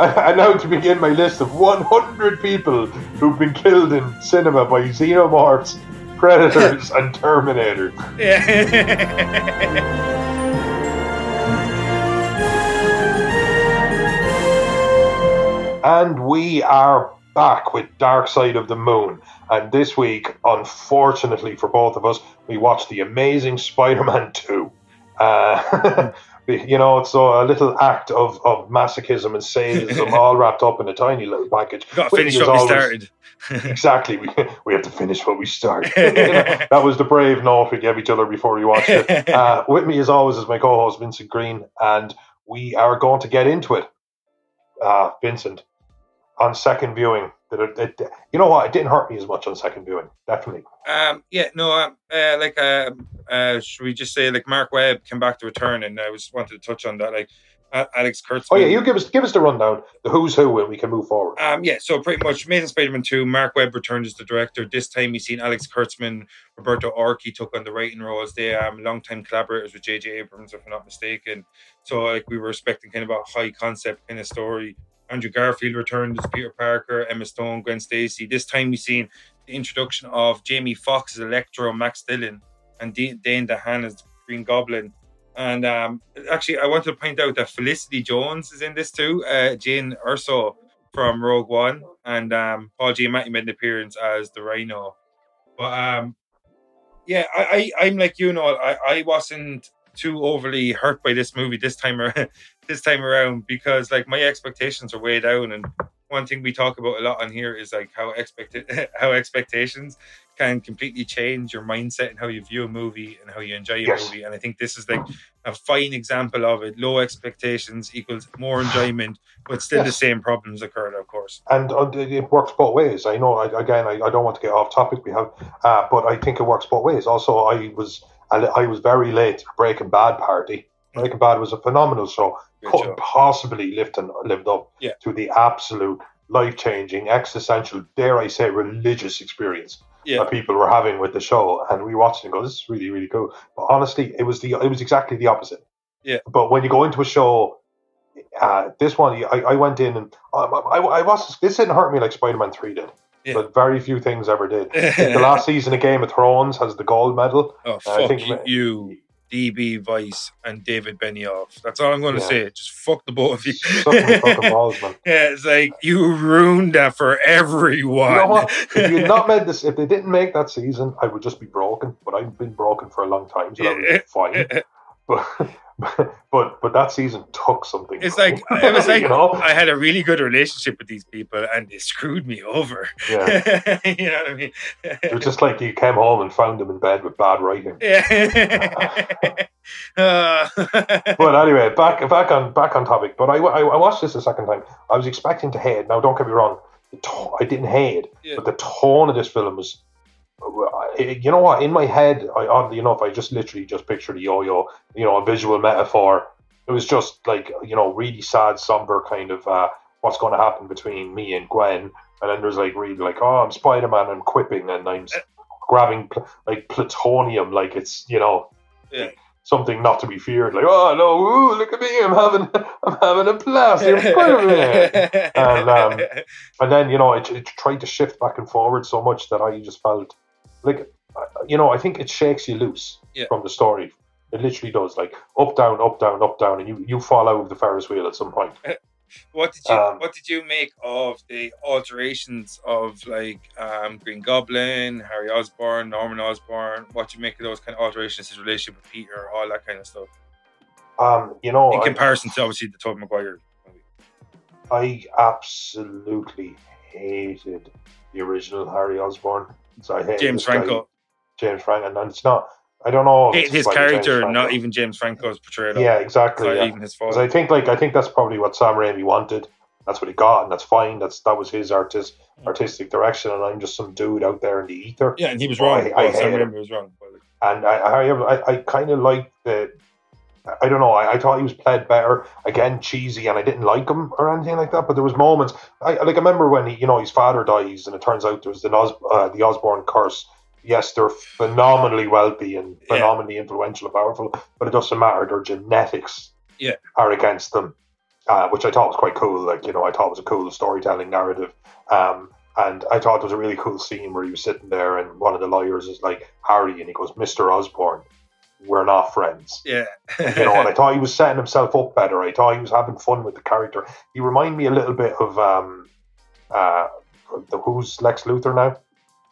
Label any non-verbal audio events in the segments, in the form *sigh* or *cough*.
*laughs* and now to begin my list of 100 people who've been killed in cinema by xenomorphs, predators, *laughs* and Terminators. *laughs* And we are back with Dark Side of the Moon. And this week, unfortunately for both of us, we watched The Amazing Spider Man 2. Uh, you know, it's a little act of, of masochism and sadism all wrapped up in a tiny little package. Got to finish what always, we started. *laughs* exactly. We, we have to finish what we started. *laughs* that was the brave note we gave each other before we watched it. *laughs* Uh, with me, as always, is my co host, Vincent Green, and we are going to get into it. Uh, Vincent, on second viewing, it, it, you know what, it didn't hurt me as much on second viewing. Definitely. Um, yeah, no, um, uh, like, uh, uh, should we just say like Marc Webb came back to return, and I was wanted to touch on that, like. Alex Kurtzman. Oh yeah, you give us give us the rundown, the who's who, and we can move forward. Um, yeah, so pretty much Amazing Spider-Man two. Marc Webb returned as the director. This time we've seen Alex Kurtzman, Roberto Orci took on the writing roles. They um long-time collaborators with J.J. Abrams, if I'm not mistaken. So like we were expecting kind of a high concept kind of story. Andrew Garfield returned as Peter Parker, Emma Stone, Gwen Stacy. This time we've seen the introduction of Jamie Foxx as Electro, Max Dillon, and Dane DeHaan as Green Goblin. And um, actually, I wanted to point out that Felicity Jones is in this too, uh, Jyn Erso from Rogue One, and um, Paul Giamatti made an appearance as the Rhino. But um, yeah, I, I, I'm like you know, I, I wasn't too overly hurt by this movie this time around, *laughs* this time around because like my expectations are way down and one thing we talk about a lot on here is like how expected *laughs* how expectations can completely change your mindset and how you view a movie and how you enjoy a yes. movie and i think this is like a fine example of it low expectations equals more enjoyment but still yes. the same problems occurred of course and uh, it works both ways i know I, again I, I, don't want to get off topic we have uh, but i think it works both ways also i was I was very late to Breaking Bad party. Breaking Bad was a phenomenal show. Good Couldn't job. possibly lift and lived up yeah. to the absolute life changing, existential, dare I say, religious experience yeah. that people were having with the show. And we watched it and go, "This is really, really cool." But honestly, it was the it was exactly the opposite. Yeah. But when you go into a show, uh, this one, I, I went in and I, I, I was this didn't hurt me like Spider Man Three did. Yeah. But very few things ever did. *laughs* the last season of Game of Thrones has the gold medal. Oh, fuck I think you, DB Weiss, and David Benioff. That's all I'm going to yeah. say. Just fuck the both of you. *laughs* balls. Yeah, it's like you ruined that for everyone. You know what? *laughs* If you not made this, if they didn't make that season, I would just be broken. But I've been broken for a long time, so that was fine. *laughs* But *laughs* but but that season took something. It's like *laughs* it was like you know? I had a really good relationship with these people, and they screwed me over. Yeah, *laughs* you know what I mean. it was just like you came home and found them in bed with bad writing. Yeah. uh. but anyway, back back on back on topic. But I, I, I watched this a second time. I was expecting to hate. Now, don't get me wrong. I didn't hate, yeah. but the tone of this film was you know what? In my head, I oddly enough, I just literally just pictured a yo-yo, you know, a visual metaphor. It was just like you know, really sad, somber kind of uh, what's going to happen between me and Gwen, and then there's like really like, oh, I'm Spider Man, I'm quipping, and I'm grabbing pl- like plutonium, like it's you know. Yeah. Something not to be feared, like oh no, ooh, look at me, I'm having, *laughs* I'm having a blast, I'm Spider-Man, *laughs* and um, and then you know it, it tried to shift back and forward so much that I just felt like you know, I think it shakes you loose yeah. from the story. It literally does, like up, down, up, down, up, down, and you, you fall out of the Ferris wheel at some point. *laughs* what did you um, What did you make of the alterations of like um, Green Goblin, Harry Osborn, Norman Osborn? What do you make of those kind of alterations? His relationship with Peter, all that kind of stuff. Um, you know, in comparison I, to obviously the Tobey Maguire movie. I absolutely hated the original Harry Osborn. So James Franco. Guy, James Franco, and it's not. I don't know his character, not even James Franco's portrayal. Yeah, exactly. yeah. even his fault. I think like I think that's probably what Sam Raimi wanted. That's what he got, and that's fine. That's that was his artist artistic direction, and I'm just some dude out there in the ether. Yeah, and he was wrong. I, I Sam Raimi was wrong. And I, I, I, I kind of like the. I don't know. I, I thought he was played better. Again, cheesy, and I didn't like him or anything like that. But there was moments. I like. I remember when he, you know, his father dies, and it turns out there was the Os, uh, the Osborn curse yes, they're phenomenally wealthy and phenomenally yeah. influential and powerful, but it doesn't matter. Their genetics yeah. are against them. uh, which I thought was quite cool. Like you know, I thought it was a cool storytelling narrative. Um, and I thought it was a really cool scene where he was sitting there and one of the lawyers is like Harry, and he goes, "Mr. Osborn, we're not friends." Yeah, you know. And I *laughs* thought he was setting himself up better. I thought he was having fun with the character. He reminded me a little bit of um, uh, the who's Lex Luthor now?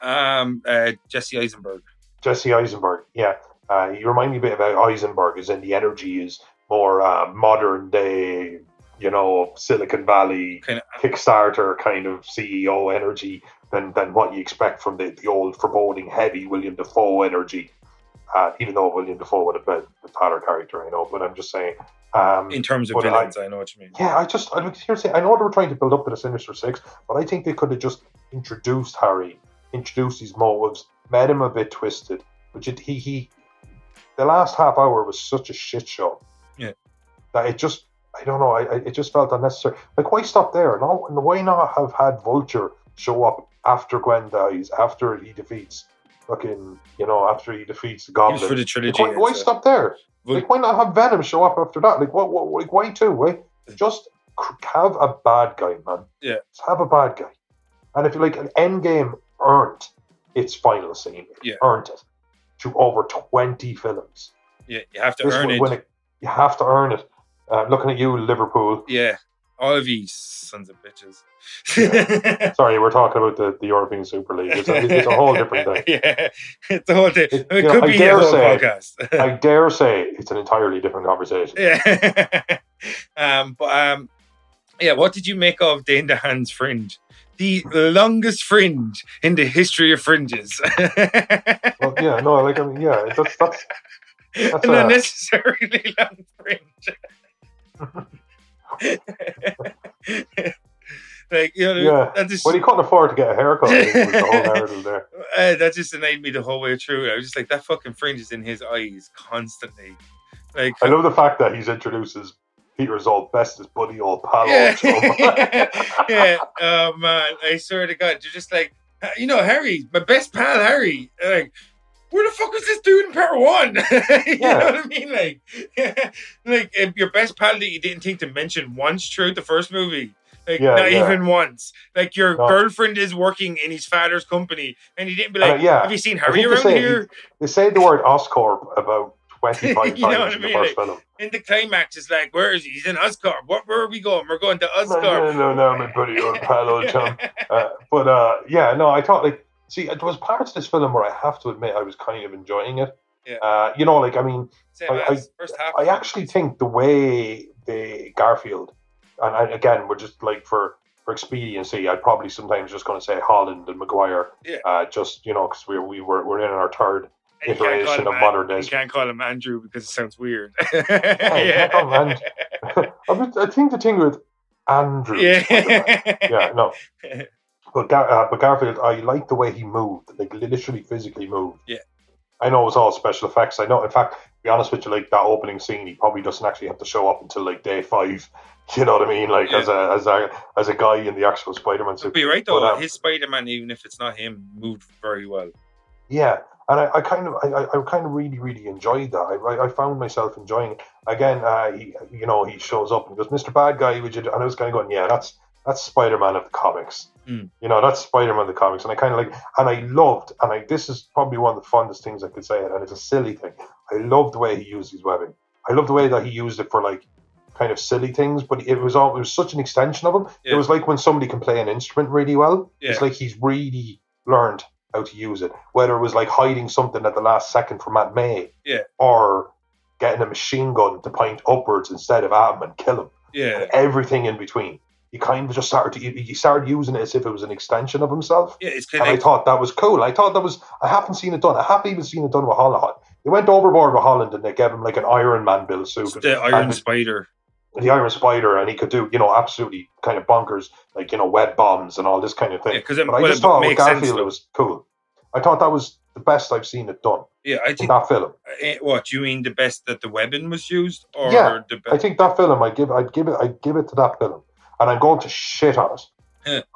Um, uh, Jesse Eisenberg. Jesse Eisenberg, yeah. Uh, you remind me a bit about Eisenberg, as in the energy is more uh, modern day, you know, Silicon Valley Kind of, Kickstarter kind of CEO energy than, than what you expect from the, the old foreboding heavy William Dafoe energy. Uh, even though William Dafoe would have been the Tyler character, I know, but I'm just saying. Um, in terms of but I- villains, I, know what you mean. yeah, I just I to say I know they were trying to build up to the Sinister Six, but I think they could have just introduced Harry, introduced his motives, made him a bit twisted. which you- he he, the last half hour was such a shit show. Yeah. That it just I don't know I, I it just felt unnecessary. Like why stop there? No, why not have had Vulture show up after Gwen dies, after he defeats fucking you know after he defeats the It Goblin. for the Like, trilogy. why, why uh, stop there? Like, why not have Venom show up after that? Like, what? what like, why two? Why just have a bad guy, man? Yeah. just have a bad guy. And if you like, an end game earned its final scene. It Yeah. earned it to over twenty films. yeah, you have to This earn one, it. you have to earn it. Uh, looking at you, Liverpool. Yeah, all of you sons of bitches. Sorry, we're talking about the, the European Super League. It's a, it's a whole different *laughs* thing. yeah, it's a whole thing. It- It, you know, could I be a dare whole say- podcast. I *laughs* dare say it's an entirely different conversation. yeah. *laughs* um, but um, yeah. What did you make of Dane DeHaan's fringe? The longest fringe in the history of fringes. Well, yeah, no, like I mean, yeah, that's that's that's An unnecessarily long fringe. *laughs* like you know, Yeah. that just Well, he couldn't afford to get a haircut. The whole *laughs* narrative there. uh, that just annoyed me the whole way through. I was just like, that fucking fringe is in his eyes constantly. Like, I love the fact that he's introduced as Peter's old bestest buddy, old pal, yeah, old *laughs* yeah. Oh man, I swear to God, you're just like, you know, Harry, my best pal, Harry. Like, where the fuck was this dude in part one? *laughs* you Yeah. know what I mean? Like, *laughs* like if your best pal that you didn't think to mention once throughout the first movie. Like Yeah, not even once. Like your No. girlfriend is working in his father's company, and he didn't be Uh, like, yeah. "Have you seen Harry they around say here?" They say the word Oscorp about 25 *laughs* times You know what I in the mean? first film. In the climax, it's like, "Where is he? He's in Oscorp. What? Where are we going? We're going to No, Oscorp." no, no, no, my buddy, old pal, old chum. Uh, but uh, yeah, no, I thought like, see, there was parts of this film where I have to admit I was kind of enjoying it. Yeah. Uh, you know, like I mean, Same I- half. I actually think the way the Garfield, and I, again, we're just like for for expediency, I'd probably sometimes just going to say Holland and Maguire. Yeah. Uh, just you know, because we we were we're in our third. And you can't call iteration of modern You days. can't call him Andrew because it sounds weird. you call him I, I think the thing with Andrew. yeah. *laughs* yeah, no. *laughs* But, Gar- uh, but Garfield, I like the way he moved, like literally physically moved. Yeah. I know it was all special effects. I know, in fact, to be honest with you, like that opening scene, he probably doesn't actually have to show up until like day five. *laughs* You know what I mean? Like Yeah. as a as a as a guy in the actual Spider-Man suit. You're right though. But, um, his Spider-Man, even if it's not him, moved very well. Yeah, and I, I kind of, I, I kind of really, really enjoyed that. I, I, I found myself enjoying it. Again, uh, he, you know, he shows up and goes, "Mr. Bad Guy," would you? do-" And I was kind of going, "Yeah, that's that's Spider-Man of the comics." Mm. You know, that's Spider-Man of the comics, and I kind of like, and I loved, and I this is probably one of the fondest things I could say, and it's a silly thing. I love the way he used his webbing. I love the way that he used it for like kind of silly things, but it was all it was such an extension of him. It was like when somebody can play an instrument really well. It's like he's really learned how to use it. Whether it was like hiding something at the last second from Aunt May, Yeah. or getting a machine gun to point upwards instead of at him and kill him. Yeah. Everything in between. He kind of just started to he started using it as if it was an extension of himself. Yeah, it's kind And I thought that was cool. I thought that was I haven't seen it done. I haven't even seen it done with Holland. They went overboard with Holland and they gave him like an Iron Man build suit. it's the Iron Spider. the Iron Spider, and he could do, you know, absolutely kind of bonkers, like, you know, web bombs and all this kind of thing. Yeah, because it, but I well, just thought with makes sense. It was cool. I thought that was the best I've seen it done Yeah, I in think. that film. eh, What you mean? The best that the weapon was used, or Yeah, the I think that film, I give, I'd give it, I'd give it to that film, and I'm going to shit on it.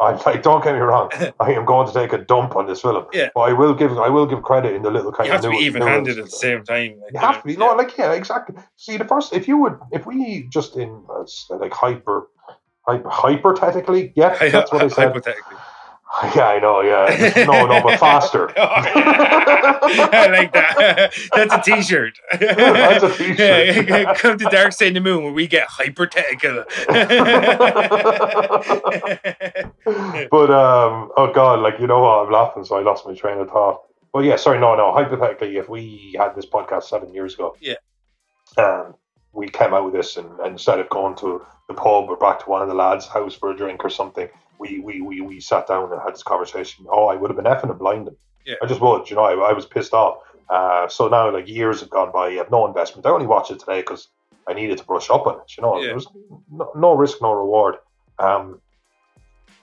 I'm like, don't get me wrong, *laughs* I am going to take a dump on this film. Yeah. But I will give I will give credit in the little kind You have of to be even handed at the same time. Like, You have to be, no, yeah. like yeah, exactly. See, the first, if you would, if we just in uh, like hyper, hyper, hypothetically, yeah, *laughs* that's what I said. Hypothetically. *laughs* Yeah, I know, yeah, no, no, but faster. *laughs* I like that. *laughs* That's a t-shirt. That's a t-shirt. Yeah, Come to Dark Side of the Moon where we get hypothetical. but um, oh god, like you know what? I'm laughing, so I lost my train of thought. Well, yeah, sorry, no, no. Hypothetically, if we had this podcast seven years ago, Yeah. um, we came out with this, and, and instead of going to the pub or back to one of the lads' house for a drink or something, we we, we, we sat down and had this conversation. Oh, I would have been effing and blinded. Yeah. I just would. You know, I, I was pissed off. Uh, so now, like years have gone by, I have no investment. I only watched it today because I needed to brush up on it. You know, Yeah. there was no, no risk, no reward. Um,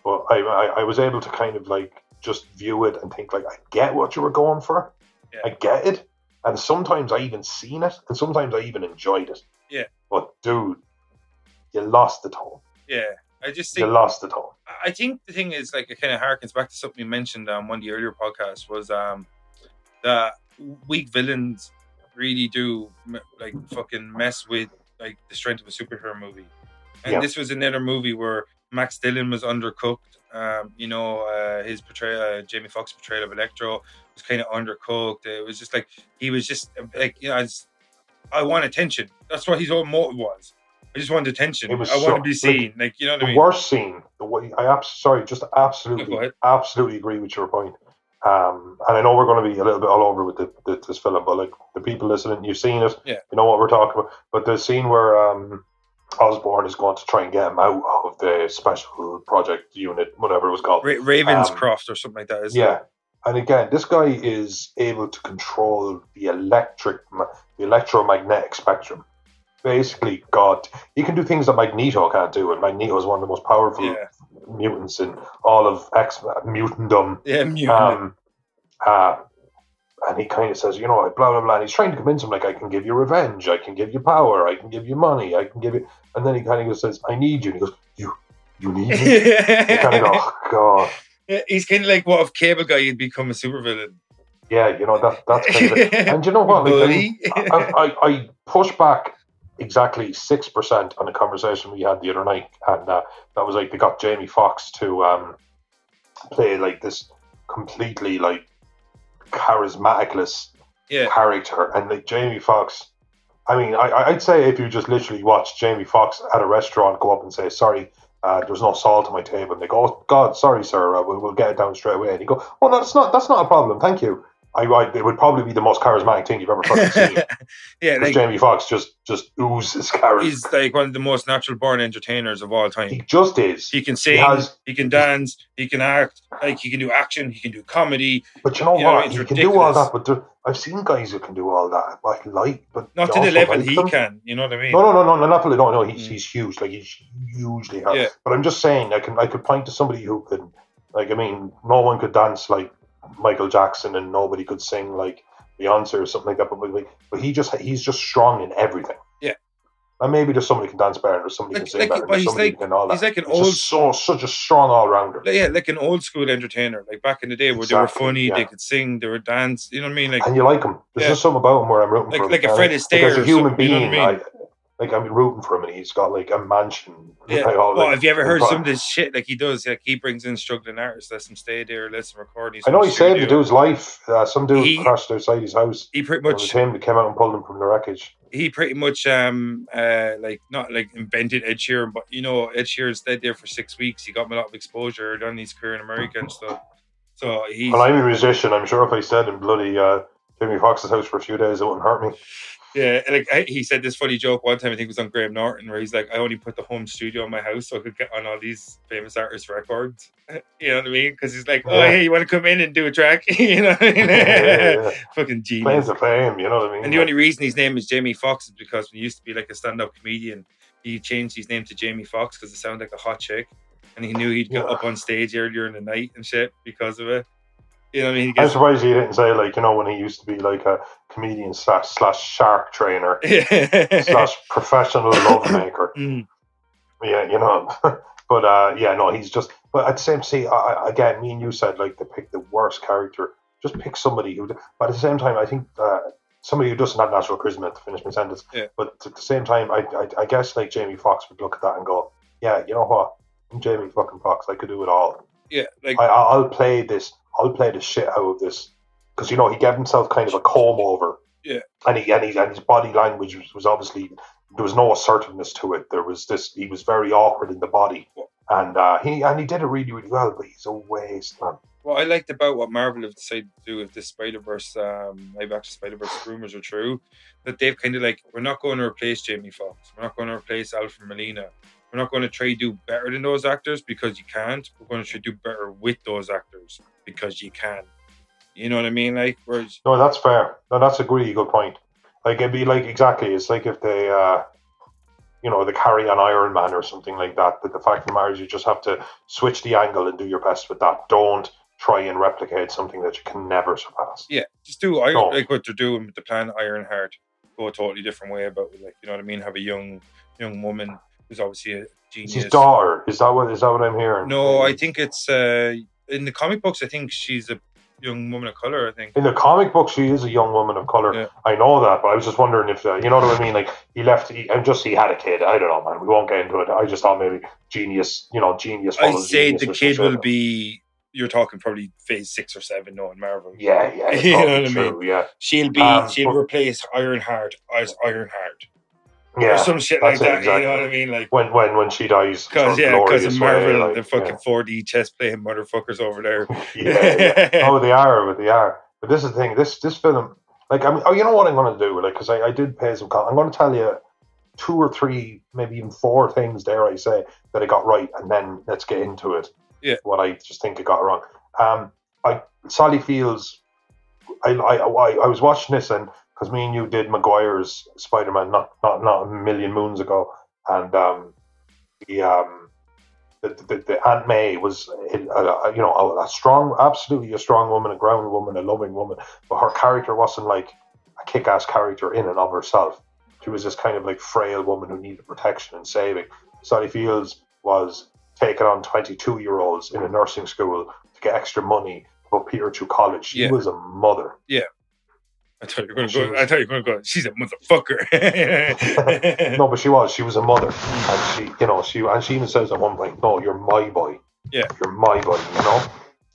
but I, I, I was able to kind of like just view it and think like I get what you were going for. Yeah. I get it, and sometimes I even seen it, and sometimes I even enjoyed it. Yeah. But dude, you lost the tone. yeah, I just You think lost the tone. I think the thing is like it kind of harkens back to something you mentioned on one of the earlier podcasts was um that weak villains really do like fucking mess with like the strength of a superhero movie, and Yeah. this was another movie where Max Dillon was undercooked. Um, you know, uh, his portrayal, uh, Jamie Foxx portrayal of Electro was kind of undercooked. It was just like he was just like you know, I, just, I want attention. That's what his whole motive was. I just want attention. I want so- to be seen. Like, you know what I The mean? worst scene, the way I abs- sorry, just absolutely, absolutely agree with your point. Um, and I know we're going to be a little bit all over with the, the, this film, but like the people listening, you've seen it, Yeah. you know what we're talking about. But the scene where um, Osborn is going to try and get him out of the special project unit, whatever it was called. Ra- Ravenscroft or something like that. Isn't Yeah. It? And again, this guy is able to control the electric, the electromagnetic spectrum. Basically, God, he can do things that Magneto can't do, and Magneto is one of the most powerful Yeah. mutants in all of X mutantdom. Yeah. Mutant. Um, uh, and he kind of says, you know, blah blah blah. And he's trying to convince him, like, I can give you revenge, I can give you power, I can give you money, I can give you. And then he kind of goes, says, I need you. And he goes, you, you need me. *laughs* you kind of go, oh God, Yeah, He's kind of like what if Cable Guy had become a supervillain? yeah, you know that that's kind of. It. And you know what? Like, I. I, I, I push back exactly six percent on a conversation we had the other night, and uh, that was like they got Jamie Foxx to um, play like this completely like charismaticless yeah. character, and like Jamie Foxx, I mean, I, I'd say if you just literally watch Jamie Foxx at a restaurant go up and say, "Sorry, uh, there's no salt on my table," and they go, oh, "God, sorry, sir, uh, we'll, we'll get it down straight away," and you go, "Oh, no, that's not that's not a problem, thank you." I, I it would probably be the most charismatic thing you've ever fucking *laughs* seen. yeah, like Jamie Foxx just just oozes *laughs* charisma. he's like one of the most natural born entertainers of all time. He just is. He can sing, has- he can dance, he can act, like he can do action, he can do comedy. But you know you what? it's he can do all that. But there, I've seen guys who can do all that. Like like, but Not to the level like he them. can, you know what I mean? No, no, no, no, no, not really. No, no, he's, Mm. he's huge. Like he's hugely hard. Yeah. But I'm just saying, I can I could point to somebody who could, like, I mean, no one could dance like Michael Jackson, and nobody could sing like Beyonce or something like that. But like, but he just he's just strong in everything. Yeah. And maybe there's somebody who can dance better, or somebody Like- can sing like, better, well, he's like- can all that. He's like an He's old so such a strong all rounder. Yeah, like an old school entertainer. Like back in the day where they were funny, yeah. they could sing, they were dance. You know what I mean? Like and you like him. There's Yeah. just something about him where I'm rooting Like- for him. like a Fred like, Astaire as a human something, you know being, I mean? I, like I'm rooting for him, and he's got like a mansion. Yeah. like, all, well, like, have you ever heard some of this shit like he does? Like he brings in struggling artists, lets them stay there, lets them record. I know he saved the dude's life. Uh, some dude He- crashed outside his house. He pretty It was much him that came out and pulled him from the wreckage. he pretty much um uh like not like invented Ed Sheeran, but you know Ed Sheeran stayed there for six weeks. He got him a lot of exposure done his career in America and stuff. So he's Well, I'm a musician. I'm sure if I stayed in bloody uh, Jimmy Fox's house for a few days, it wouldn't hurt me. Yeah, like I, he said this funny joke one time. I think it was on Graham Norton, where he's like, "I only put the home studio in my house so I could get on all these famous artists' records." *laughs* You know what I mean? Because he's like, "Oh, Yeah. hey, you want to come in and do a track?" *laughs* you know, what I mean? Yeah, yeah, *laughs* fucking genius. to fame, you know what I mean? And the only reason his name is Jamie Foxx is because when he used to be like a stand-up comedian, he changed his name to Jamie Foxx because it sounded like a hot chick, and he knew he'd get up on stage earlier in the night and shit because of it. You know what I mean? He I'm surprised he didn't say like you know when he used to be like a comedian slash slash shark trainer *laughs* slash professional *coughs* love maker. Mm. Yeah, you know. *laughs* but uh, yeah, no, he's just. But at the same, see, I, again, me and you said like to pick the worst character. Just pick somebody who. But at the same time, I think uh, somebody who doesn't have natural charisma to finish my sentence. Yeah. But at the same time, I, I, I guess like Jamie Foxx would look at that and go, yeah, you know what, I'm Jamie fucking Foxx. I could do it all. Yeah, like I, I'll play this. I'll play the shit out of this because you know he gave himself kind of a comb over. Yeah. And he and, he, and his body language was, was obviously there was no assertiveness to it. There was this. He was very awkward in the body, and uh, he and he did it really really well. But he's a waste man. what I liked about what Marvel have decided to do with this Spider Verse, um, live action Spider Verse rumors are true, that they've kind of like, we're not going to replace Jamie Foxx, we're not going to replace Alfred Molina, we're not going to try to do better than those actors because you can't. We're going to try to do better with those actors because you can. You know what I mean? Like, whereas, No, that's fair. No, that's a really good point. Like it'd be like exactly. It's like if they, uh, you know, they carry on Iron Man or something like that. But the fact of the matter is, you just have to switch the angle and do your best with that. Don't try and replicate something that you can never surpass. yeah, just do Iron, No. like what they're doing with the plan Ironheart. Go a totally different way about it. Like, you know what I mean? Have a young, young woman who's obviously a genius. his daughter. Is that what is that what I'm hearing? No, I think it's uh, in the comic books. I think she's a young woman of color. I think. In the comic book, she is a young woman of color. Yeah. I know that, but I was just wondering if uh, you know what I mean. Like he left, he, and just he had a kid. I don't know, man. We won't get into it. I just thought maybe genius. You know, genius. I'd say the kid will be. You're talking probably phase six or seven, no, in Marvel. Yeah, yeah. *laughs* You know what I true, Yeah, She'll be. Um, she'll but- replace Ironheart as Ironheart yeah. or some shit like that. exactly. You know what I mean? Like. when when when she dies, Because yeah, because of Marvel, like, the fucking 4D chess playing motherfuckers over there. yeah, *laughs* yeah, yeah. Oh, they are, but they are. But this is the thing. This this film, like, I mean, oh, you know what I'm going to do? Like, because I, I did pay some. I'm going to tell you two or three, maybe even four things. Dare I say that I got right, and then let's get into it. Yeah. What I just think I got wrong. Um, I Sally Fields. I I I, I was watching this and because me and you did Maguire's Spider Man not not not a million moons ago, and um, the um, the, the, the Aunt May was, uh, uh, you know, a, a strong, absolutely a strong woman, a grounded woman, a loving woman, but her character wasn't like a kick-ass character in and of herself. She was this kind of like frail woman who needed protection and saving. Sally Fields was taking on 22-year-olds in a nursing school to get extra money to put Peter through college. She Yeah. was a mother. I thought you were going to go. I thought you were going to go. She's a motherfucker. *laughs* no, but she was. She was a mother, and she, you know, she and she even says at one point, "No, you're my boy. Yeah. you're my boy." You know,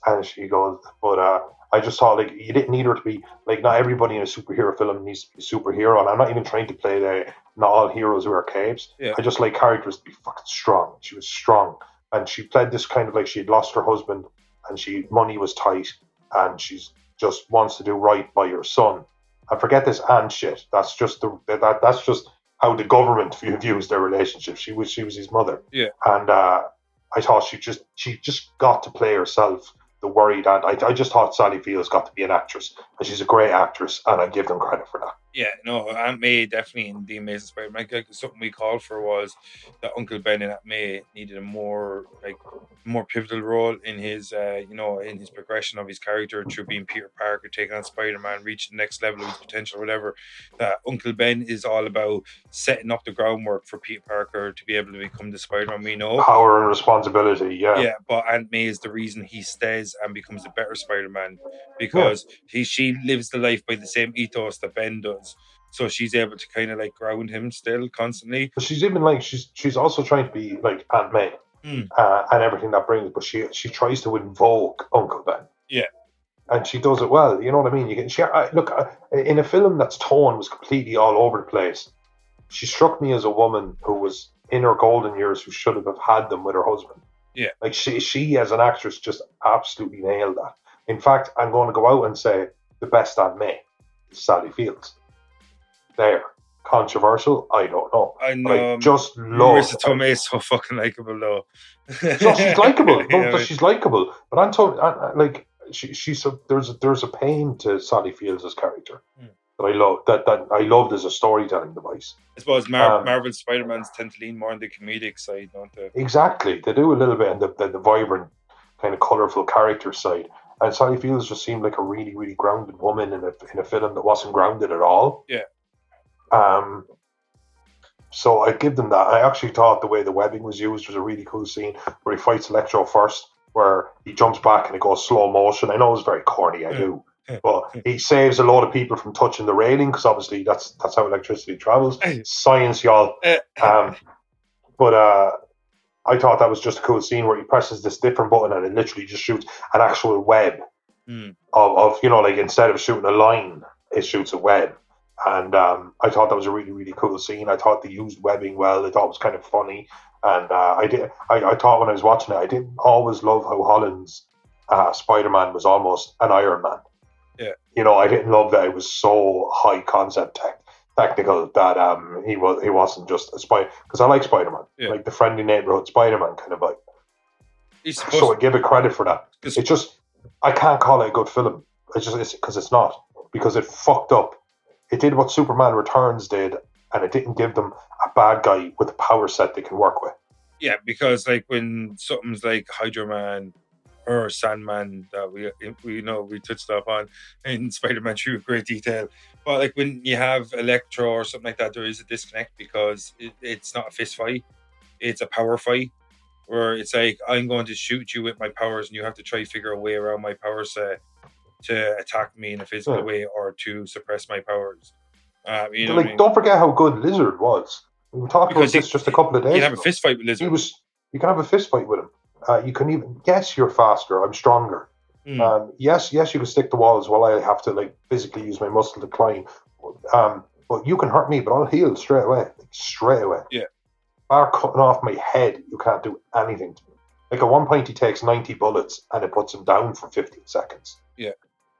and she goes, "But uh, I just thought like you didn't need her to be like not everybody in a superhero film needs to be a superhero, and I'm not even trying to play the not all heroes wear capes. Yeah. I just like characters to be fucking strong. She was strong, and she played this kind of like she had lost her husband, and she money was tight, and she's just wants to do right by her son. And forget this and shit. That's just the that that's just how the government view- views their relationship. She was she was his mother. Yeah. And uh, I thought she just she just got to play herself. The worried and I, I just thought Sally Fields got to be an actress, and she's a great actress, and I give them credit for that. Yeah, no, Aunt May definitely in the Amazing Spider-Man. Like, something we called for was that Uncle Ben and Aunt May needed a more like more pivotal role in his, uh, you know, in his progression of his character through being Peter Parker, taking on Spider-Man, reaching the next level of his potential, whatever. That Uncle Ben is all about setting up the groundwork for Peter Parker to be able to become the Spider-Man we know. Power and responsibility, yeah. Yeah, but Aunt May is the reason he stays and becomes a better Spider-Man because he she lives the life by the same ethos that Ben does. So she's able to kind of like ground him still constantly. But she's even like she's she's also trying to be like Aunt May Mm. uh, and everything that brings. But she she tries to invoke Uncle Ben. Yeah. and she does it well. You know what I mean? You can she I, look uh, in a film that's tone was completely all over the place. She struck me as a woman who was in her golden years who should have had them with her husband. Yeah. like she she as an actress just absolutely nailed that. In fact, I'm going to go out and say the best Aunt May is Sally Fields. There, controversial. I don't know. I But know. I just love. Marisa Tomei is so fucking likable though. No, she's *laughs* likable. No, Yeah, but she's likable. But Anton, uh, like she, she's a, there's a, there's a pain to Sally Fields' character Hmm. that I love. That that I loved as a storytelling device. I suppose Mar- Um, Marvel Spider-Mans tend to lean more on the comedic side, don't they? Exactly, they do a little bit on the, the, the vibrant, kind of colorful character side. And Sally Fields just seemed like a really, really grounded woman in a in a film that wasn't grounded at all. Yeah. Um. so I give them that. I actually thought the way the webbing was used was a really cool scene where he fights Electro first, where he jumps back and it goes slow motion. I know it's very corny, I do, but he saves a lot of people from touching the railing because obviously that's that's how electricity travels. Science, y'all. Um, but uh, I thought that was just a cool scene where he presses this different button and it literally just shoots an actual web Mm. of, of you know like instead of shooting a line, it shoots a web. And um, I thought that was a really really cool scene. I thought they used webbing well. I thought it was kind of funny. And uh, I did. I, I thought when I was watching it, I didn't always love how Holland's uh, Spider Man was almost an Iron Man. Yeah. You know, I didn't love that it was so high concept tech technical that um he was he wasn't just a spider because I like Spider Man Yeah. like the friendly neighborhood Spider Man kind of like. He's So I give it credit for that. It's just I can't call it a good film. It's just it's because it's not because it fucked up. It did what Superman Returns did, and it didn't give them a bad guy with a power set they can work with. yeah, because like when something's like Hydro Man or Sandman that we we know we touched up on in Spider Man in great detail, but like when you have Electro or something like that, there is a disconnect because it, it's not a fist fight; it's a power fight. Where it's like I'm going to shoot you with my powers, and you have to try to figure a way around my power set to attack me in a physical Yeah. way or to suppress my powers. Uh, you know, like, I mean? don't forget how good Lizard was. We were talking Because about this just a couple of days you can have a fist fight with he was. You can have a fist fight with him. Uh, you can even yes, you're faster. I'm stronger. Mm. Um, yes, yes, you can stick the walls while I have to like physically use my muscle to climb. Um, but you can hurt me, but I'll heal straight away. Like, straight away. Yeah. Bar cutting off my head, you can't do anything to me. Like at one point, he takes 90 bullets and it puts him down for 15 seconds. Yeah.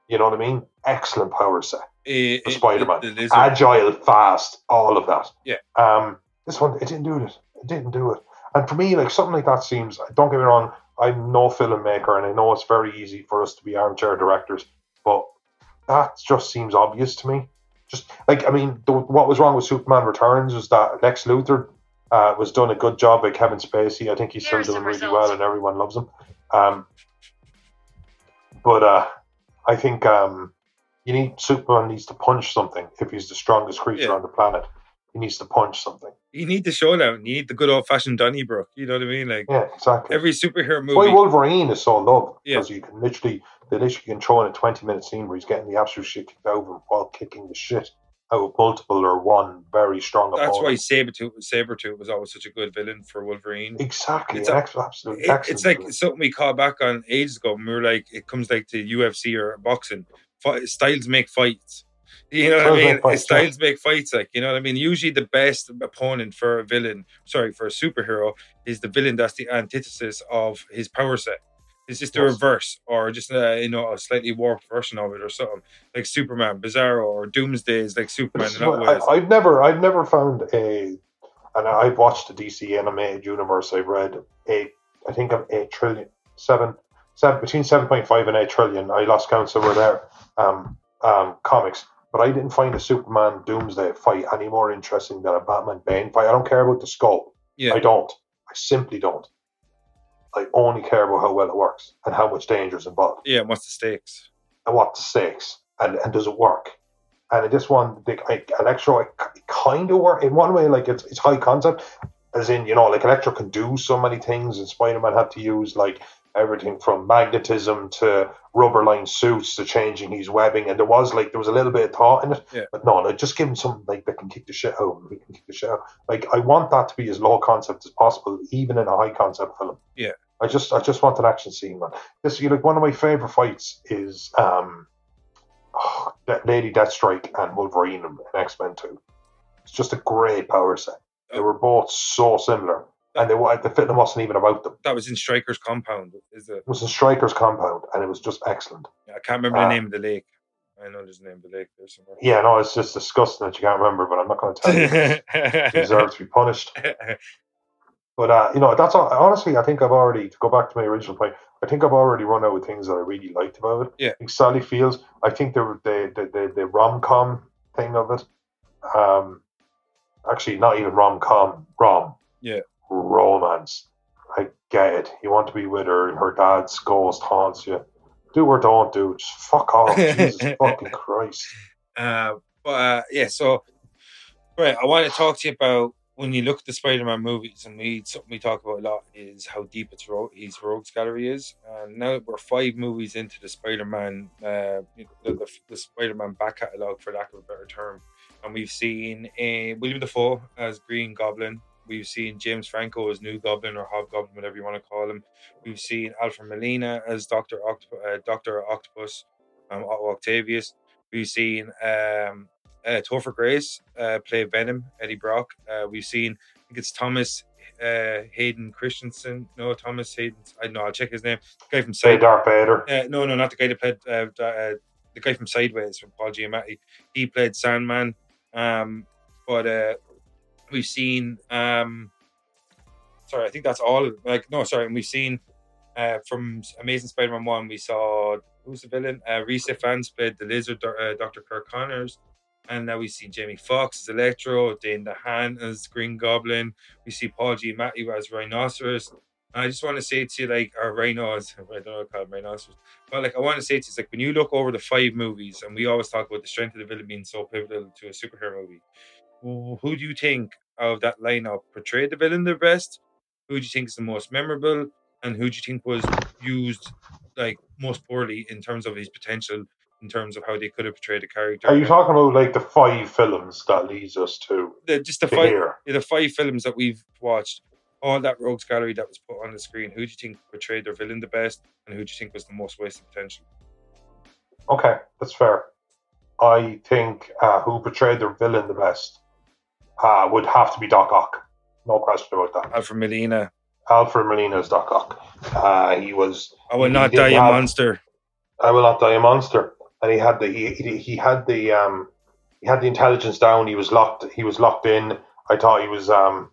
You know what I mean? Excellent power set. For eh, Spider-Man. Agile, fast, all of that. Yeah. Um, this one, it didn't do it. It didn't do it. And for me, like something like that seems. Don't get me wrong. I'm no filmmaker, and I know it's very easy for us to be armchair directors, but that just seems obvious to me. Just like I mean, the, what was wrong with Superman Returns was that Lex Luthor uh, was done a good job by Kevin Spacey. I think he's Here still doing really results. well, and everyone loves him. Um, but uh, I think um, you need Superman needs to punch something if he's the strongest creature Yeah. on the planet. He needs to punch something. you need the showdown. You need the good old fashioned Donnybrook. You know what I mean? Like Yeah, exactly. every superhero That's why movie. Wolverine is so loved Yeah. because you can literally they literally can throw in a twenty minute scene where he's getting the absolute shit kicked out of him while kicking the shit out multiple or one very strong opponent. That's why. Sabretooth, Sabretooth was always such a good villain for Wolverine. exactly It's ex- absolute It- it's like something we caught back on ages ago. And we were like, it comes like to UFC or boxing. Fight, styles make fights. You know what I mean? fights, styles make fights. Like you know what I mean. Usually, the best opponent for a villain, sorry, for a superhero, is the villain that's the antithesis of his power set. It's just the reverse, or just uh, you know a slightly warped version of it, or something like Superman, Bizarro, or Doomsday is like Superman in is that what- ways. I, I've never I've never found a and I've watched the DC animated universe. I've read eight I think of eight trillion seven seven between seven point five and eight trillion. I lost count somewhere there. Um, um, comics, but I didn't find a Superman Doomsday fight any more interesting than a Batman Bane fight. I don't care about the skull. yeah, I don't. I simply don't. I only care about how well it works and how much danger is involved yeah. and What's the stakes? and what the stakes and, and does it work? And in this one, the like, Electro, it, kind of work in one way. Like it's it's high concept, as in you know, like Electro can do so many things, and Spider Man had to use like everything from magnetism to rubber lined suits to changing his webbing, and there was like there was a little bit of thought in it. Yeah. But no, like just give him something like that can kick the shit out. He can kick the shit out. Like I want that to be as low concept as possible, even in a high concept film. Yeah. I just I just want an action scene, man. This you like one of my favorite fights is um oh, that Lady Deathstrike and Wolverine in X Men Two. It's just a great power set. They were both so similar, and they the film wasn't even about them. That was in Stryker's compound. Is it? It was in Stryker's compound, and it was just excellent. I can't remember the name of the lake. I know there's the name of the lake there somewhere. Yeah, no, it's just disgusting that you can't remember, but I'm not going to tell you. *laughs* you deserve to be punished. *laughs* But uh, you know, that's all. Honestly, I think I've already to go back to my original point. I think I've already run out of things that I really liked about it. Yeah. I think Sally Fields. I think the the the the, the rom com thing of it. Um, actually, not even rom com. Rom. Yeah. Romance. I get it. You want to be with her, and her dad's ghost haunts you. Do or don't do. Just fuck off. *laughs* Jesus fucking Christ. Uh, but uh, yeah, so right, I want to talk to you about when you look at the Spider-Man movies, and we something we talk about a lot is how deep its ro- his rogues gallery is. And now we're five movies into the Spider-Man, uh, the, the, the Spider-Man back catalog, for lack of a better term, and we've seen uh, William Dafoe as Green Goblin. We've seen James Franco as New Goblin or Hobgoblin, whatever you want to call him. We've seen Alfred Molina as Doctor Oct- uh, Doctor Octopus, um, Octavius. We've seen um, uh, Topher Grace uh, play Venom, Eddie Brock. Uh, we've seen, I think it's Thomas uh, Hayden Christensen. No, Thomas Hayden. I know. I'll check his name. The guy from Say Darth Vader. Uh, no, no, not the guy that played uh, uh, the guy from Sideways from Paul Giamatti. He played Sandman. Um, but uh, we've seen. Um, sorry, I think that's all. Like, no, sorry, and we've seen uh, from Amazing Spider-Man One. We saw who's the villain? Uh, Rhys Ifans played the Lizard, uh, Doctor Kirk Connors. And now we see Jamie Foxx as Electro, Dane DeHaan as Green Goblin. We see Paul Giamatti as Rhinoceros. And I just want to say to you, like, our rhinos, *laughs* I don't know to call Rhinoceros, but like, I want to say to you, like, when you look over the five movies, and we always talk about the strength of the villain being so pivotal to a superhero movie, who do you think of that lineup portrayed the villain the best? Who do you think is the most memorable? And who do you think was used like most poorly in terms of his potential in terms of how they could have portrayed the character. Are you talking about like the five films that leads us to the, just the five yeah, the five films that we've watched? All that rogues gallery that was put on the screen. Who do you think portrayed their villain the best, and who do you think was the most wasted potential? Okay, that's fair. I think uh, who portrayed their villain the best uh, would have to be Doc Ock. No question about that. Alfred Molina. Alfred Molina is Doc Ock. Uh, he was. I will not die a monster. I will not die a monster and he had the he, he, he had the um he had the intelligence down. He was locked. He was locked in. I thought he was um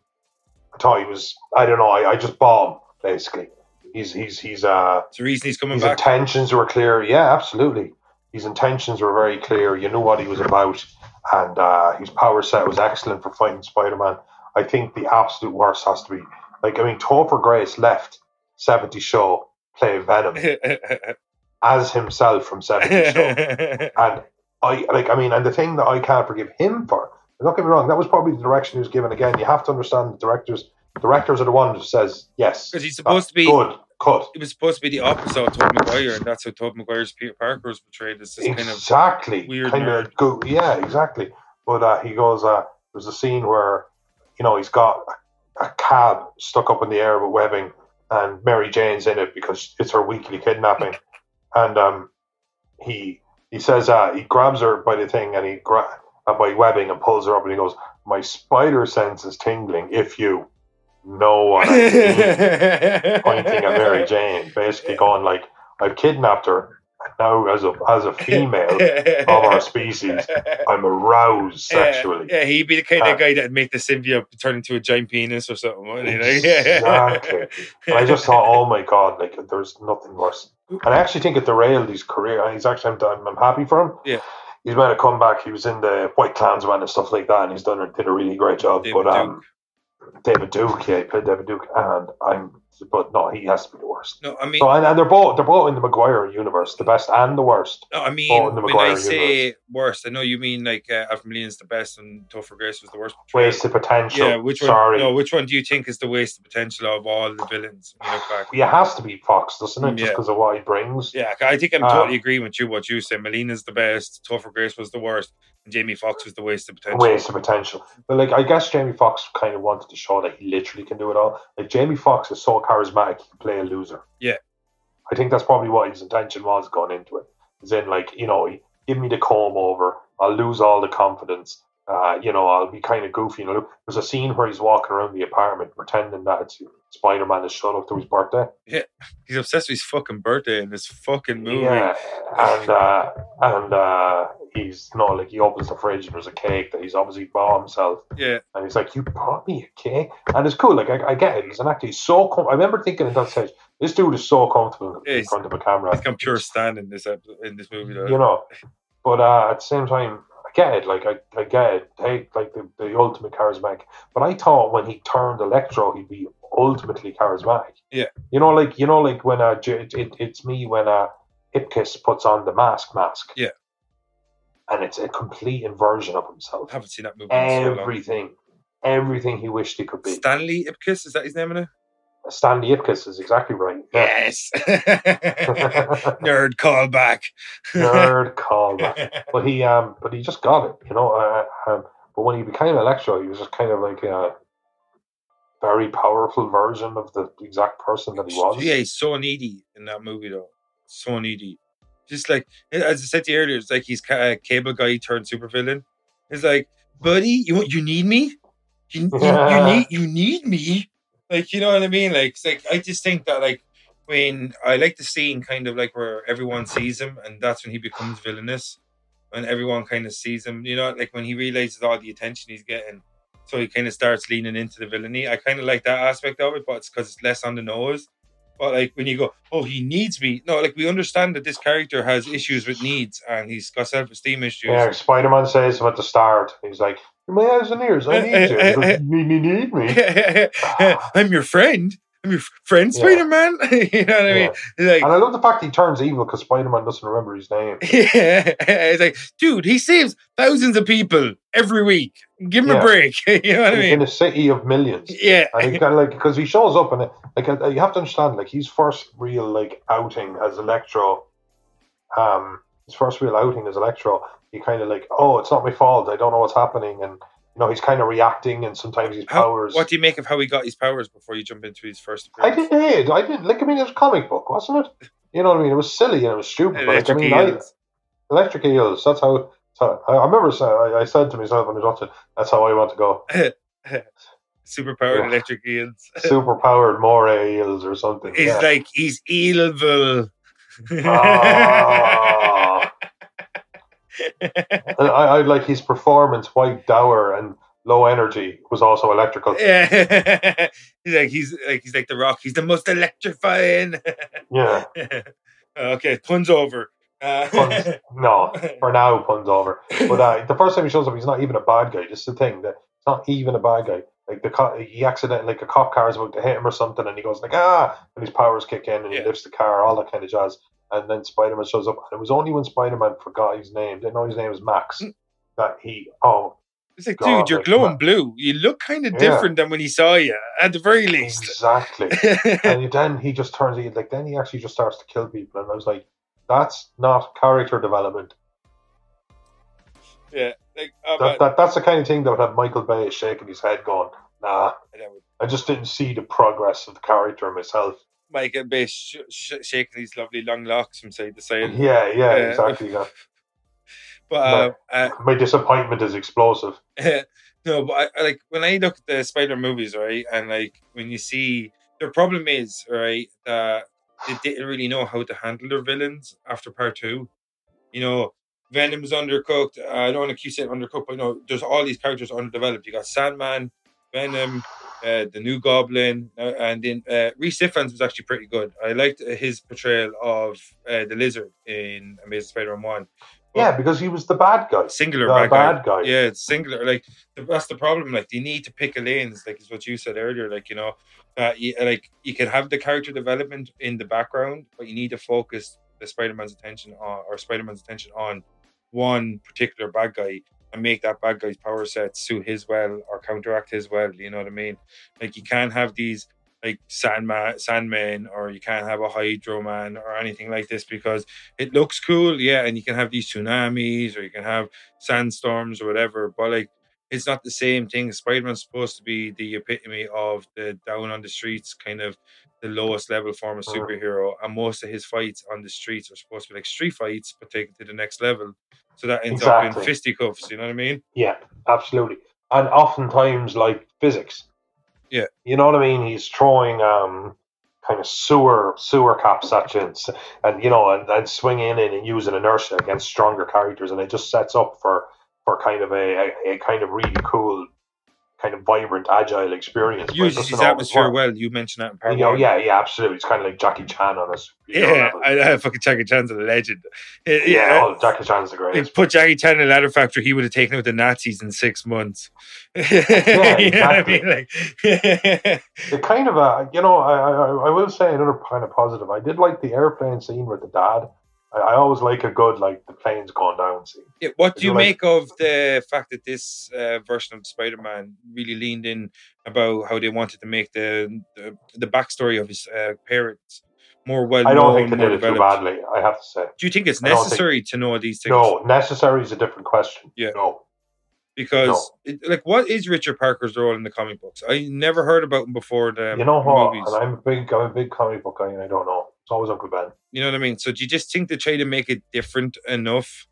I thought he was I don't know. I, I just bomb basically. He's he's he's uh. It's the reason he's coming his back. intentions were clear. Yeah, absolutely. His intentions were very clear. You knew what he was about, and uh, his power set was excellent for fighting Spider Man. I think the absolute worst has to be like I mean, Topher Grace left 70 Show play Venom. *laughs* as himself from 70 Show. *laughs* and I like I mean, and the thing that I can't forgive him for, don't get me wrong, that was probably the direction he was given again. You have to understand the directors directors are the one who says yes. Because he's supposed to be good. Cut. It was supposed to be the opposite of Tobey Maguire, and that's how Tobey Maguire's Peter Parker was portrayed as this exactly. kind of weird kind nerd. of go, yeah, exactly. But uh, he goes, uh, there's a scene where, you know, he's got a, a cab stuck up in the air with webbing, and Mary Jane's in it because it's her weekly kidnapping and um, he he says uh, he grabs her by the thing and he gra- uh, by webbing and pulls her up and he goes, "My spider sense is tingling. If you know what I mean," *laughs* pointing at Mary Jane, basically going like, "I've kidnapped her." Now as a as a *laughs* female of our species, I'm aroused sexually. Yeah, yeah he'd be the kind uh, of guy that'd make the symbiote turn into a giant penis or something. You know? Exactly. *laughs* I just thought, oh my god, like there's nothing worse. And I actually think it derailed his career. And he's actually, I'm, I'm happy for him. Yeah. He's made a comeback. He was in the White Klansman and stuff like that, and he's done did a really great job. David but um, Duke. David Duke, yeah, he played David Duke, and I'm but no, he has to be the worst. No, I mean, so, and, and, they're both they're both in the Maguire universe, the best and the worst. No, I mean, when I say universe. worst, I know you mean like uh, Alfred the best and Topher Grace was the worst. Wasted potential. Yeah, which one? Sorry. No, which one do you think is the wasted potential of all the villains? When you look back, yeah, it has to be Foxx, doesn't it? Just because yeah. of what he brings. Yeah, I think I'm um, totally agreeing with you. What you say, Molina's the best, Topher Grace was the worst, and Jamie Foxx was the wasted potential. Wasted potential. But like, I guess Jamie Foxx kind of wanted to show that he literally can do it all. Like Jamie Foxx is so charismatic, he can play a loser. Yeah. I think that's probably what his intention was going into it. Is in like, you know, give me the comb over, I'll lose all the confidence. Uh, you know, I'll be kind of goofy. You know, there's a scene where he's walking around the apartment pretending that it's Spider Man is showing up to his birthday. Yeah, he's obsessed with his fucking birthday in this fucking movie. Yeah, and uh, and uh, he's you know like he opens the fridge and there's a cake that he's obviously bought himself. Yeah, and he's like, "You bought me a cake," and it's cool. Like I, I get it. He's an actor. He's so. Com- I remember thinking at that stage, this dude is so comfortable yeah, in front of a camera. He's become pure stand in this in this movie. Though. You know, but uh, at the same time, get it. Like I, I get it. Hey, like the, the ultimate charismatic. But I thought when he turned Electro, he'd be ultimately charismatic. Yeah. You know, like you know, like when uh, it, it, it's me when uh, Ipkiss puts on the mask mask. Yeah. And it's a complete inversion of himself. I haven't seen that movie. Everything. everything he wished he could be. Stanley Ipkiss, is that his name in it? Stanley Ipkiss is exactly right. Yeah. Yes. *laughs* Nerd callback. Nerd *laughs* callback. But he um but he just got it, you know. Uh, um, but when he became Electro, he was just kind of like a very powerful version of the exact person that he was. Yeah, he's so needy in that movie though. So needy. Just like as I said to you earlier, it's like he's a cable guy turned supervillain. It's like, buddy, you you need me? You, you, you *laughs* need you need me? Like, you know what I mean? Like, like I just think that like when I like the scene kind of like where everyone sees him and that's when he becomes villainous. When everyone kind of sees him, you know, like when he realizes all the attention he's getting. So he kind of starts leaning into the villainy. I kind of like that aspect of it, but it's because it's less on the nose. But like when you go, oh, he needs me. No, like we understand that this character has issues with needs and he's got self esteem issues. Yeah, Spider Man says him at the start. He's like, my eyes and ears. I need you. Like, need, need me. *laughs* I'm your friend. I'm your friend, yeah. Spider Man. *laughs* you know what I mean? Like, and I love the fact he turns evil because Spider Man doesn't remember his name. *laughs* Yeah, it's like, dude, he saves thousands of people every week. Give him yeah. a break. you know what I mean? In a city of millions. Yeah, and he kind of like because he shows up and like uh, you have to understand, like his first real like outing as Electro. Um, his first real outing as Electro he kind of like, oh, it's not my fault. I don't know what's happening, and you know he's kind of reacting, and sometimes his powers. what do you make of how he got his powers before you jump into his first? Appearance? I didn't. I didn't like. I mean, it was a comic book, wasn't it? You know what I mean? It was silly and it was stupid. Electric but like, I mean, eels. I, electric eels. That's how. So I, I remember I, I, said to myself when I was watching, "That's how I want to go." *laughs* Super powered yeah. electric eels. *laughs* Super powered moray eels or something. He's yeah. like he's evil. oh. *laughs* I, I like his performance, white dour and low energy, was also electrical. Yeah, *laughs* he's like he's like he's like the Rock. He's the most electrifying. yeah. *laughs* okay, puns over. Uh, puns, *laughs* no, for now, puns over. But uh, the first time he shows up, he's not even a bad guy. Just the thing that he's not even a bad guy. Like the cop, he accidentally like a cop car is about to hit him or something, and he goes like ah, and his powers kick in, and yeah. he lifts the car, all that kind of jazz and then Spider Man shows up. And it was only when Spider Man forgot his name, didn't know his name was Max, mm. that he oh. It's like, God, dude, you're like, glowing blue. You look kind of different than when he saw you, at the very least. Exactly. *laughs* and then he just turns, he, like, then he actually just starts to kill people. And I was like, that's not character development. Yeah. Like, that, that, that's the kind of thing that would have Michael Bay shaking his head going, nah. I just didn't see the progress of the character myself. Michael Bay sh- sh- shaking these lovely long locks from side to side. Yeah, yeah, uh, *laughs* exactly. Yeah. but uh, my, my, disappointment is explosive. *laughs* no, but I, like when I look at the Spider movies, right, and like when you see the problem is right that they didn't really know how to handle their villains after part two. You know, Venom was undercooked. Uh, I don't want to accuse it undercooked, but you know, there's all these characters underdeveloped. You got Sandman, Venom, uh, the new Goblin, uh, and then uh, Rhys Ifans was actually pretty good. I liked his portrayal of uh, the Lizard in Amazing Spider-Man One. But yeah, because he was the bad guy, singular the bad, bad guy. guy. Yeah, it's singular. Like that's the problem. Like you need to pick a lanes. Like is what you said earlier. Like you know, you, like you can have the character development in the background, but you need to focus the Spider-Man's attention on or Spider-Man's attention on one particular bad guy and make that bad guy's power set suit his well or counteract his well. You know what I mean? Like you can't have these like Sandman, Sandman, or you can't have a Hydro Man or anything like this because it looks cool, yeah. And you can have these tsunamis or you can have sandstorms or whatever, but like it's not the same thing. Spider Man's supposed to be the epitome of the down on the streets kind of the lowest level form of superhero, and most of his fights on the streets are supposed to be like street fights, but take it to the next level. So that ends exactly. up in fisticuffs. You know what I mean? Yeah, absolutely. And oftentimes, like physics. Yeah. You know what I mean? He's throwing um kind of sewer sewer caps at you, and, and you know, and, and swinging in and using inertia against stronger characters, and it just sets up for for kind of a, a, a kind of really cool kind of vibrant, agile experience. Uses his atmosphere well. You mentioned that in part you know, Yeah, yeah, absolutely. It's kind of like Jackie Chan on us. Yeah, I, I, fucking Jackie Chan's a legend. Yeah, yeah oh, Jackie Chan's the greatest. Put Jackie Chan in a ladder factory, he would have taken out the Nazis in six months. *laughs* yeah, exactly. I mean? like, *laughs* it kind of, uh, you know, I, I, I will say another kind of positive. I did like the airplane scene with the dad I, I always like a good like the planes going down scene. Yeah, what do you make of the fact that this uh, version of Spider-Man really leaned in about how they wanted to make the the, the backstory of his uh, parents more well? Known? I don't think they did it too badly. I have to say. Do you think it's necessary think, to know these things? No, necessary is a different question. Yeah. No. Because, no. it, like, what is Richard Parker's role in the comic books? I never heard about him before the you know what? And I'm a big, I'm a big comic book guy, and I don't know. It's always Uncle Ben. You know what I mean? So do you just think they try to make it different enough?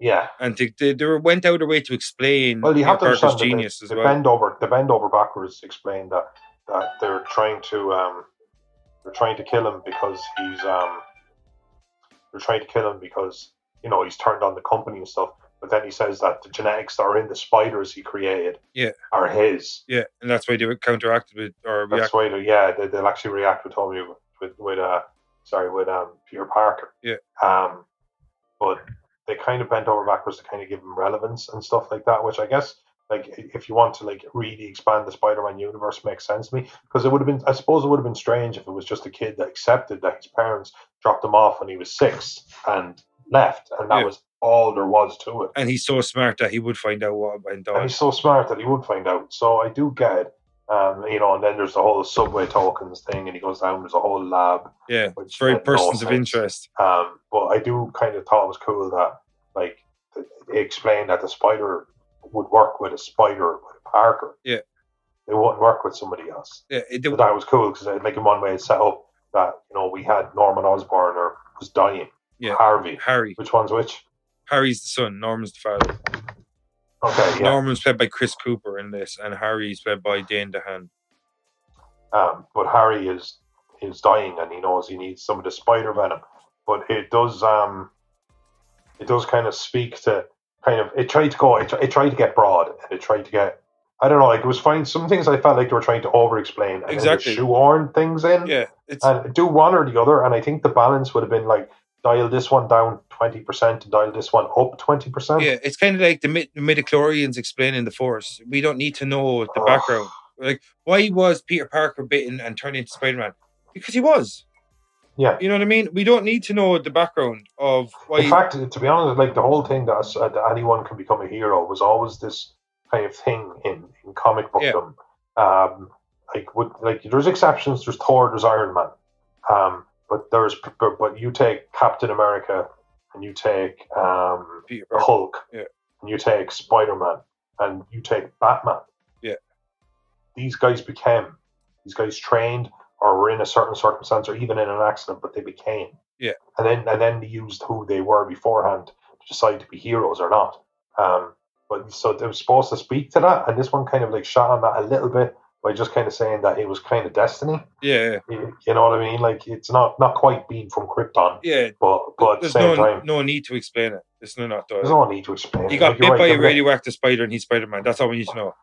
Yeah. And they, they, they went out of their way to explain well, you have to Parker's genius the, as the well. bend over, the bend over backwards explained that that they're trying to um they're trying to kill him because he's um they're trying to kill him because you know he's turned on the company and stuff. But then he says that the genetics that are in the spiders he created yeah. are his. Yeah, and that's why they counteracted with or that's why they, yeah they, will actually react with Tommy with with uh sorry, with um, Peter Parker. Yeah. Um, but they kind of bent over backwards to kind of give him relevance and stuff like that, which I guess, like, if you want to like really expand the Spider-Man universe, makes sense to me because it would have been, I suppose, it would have been strange if it was just a kid that accepted that his parents dropped him off when he was six and left, and that yeah. was all there was to it. And he's so smart that he would find out what went on. And he's so smart that he would find out. So I do get it. Um, you know, and then there's the whole subway tokens thing, and he goes down. There's a whole lab. Yeah, which very persons no of interest. Um, but I do kind of thought it was cool that, like, they explained that the spider would work with a spider with a Parker. Yeah, it wouldn't work with somebody else. Yeah, it, but that was cool because, like, in one way, it set up that you know we had Norman Osborn or was dying. Yeah, Harvey. Harry. Which one's which? Harry's the son. Norman's the father. Okay, yeah. Norman's played by Chris Cooper in this, and Harry's played by Dane DeHaan. Um, but Harry is is dying, and he knows he needs some of the spider venom. But it does um, it does kind of speak to kind of it tried to go it, it tried to get broad and it tried to get I don't know like it was fine. Some things I felt like they were trying to over explain and exactly shoehorn things in. Yeah, and do one or the other. And I think the balance would have been like dial this one down 20% and dial this one up 20%. Yeah, it's kind of like the mid- midichlorians explaining the force. We don't need to know the background. Like, why was Peter Parker bitten and turned into Spider Man? Because he was. Yeah. You know what I mean? We don't need to know the background of why. In fact, to be honest, like the whole thing that, uh, that anyone can become a hero was always this kind of thing in, in comic bookdom. Yeah. Um, like, with, like, there's exceptions. There's Thor, there's Iron Man. Um, but there's but you take Captain America and you take um, Hulk yeah. and you take Spider Man and you take Batman. Yeah, these guys became these guys trained or were in a certain circumstance or even in an accident, but they became. Yeah, and then and then they used who they were beforehand to decide to be heroes or not. Um, but so they were supposed to speak to that, and this one kind of like shot on that a little bit by just kind of saying that it was kind of destiny. Yeah, you, you know what I mean. Like it's not not quite being from Krypton. Yeah, but but at the same no, time, no need to explain it. There's no not. There's no need to explain. He got like, bit right, by a radioactive spider and he's Spider Man. That's all we need to know.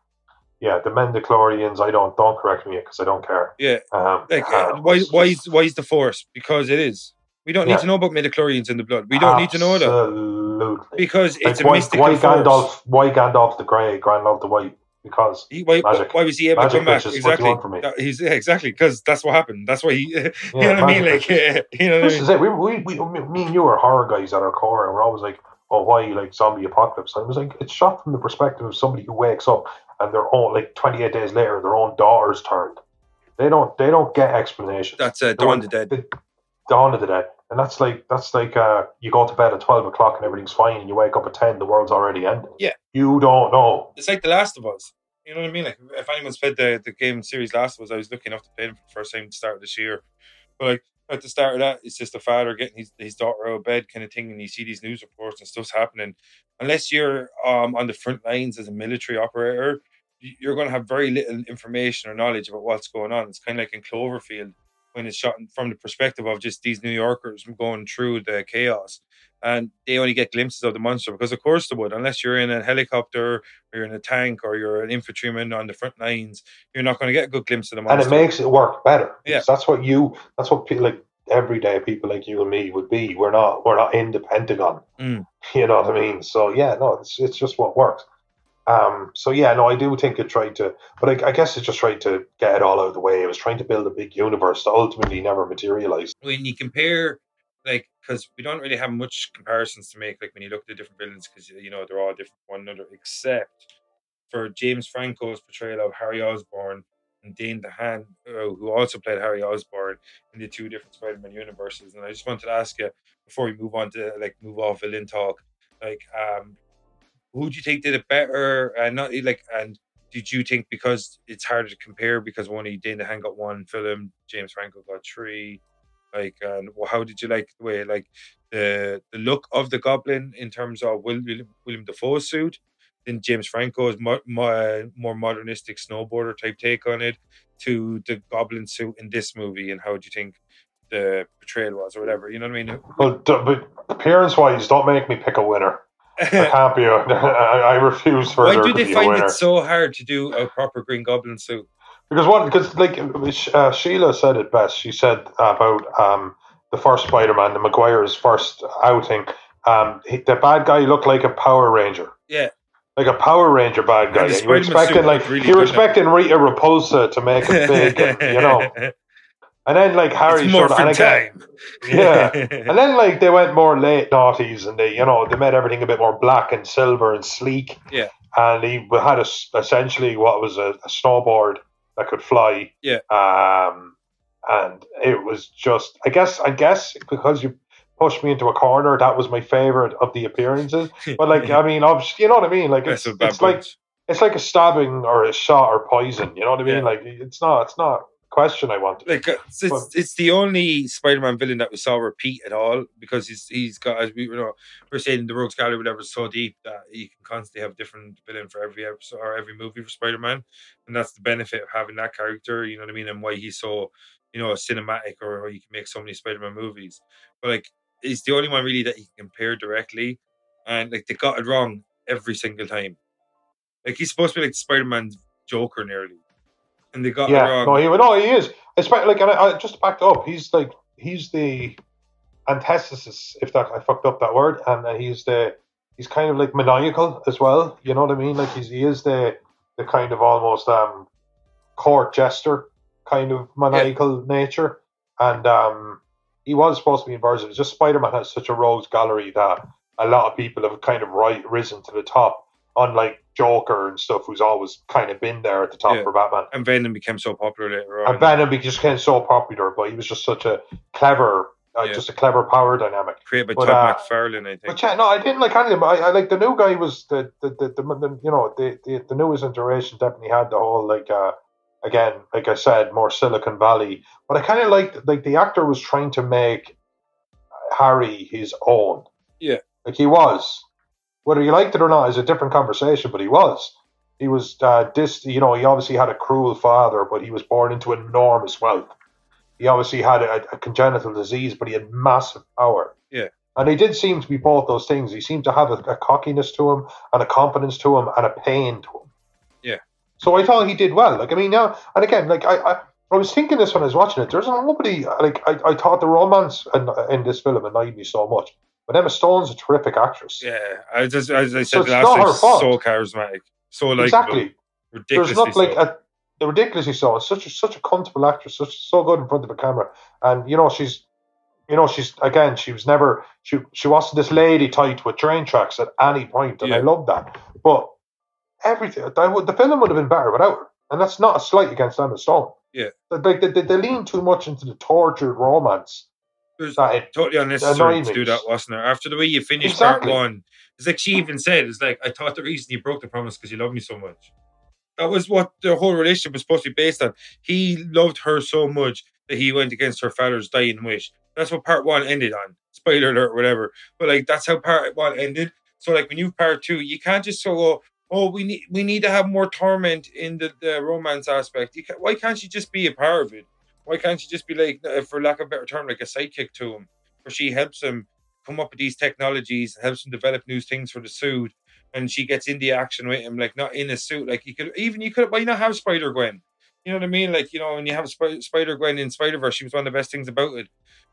Yeah, the Mendichlorians. I don't don't correct me because I don't care. Yeah, um, like uh, why why is why is the Force? Because it is. We don't need yeah. to know about midichlorians in the blood. We don't Absolutely. need to know that because it's like, a why, mystical why force. Gandalf? Why Gandalf the Grey? Gandalf the White? Because he, why, magic. why was he able to come back? Exactly. That, he's yeah, exactly because that's what happened. That's why he. *laughs* *laughs* you know what I mean? Like, you know this I mean? is it. We, we, we, me and you are horror guys at our core, and we're always like, "Oh, why like zombie apocalypse?" And I was like, it's shot from the perspective of somebody who wakes up and their own like 28 days later, their own daughter's turned. They don't. They don't get explanation. That's uh, Dawn of the Dead. Dawn of the Dead. And that's like that's like uh, you go to bed at twelve o'clock and everything's fine, and you wake up at ten, the world's already ended. Yeah, you don't know. It's like The Last of Us. You know what I mean? Like if anyone's played the, the game series Last of Us, I was lucky enough to play them for the first time to start this year. But like at the start of that, it's just a father getting his, his daughter out of bed kind of thing, and you see these news reports and stuff's happening. Unless you're um on the front lines as a military operator, you're going to have very little information or knowledge about what's going on. It's kind of like in Cloverfield when it's shot from the perspective of just these New Yorkers going through the chaos. And they only get glimpses of the monster because, of course, they would. Unless you're in a helicopter or you're in a tank or you're an infantryman on the front lines, you're not going to get a good glimpse of the monster. And it makes it work better. Yeah, that's what you. That's what people like everyday people like you and me would be. We're not. We're not in the Pentagon. Mm. You know what I mean? So yeah, no, it's it's just what works. Um, so yeah, no, I do think it tried to, but I, I, guess it just tried to get it all out of the way. It was trying to build a big universe that ultimately never materialized. When you compare like because we don't really have much comparisons to make like when you look at the different villains because you know they're all different from one another except for James Franco's portrayal of Harry Osborn and Dane DeHaan, uh, who also played Harry Osborn in the two different Spider-Man universes. And I just wanted to ask you before we move on to like move off villain talk, like um, who do you think did it better? And not like and did you think because it's harder to compare because only Dane DeHaan got one film, James Franco got three? Like, and how did you like the way like the the look of the Goblin in terms of William William Dafoe's suit? Then James Franco's mo- mo- more modernistic snowboarder type take on it to the Goblin suit in this movie, and how do you think the portrayal was, or whatever? You know what I mean? Well, but appearance wise, don't make me pick a winner. I can't be. A, I, I refuse for. Why do they find it so hard to do a proper Green Goblin suit? Because what? Because like uh, Sheila said it best. She said about um, the first Spider-Man, the Maguire's first outing. Um, he, the bad guy looked like a Power Ranger. Yeah. Like a Power Ranger bad guy. You're expecting like really you were expecting Rita Repulsa to make a big, and, *laughs* you know. And then like Harry it's sort of, and again, time. *laughs* yeah. *laughs* and then like they went more late noughties and they you know they made everything a bit more black and silver and sleek. Yeah. And he had a, essentially what was a, a snowboard that could fly. Yeah. Um, and it was just I guess I guess because you pushed me into a corner, that was my favorite of the appearances. *laughs* But like I mean, obviously, you know what I mean. Like it's, it's like it's like a stabbing or a shot or poison. You know what I mean? Yeah. Like it's not it's not question I want. Like uh, it's, but, it's the only Spider-Man villain that we saw repeat at all because he's he's got as we you know we're saying the Rogues Gallery whatever so deep that you can constantly have different villain for every episode or every movie for Spider-Man, and that's the benefit of having that character. You know what I mean, and why he's so you know cinematic or, or you can make so many Spider-Man movies. But like he's the only one really that you can compare directly, and like they got it wrong every single time. Like he's supposed to be like Spider-Man's Joker nearly and they got yeah, it wrong. No, he, no, he is. It's like, and I, I just backed up. He's like, he's the antithesis, if that I fucked up that word, and uh, he's the, he's kind of like maniacal as well. You know what I mean? Like he's he is the the kind of almost um court jester kind of maniacal yeah. nature, and um he was supposed to be in version. It's just Spider Man has such a rogues gallery that a lot of people have kind of right risen to the top, unlike Joker and stuff, who's always kind of been there at the top yeah. for Batman. And Venom became so popular later on. And Venom just became so popular, but he was just such a clever, uh, yeah. just a clever power dynamic. Created by but, Todd uh, McFarlane, I think. But yeah, no, I didn't like any of them. I, I like the new guy was the the, the, the, the you know the, the the newest iteration definitely had the whole like uh again like I said more Silicon Valley, but I kind of liked like the actor was trying to make Harry his own. Yeah, like he was whether you liked it or not is a different conversation, but he was. He was uh, dis, you know, he obviously had a cruel father, but he was born into enormous wealth. He obviously had a, a congenital disease, but he had massive power. Yeah. And he did seem to be both those things. He seemed to have a, a cockiness to him, and a confidence to him, and a pain to him. Yeah. So I thought he did well. Like I mean, now and again, like I, I, I was thinking this when I was watching it. There's nobody like I, I thought the romance in, in this film annoyed me so much. But Emma Stone's a terrific actress. Yeah, I just as I said so last time, so charismatic, so like exactly. ridiculously There's not like so. a, ridiculously so. It's such a such a comfortable actress, such so good in front of a camera, and you know she's, you know she's again she was never she she wasn't this lady tight with train tracks at any point, and yeah. I love that. But everything would, the film would have been better without her, and that's not a slight against Emma Stone. Yeah, like they, they, they lean too much into the tortured romance was totally unnecessary to do that, wasn't it? After the way you finished exactly. part one, it's like she even said, "It's like I thought the reason you broke the promise because you love me so much." That was what the whole relationship was supposed to be based on. He loved her so much that he went against her father's dying wish. That's what part one ended on. Spoiler alert, whatever. But like that's how part one ended. So like when you part two, you can't just go, "Oh, we need we need to have more torment in the, the romance aspect." Can, why can't she just be a part of it? Why can't she just be like, uh, for lack of a better term, like a sidekick to him, where she helps him come up with these technologies, helps him develop new things for the suit, and she gets in the action with him, like not in a suit. Like you could even you could why not have Spider Gwen? You know what I mean? Like you know when you have Sp- Spider Gwen in Spider Verse, she was one of the best things about it.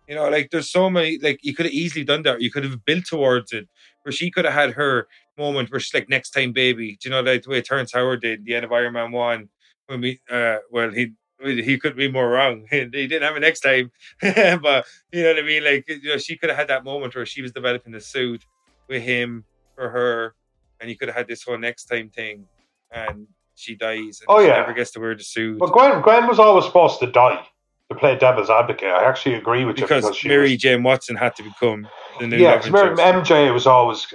You know, like there's so many. Like you could have easily done that. You could have built towards it, where she could have had her moment where she's like, "Next time, baby." Do you know like the way Terrence Howard did the end of Iron Man One when we, uh, well, he he could be more wrong. *laughs* He didn't have it next time, *laughs* but you know what I mean. Like you know, she could have had that moment where she was developing the suit with him for her, and you could have had this whole next time thing, and she dies. And oh she yeah, never gets to wear the suit. But Gwen, Gwen was always supposed to die to play devil's advocate. I actually agree with because you because Mary was, Jane Watson had to become the new yeah. MJ was always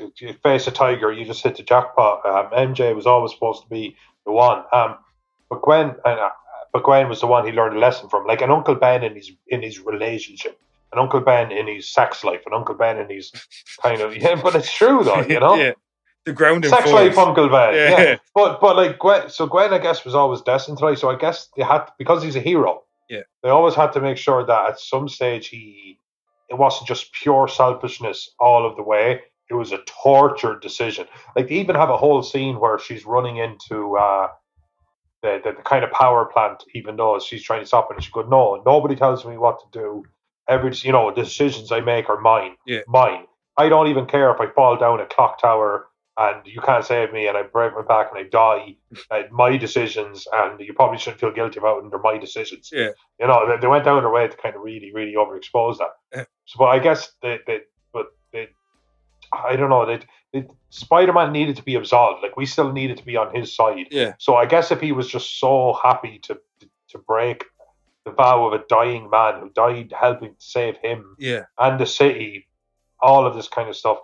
face a tiger. You just hit the jackpot. Um, MJ was always supposed to be the one. Um, but Gwen, uh, but Gwen was the one he learned a lesson from, like an Uncle Ben in his in his relationship, an Uncle Ben in his sex life, an Uncle Ben in his kind of *laughs* yeah. But it's true though, you know. yeah. The grounding Sex force. life, Uncle Ben. Yeah. Yeah. but but like Gwen, so Gwen, I guess, was always destined to die. So I guess they had because he's a hero. Yeah. They always had to make sure that at some stage he, it wasn't just pure selfishness all of the way. It was a tortured decision. Like they even have a whole scene where she's running into uh, the, the the kind of power plant, even though she's trying to stop it. And she goes, "No, nobody tells me what to do. Every you know, the decisions I make are mine. Yeah. Mine. I don't even care if I fall down a clock tower." And you can't save me, and I break my back and I die. *laughs* Uh, my decisions, and you probably shouldn't feel guilty about it. They're my decisions. Yeah. You know, they, they went down their way to kind of really, really overexpose that. Yeah. So, but I guess they, they but they, I don't know. They, they, Spider-Man needed to be absolved. Like we still needed to be on his side. Yeah. So I guess if he was just so happy to to break the vow of a dying man who died helping to save him Yeah. and the city, all of this kind of stuff.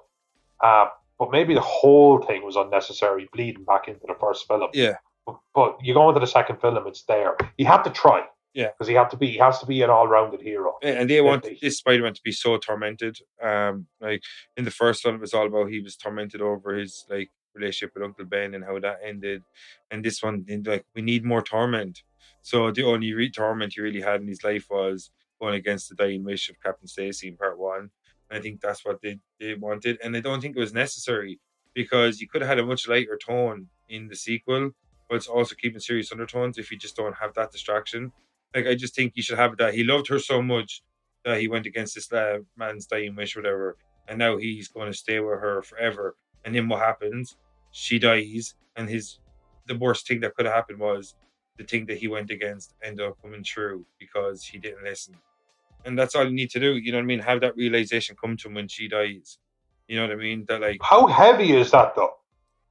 Uh, but maybe the whole thing was unnecessary, bleeding back into the first film. Yeah. But, but you go into the second film, it's there. He had to try. Yeah. Because he had to be. He has to be an all-rounded hero. And they want this Spider-Man to be so tormented. Um, like in the first one, it was all about he was tormented over his like relationship with Uncle Ben and how that ended. And this one, like we need more torment. So the only re- torment he really had in his life was going against the dying wish of Captain Stacy in part one. And I think that's what they, they wanted. And I don't think it was necessary because you could have had a much lighter tone in the sequel, but it's also keeping serious undertones if you just don't have that distraction. Like I just think you should have that. He loved her so much that he went against this uh, man's dying wish, whatever, and now he's going to stay with her forever. And then what happens? She dies, and his the worst thing that could have happened was the thing that he went against ended up coming true because he didn't listen. And that's all you need to do. You know what I mean? Have that realization come to him when she dies. You know what I mean? That like How heavy is that though?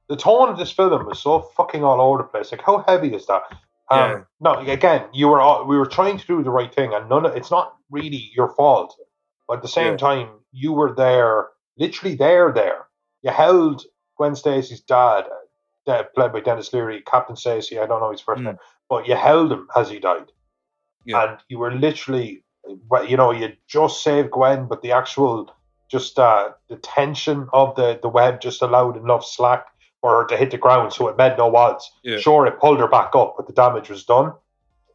The tone of this film is so fucking all over the place. Like, how heavy is that? Um, Yeah. No, again, you were all, we were trying to do the right thing, and none. Of, it's not really your fault. But at the same Yeah. time, you were there, literally there. There, you held Gwen Stacy's dad, uh, played by Denis Leary, Captain Stacy. I don't know his first Mm. name, but you held him as he died, Yeah. and you were literally, well, you know, you just saved Gwen, but the actual just uh, the tension of the, the web just allowed enough slack for her to hit the ground, so it meant no odds. Yeah. Sure, it pulled her back up, but the damage was done.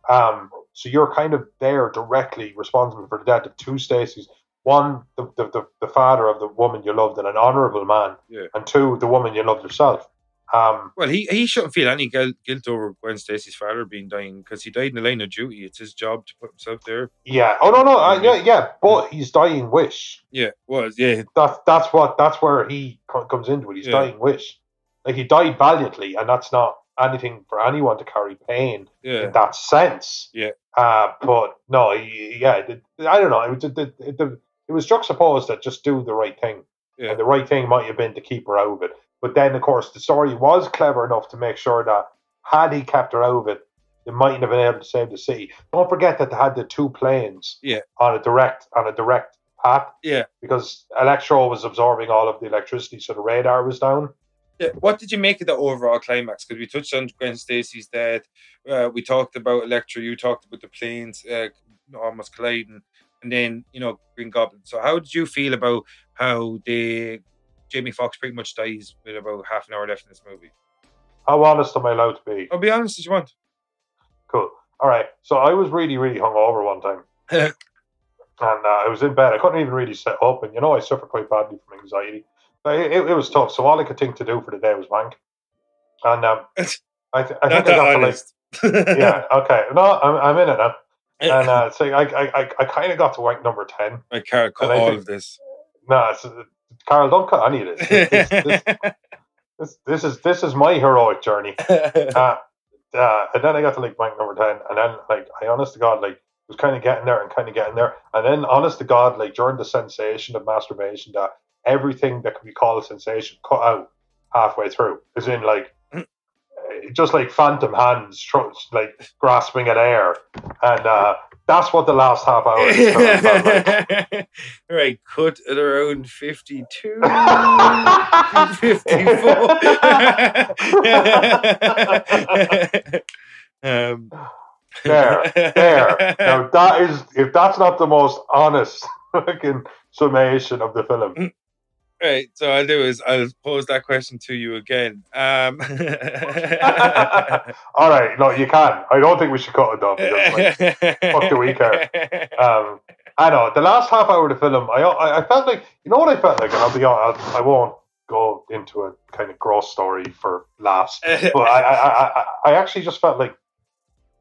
Um, so you're kind of there directly responsible for the death of two Stacys. One, the, the, the, the father of the woman you loved and an honourable man, Yeah. and two, the woman you loved yourself. Um, Well, he, he shouldn't feel any guilt, guilt over Gwen Stacy's father being dying because he died in the line of duty. It's his job to put himself there. yeah. Oh no, no. Uh, Mhm. yeah, yeah. But he's dying wish. Yeah, was yeah, That's that's what that's where he comes into it. He's Yeah. dying wish. Like he died valiantly, and that's not anything for anyone to carry pain yeah, in that sense. Yeah. Uh, but no, yeah, I don't know. It was the, the, it was juxtaposed that just do the right thing, yeah, and the right thing might have been to keep her out of it. But then, of course, the story was clever enough to make sure that had he kept her out of it, they mightn't have been able to save the city. Don't forget that they had the two planes Yeah. on a direct on a direct path yeah. because Electro was absorbing all of the electricity, so the radar was down. Yeah, what did you make of the overall climax? Because we touched on Gwen Stacy's death. Uh, we talked about Electra. You talked about the planes uh, almost colliding, and then you know Green Goblin. So how did you feel about how they Jamie Foxx pretty much dies with about half an hour left in this movie? How honest am I allowed to be? I'll be honest as you want. Cool. All right. So I was really, really hungover one time, *laughs* and uh, I was in bed. I couldn't even really sit up, and you know I suffer quite badly from anxiety. It, it, it was tough. So all I could think to do for the day was wank. And um, *laughs* I, th- I think I got to like, *laughs* yeah, okay. No, I'm, I'm in it now. And *laughs* uh, so I, I, I, I kind of got to wank number ten. I can't cut all think- of this. No, it's, Carl, don't cut any of this. This, this, this, this is this is my heroic journey. Uh, uh, and then I got to like blank number ten, and then like I honest to God like was kind of getting there and kind of getting there, and then honest to God like during the sensation of masturbation that everything that could be called a sensation cut out halfway through, as in like mm. just like phantom hands tr- like grasping at air, and uh, that's what the last half hour is. like. *laughs* right, cut at around 52, *laughs* 54. *laughs* um. There, there. Now that is, if that's not the most honest fucking summation of the film. Right, so I'll do is I'll pose that question to you again. Um, *laughs* All right, no, you can. I don't think we should cut it. Because, like, fuck do we care? Um, I know the last half hour of the film. I, I, I felt like you know what I felt like, and I'll be honest, I won't go into a kind of gross story for laughs, but I, I, I, I actually just felt like,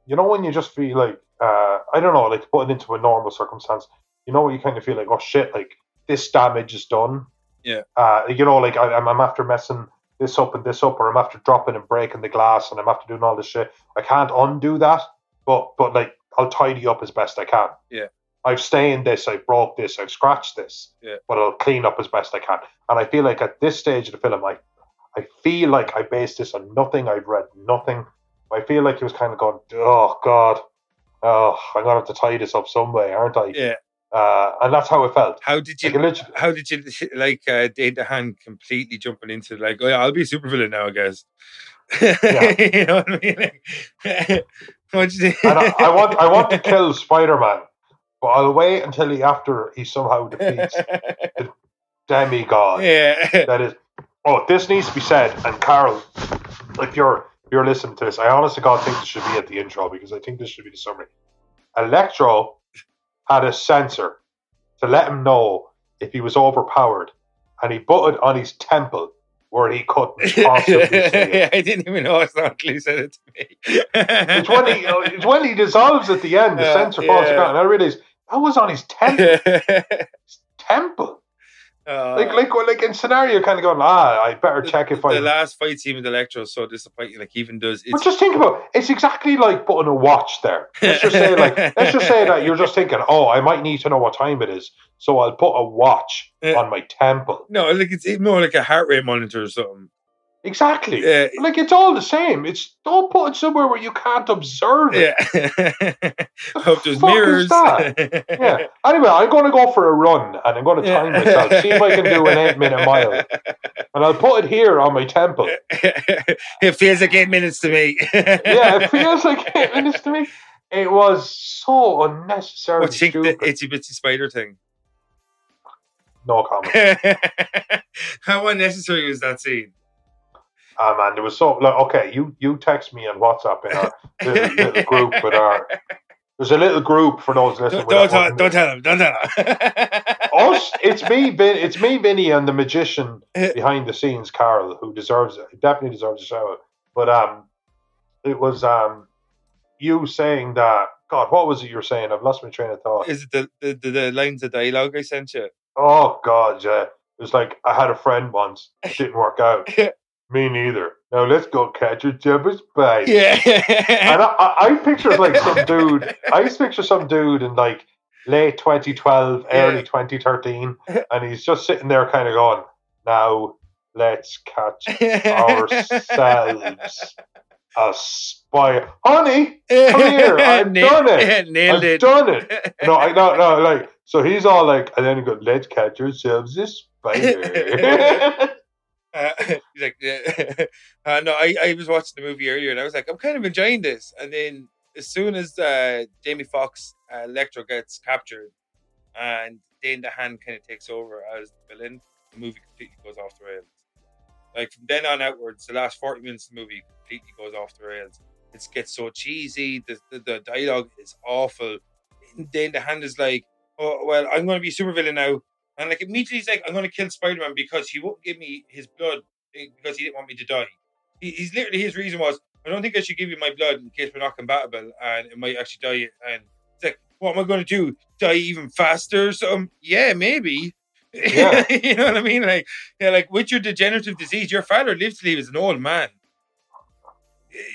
you know, when you just feel like, uh, I don't know, like to put it into a normal circumstance, you know, what you kind of feel like, oh shit, like this damage is done yeah. Uh, you know, like I, am I'm after messing this up and this up, or I'm after dropping and breaking the glass, and I'm after doing all this shit. I can't undo that, but but like I'll tidy up as best I can. Yeah. I've stained this, I've broke this, I've scratched this. Yeah. But I'll clean up as best I can. And I feel like at this stage of the film, I I feel like I based this on nothing. I've read nothing. I feel like he was kind of going, oh God, oh, I'm gonna have to tie this up some way, aren't I? Yeah. Uh, and that's how it felt. How did you? Like, how did you like uh, Dane DeHaan completely jumping into like, oh yeah, I'll be a supervillain now, I guess. Yeah. *laughs* you know what I mean? Like, *laughs* what you I, I, want, I want to kill *laughs* Spider Man, but I'll wait until he after he somehow defeats the demigod. Yeah. That is. Oh, this needs to be said. And Carol, if you're you're listening to this, I honestly God think this should be at the intro because I think this should be the summary. Electro had a sensor to let him know if he was overpowered, and he butted on his temple where he couldn't possibly *laughs* see it. I didn't even know it's not he said it to me. it's, when he, it's when he dissolves at the end, the uh, sensor falls yeah. down, and I realized that was on his temple. *laughs* his temple. Uh, like, like, like in scenario, kind of going, ah, I better the, check if the I. The last fight scene with Electro is so disappointing. Like, even does. It's... But just think about it. It's exactly like putting a watch there. Let's just say, like, *laughs* let's just say that you're just thinking, oh, I might need to know what time it is, so I'll put a watch uh, on my temple. No, like it's more like a heart rate monitor or something. Exactly. Yeah. Like it's all the same. It's don't put it somewhere where you can't observe it. Yeah. *laughs* Hope there's mirrors. *laughs* yeah. Anyway, I'm going to go for a run and I'm going to time yeah. myself. See if I can do an eight minute mile. And I'll put it here on my temple. *laughs* it feels like eight minutes to me. yeah, it feels like eight minutes to me. It was so unnecessary. What do you think the itsy bitsy spider thing? No comment. How unnecessary was that scene? Um, and there was so like okay, you you text me on WhatsApp in our little, little group with our. There's a little group for those listening. Don't, don't, tell, don't tell them. Don't tell them. Us, it's me, Vin, it's me, Vinny, and the magician *laughs* behind the scenes, Carol, who deserves it. Definitely deserves a shout out. But um, it was um, you saying that. God, what was it you were saying? I've lost my train of thought. Is it the the, the, the lines of dialogue I sent you? Oh God, yeah. It was like I had a friend once. It didn't work out. *laughs* Me neither. Now let's go catch a jumper's bite. Yeah. and I, I, I picture like some *laughs* dude. I picture some dude in like late 2012, yeah. early 2013, and he's just sitting there, kind of going, "Now let's catch ourselves a spy, honey. Come here, *laughs* I've done it. *laughs* Nailed I've it. done it. No, I no no like. So he's all like, and then he goes, "Let's catch ourselves a spider." Uh, *laughs* he's like, yeah. *laughs* uh, no, I, I was watching the movie earlier and I was like, I'm kind of enjoying this. And then as soon as uh, Jamie Foxx uh, Electro gets captured and Dane DeHaan kind of takes over as the villain, the movie completely goes off the rails. Like from then on outwards, the last 40 minutes of the movie completely goes off the rails. It gets so cheesy. The, the, the dialogue is awful. Dane DeHaan is like, oh, well, I'm going to be super villain now. And like immediately he's like, I'm going to kill Spider Man because he won't give me his blood eh, because he didn't want me to die. He, he's literally his reason was, I don't think I should give you my blood in case we're not compatible and it might actually die. And it's like, what am I going to do? Die even faster? So yeah, maybe. Yeah. *laughs* you know what I mean? Like, yeah, like with your degenerative disease, your father lived till he was an old man.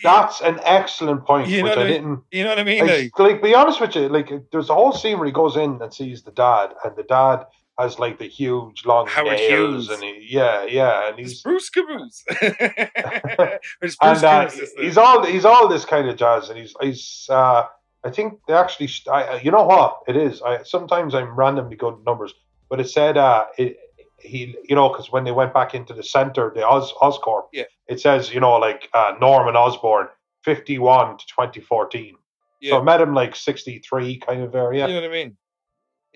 That's an excellent point, You know which what I I mean? didn't. You know what I mean? Like, Like, like, be honest with you, like, there's a whole scene where he goes in and sees the dad, and the dad has like the huge long Howard nails, Hughes. and he, yeah, yeah, and it's he's Bruce Caboose. *laughs* it's *laughs* Bruce and uh, Caboose, isn't it? he's all he's all this kind of jazz, and he's he's. Uh, I think they actually, I, you know what it is. I sometimes I'm randomly good numbers, but it said uh, it, he, you know, because when they went back into the center, the Oz Oscorp, Yeah. it says you know like uh, Norman Osborn, fifty one to twenty fourteen. So I met him like sixty three kind of area. You know what I mean?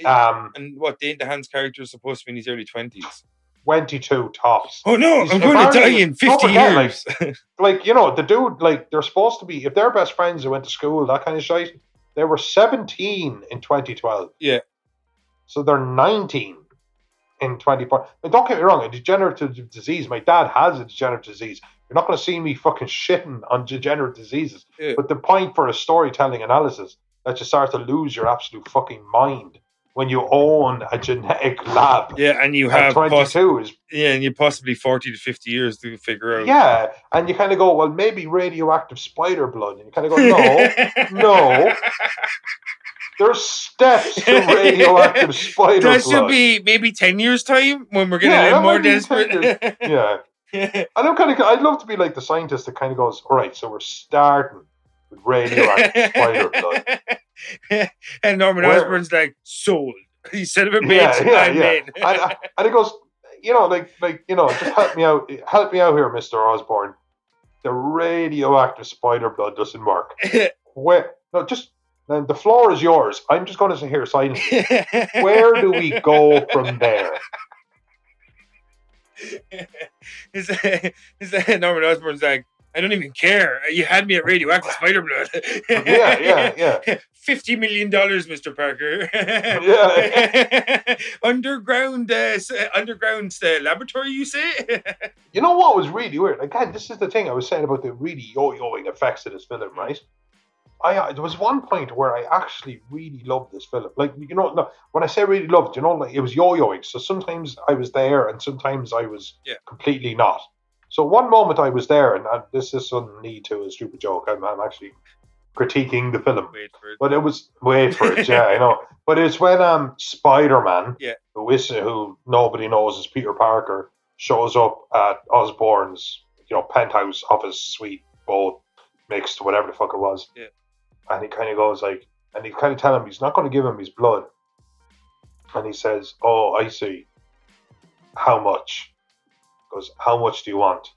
Um, and what Dane DeHaan's character is supposed to be in his early twenties. twenty two tops. Oh no, He's I'm going to die in don't fifty forget, years. *laughs* like you know the dude like they're supposed to be if they're best friends who went to school that kind of shit they were 17 in 2012 Yeah. so they're 19 in 24 and don't get me wrong a degenerative disease my dad has a degenerative disease you're not going to see me fucking shitting on degenerative diseases Yeah. but the point for a storytelling analysis that you start to lose your absolute fucking mind when you own a genetic lab yeah, and you have poss- 22 is yeah, and you possibly forty to fifty years to figure out. yeah and you kind of go well maybe radioactive spider blood and you kind of go no *laughs* no. There's steps to *laughs* radioactive spider That should blood. be maybe ten years time when we're getting Yeah, that more might be 10 desperate. *laughs* Yeah, and I'm kind of. I'd love to be like the scientist that kind of goes, all right, so we're starting with radioactive spider blood. *laughs* and Norman Where- Osborn's like sold. *laughs* He said of a Yeah, bitch, yeah, I'm yeah. in. And, uh, *laughs* and it goes, you know, like, like you know, just help me out, help me out here, Mister Osborn. The radioactive spider blood doesn't work. Where? No, just then the floor is yours. I'm just going to sit here silently. Where do we go from there? is, is Norman Osborn's like, I don't even care. You had me at radioactive *laughs* spider blood. Yeah, yeah, yeah. *laughs* Fifty million dollars, Mister Parker. Yeah. *laughs* underground, uh, underground uh, laboratory. You say? You know what was really weird? Again, this is the thing I was saying about the really yo-yoing effects of this film, right? I uh, there was one point where I actually really loved this film. Like you know, no, when I say really loved, you know, like it was yo-yoing. So sometimes I was there, and sometimes I was Yeah. completely not. So one moment I was there, and, and this is some need to a stupid joke. I'm, I'm actually critiquing the film. Wait for it. But it was wait for it, yeah, I know. *laughs* But it's when um Spider Man, Yeah. who is who nobody knows is Peter Parker, shows up at Osborn's, you know, penthouse office suite, both mixed, whatever the fuck it was. Yeah. And he kind of goes like, and he kind of tell him he's not going to give him his blood. And he says, "Oh, I see. How much?" Goes, "How much do you want?"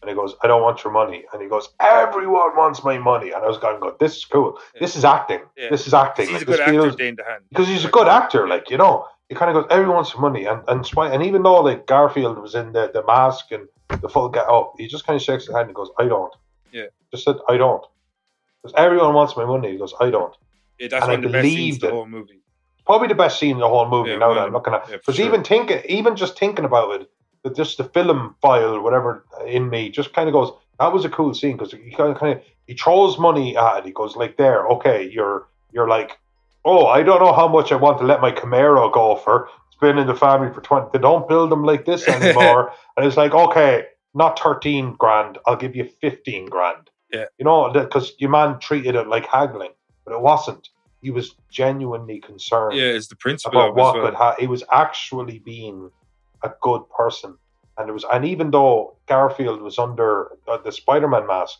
And he goes, "I don't want your money." And he goes, "Everyone wants my money." And I was going, "Go, this is cool. Yeah. This is acting. Yeah. This is acting. He's a good actor, feels- Dane DeHaan. because he's a good actor, like you know. He kind of goes, everyone wants money, and and and even though like Garfield was in the, the mask and the full get up, he just kind of shakes his head and goes, "I don't." Yeah. Just said, "I don't." Because everyone wants my money. He goes, "I don't." Yeah, that's and I one of the best scenes believed the whole movie. Probably the best scene in the whole movie. Yeah, now that I'm looking at, because sure. even thinking, even just thinking about it, that just the film file, whatever in me, just kind of goes, "That was a cool scene." Because he kind of kind of he throws money at it. He goes like, "There, okay, you're you're like." Oh, I don't know how much I want to let my Camaro go for. It's been in the family for 20. They don't build them like this *laughs* anymore. and it's like, okay, not 13 grand. I'll give you 15 grand. Yeah. You know, because your man treated it like haggling, but it wasn't. He was genuinely concerned Yeah, it's the principle about what well. could happen. He was actually being a good person. And it was, and even though Garfield was under uh, the Spider-Man mask,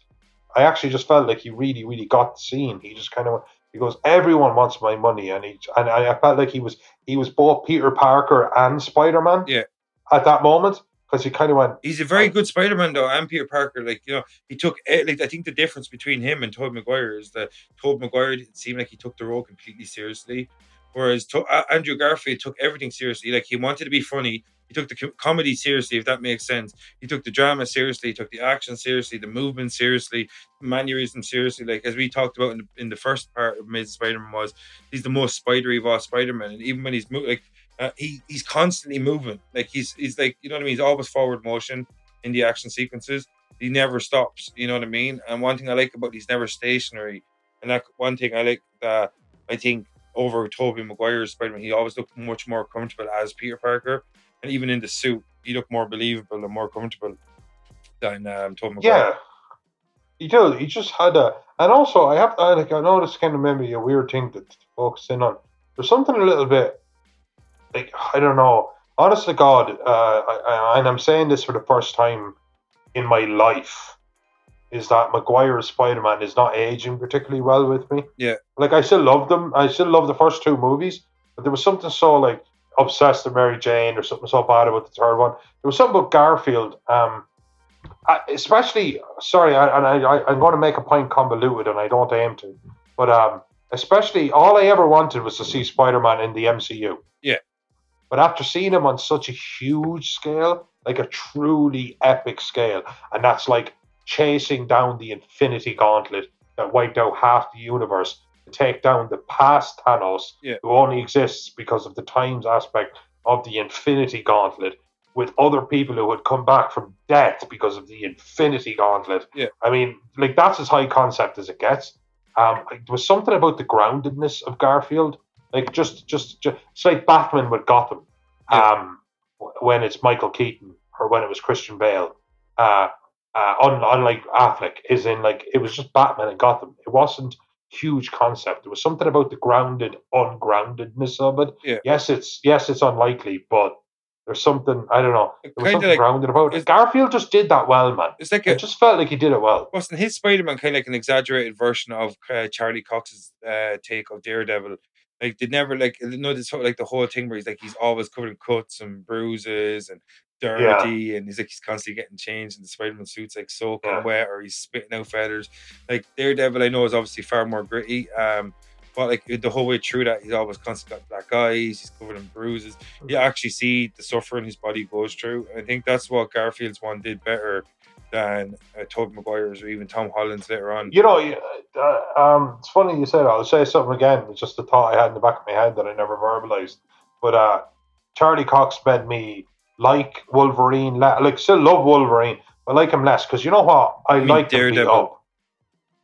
I actually just felt like he really, really got the scene. He just kind of he goes, everyone wants my money, and he and I I felt like he was he was both Peter Parker and Spider-Man. Yeah. At that moment, because he kind of went, He's a very good Spider-Man though, and Peter Parker. Like you know, he took eh, like I think the difference between him and Tobey Maguire is that Tobey Maguire it seemed like he took the role completely seriously, whereas to- Andrew Garfield took everything seriously. Like he wanted to be funny. He took the comedy seriously, if that makes sense. He took the drama seriously. He took the action seriously, the movement seriously, mannerism seriously. Like as we talked about in the, in the first part of Amazing Spider-Man was, he's the most spidery of all Spider-Man, and even when he's mo- like uh, he he's constantly moving. Like he's he's like you know what I mean. He's always forward motion in the action sequences. He never stops. You know what I mean. And one thing I like about he's never stationary. And that one thing I like that I think over Tobey Maguire's Spider-Man, he always looked much more comfortable as Peter Parker, and even in the suit, he looked more believable and more comfortable than um, Tobey Maguire. yeah. He does. He just had a, and also I have I, like I know this kind of maybe a weird thing to, to focus in on. There's something a little bit like I don't know. Honest to God, uh, I, I, and I'm saying this for the first time in my life, is that Maguire's Spider Man is not aging particularly well with me. Yeah, like I still love them. I still love the first two movies, but there was something so like obsessed with Mary Jane or something so bad about the third one. There was something about Garfield. Um, especially sorry, I, and I, I I'm going to make a point convoluted, and I don't aim to, but um, especially all I ever wanted was to see Spider Man in the MCU. Yeah. But after seeing him on such a huge scale, like a truly epic scale, and that's like chasing down the Infinity Gauntlet that wiped out half the universe take down the past Thanos, yeah. who only exists because of the times aspect of the Infinity Gauntlet, with other people who had come back from death because of the Infinity Gauntlet. Yeah. I mean, like that's as high concept as it gets. Um, there was something about the groundedness of Garfield, like just, just, just it's like Batman with Gotham, yeah. um, when it's Michael Keaton or when it was Christian Bale. Uh, uh, unlike Affleck, is in like it was just Batman and Gotham. It wasn't huge concept. There was something about the grounded, ungroundedness of it. Yeah. Yes, it's yes, it's unlikely, but there's something I don't know. There was something like, grounded about it. Garfield just did that well, man. It's like a, it just felt like he did it well. Wasn't his Spider-Man kind of like an exaggerated version of uh, Charlie Cox's uh, take of Daredevil? Like they never like you know this like the whole thing where he's like he's always covered in cuts and bruises and dirty yeah. and he's like he's constantly getting changed and the Spider-Man suit's like soaking yeah. wet or he's spitting out feathers. Like Daredevil I know is obviously far more gritty. Um but like the whole way through that, he's always constantly got black eyes. He's covered in bruises. You actually see the suffering his body goes through. I think that's what Garfield's one did better than uh, Tobey Maguire's or even Tom Holland's later on. You know, uh, um, it's funny you say that. I'll say something again. It's just a thought I had in the back of my head that I never verbalized. But uh, Charlie Cox made me like Wolverine. Like, still love Wolverine, but like him less because you know what? I, I mean, like Daredevil. Up.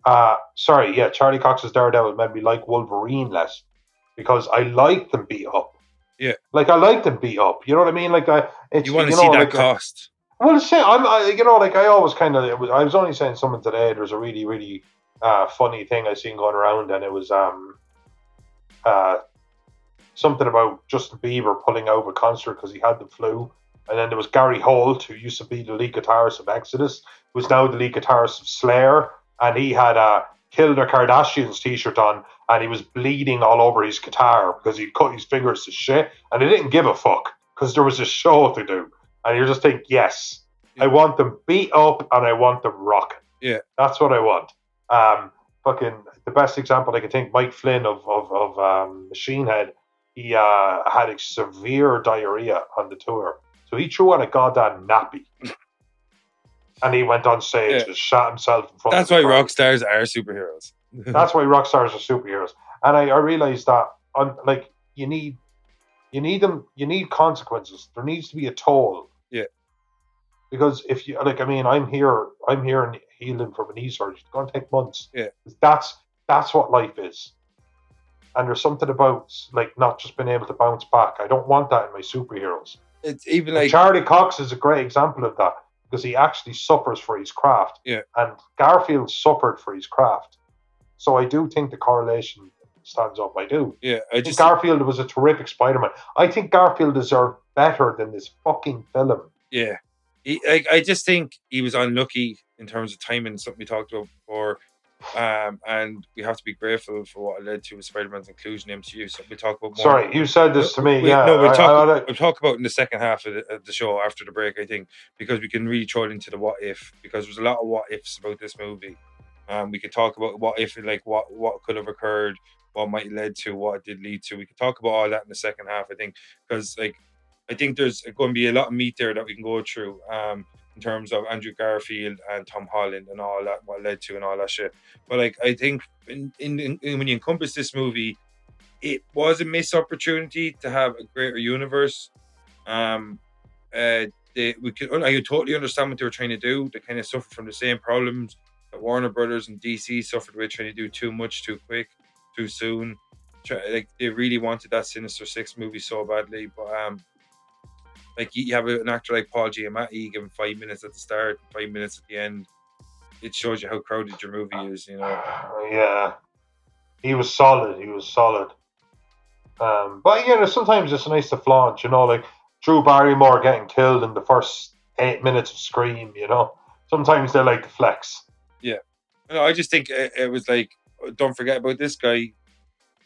Uh, sorry, yeah, Charlie Cox's Daredevil made me like Wolverine less because I like them beat up. Yeah, like I like them beat up. You know what I mean? Like I, it's, you want to see know, that like, cost. Well, say I'm, I, you know, like I always kind of, was, I was only saying something today. There's a really, really uh, funny thing I seen going around, and it was um, uh, something about Justin Bieber pulling out of a concert because he had the flu. And then there was Gary Holt, who used to be the lead guitarist of Exodus, who's now the lead guitarist of Slayer. And he had a Kill the Kardashians t-shirt on and he was bleeding all over his guitar because he'd cut his fingers to shit. And he didn't give a fuck because there was a show to do. And you just think yes yeah. I want them beat up and I want them rocking. Yeah. That's what I want. Um fucking the best example I can think Mike Flynn of of, of um, Machine Head he uh, had a severe diarrhea on the tour so he threw on a goddamn nappy *laughs* and he went on stage yeah. and shot himself in front That's why rock stars are superheroes. *laughs* That's why rock stars are superheroes. And I, I realized that on like you need you need them you need consequences. There needs to be a toll. Yeah. Because if you like I mean I'm here I'm here and healing from a knee surgery. It's gonna take months. Yeah. That's that's what life is. And there's something about like not just being able to bounce back. I don't want that in my superheroes. It's even like Charlie Cox is a great example of that because he actually suffers for his craft. Yeah. And Garfield suffered for his craft. So I do think the correlation stands up. I do. Yeah. I just Garfield was a terrific Spider Man. I think Garfield deserved better than this fucking film. Yeah. He, I, I just think he was unlucky in terms of timing, something we talked about before. Um, and we have to be grateful for what it led to with Spider-Man's inclusion in MCU. So we talk about more. Sorry, you said this to me. We, yeah, no, we'll talk, I, I, we'll talk about in the second half of the, of the, show after the break. I think because we can really throw it into the what if because there's a lot of what ifs about this movie. Um, we could talk about what if, like what what could have occurred, what might have led to, what it did lead to. We could talk about all that in the second half. I think because like I think there's going to be a lot of meat there that we can go through. Um, in terms of Andrew Garfield and Tom Holland and all that, what led to and all that shit. But like, I think in, in, in when you encompass this movie, it was a missed opportunity to have a greater universe. Um, uh, they, we could, I totally understand what they were trying to do. They kind of suffered from the same problems that Warner Brothers and DC suffered with trying to do too much, too quick, too soon. Try, like they really wanted that Sinister Six movie so badly, but um, like you have an actor like Paul Giamatti, you give him five minutes at the start, five minutes at the end. it shows you how crowded your movie is. You know. Yeah, he was solid. He was solid. Um, but you know, sometimes it's nice to flaunt. You know, like Drew Barrymore getting killed in the first eight minutes of Scream. You know, sometimes they like to flex. Yeah, no, I just think it, it was like, don't forget about this guy.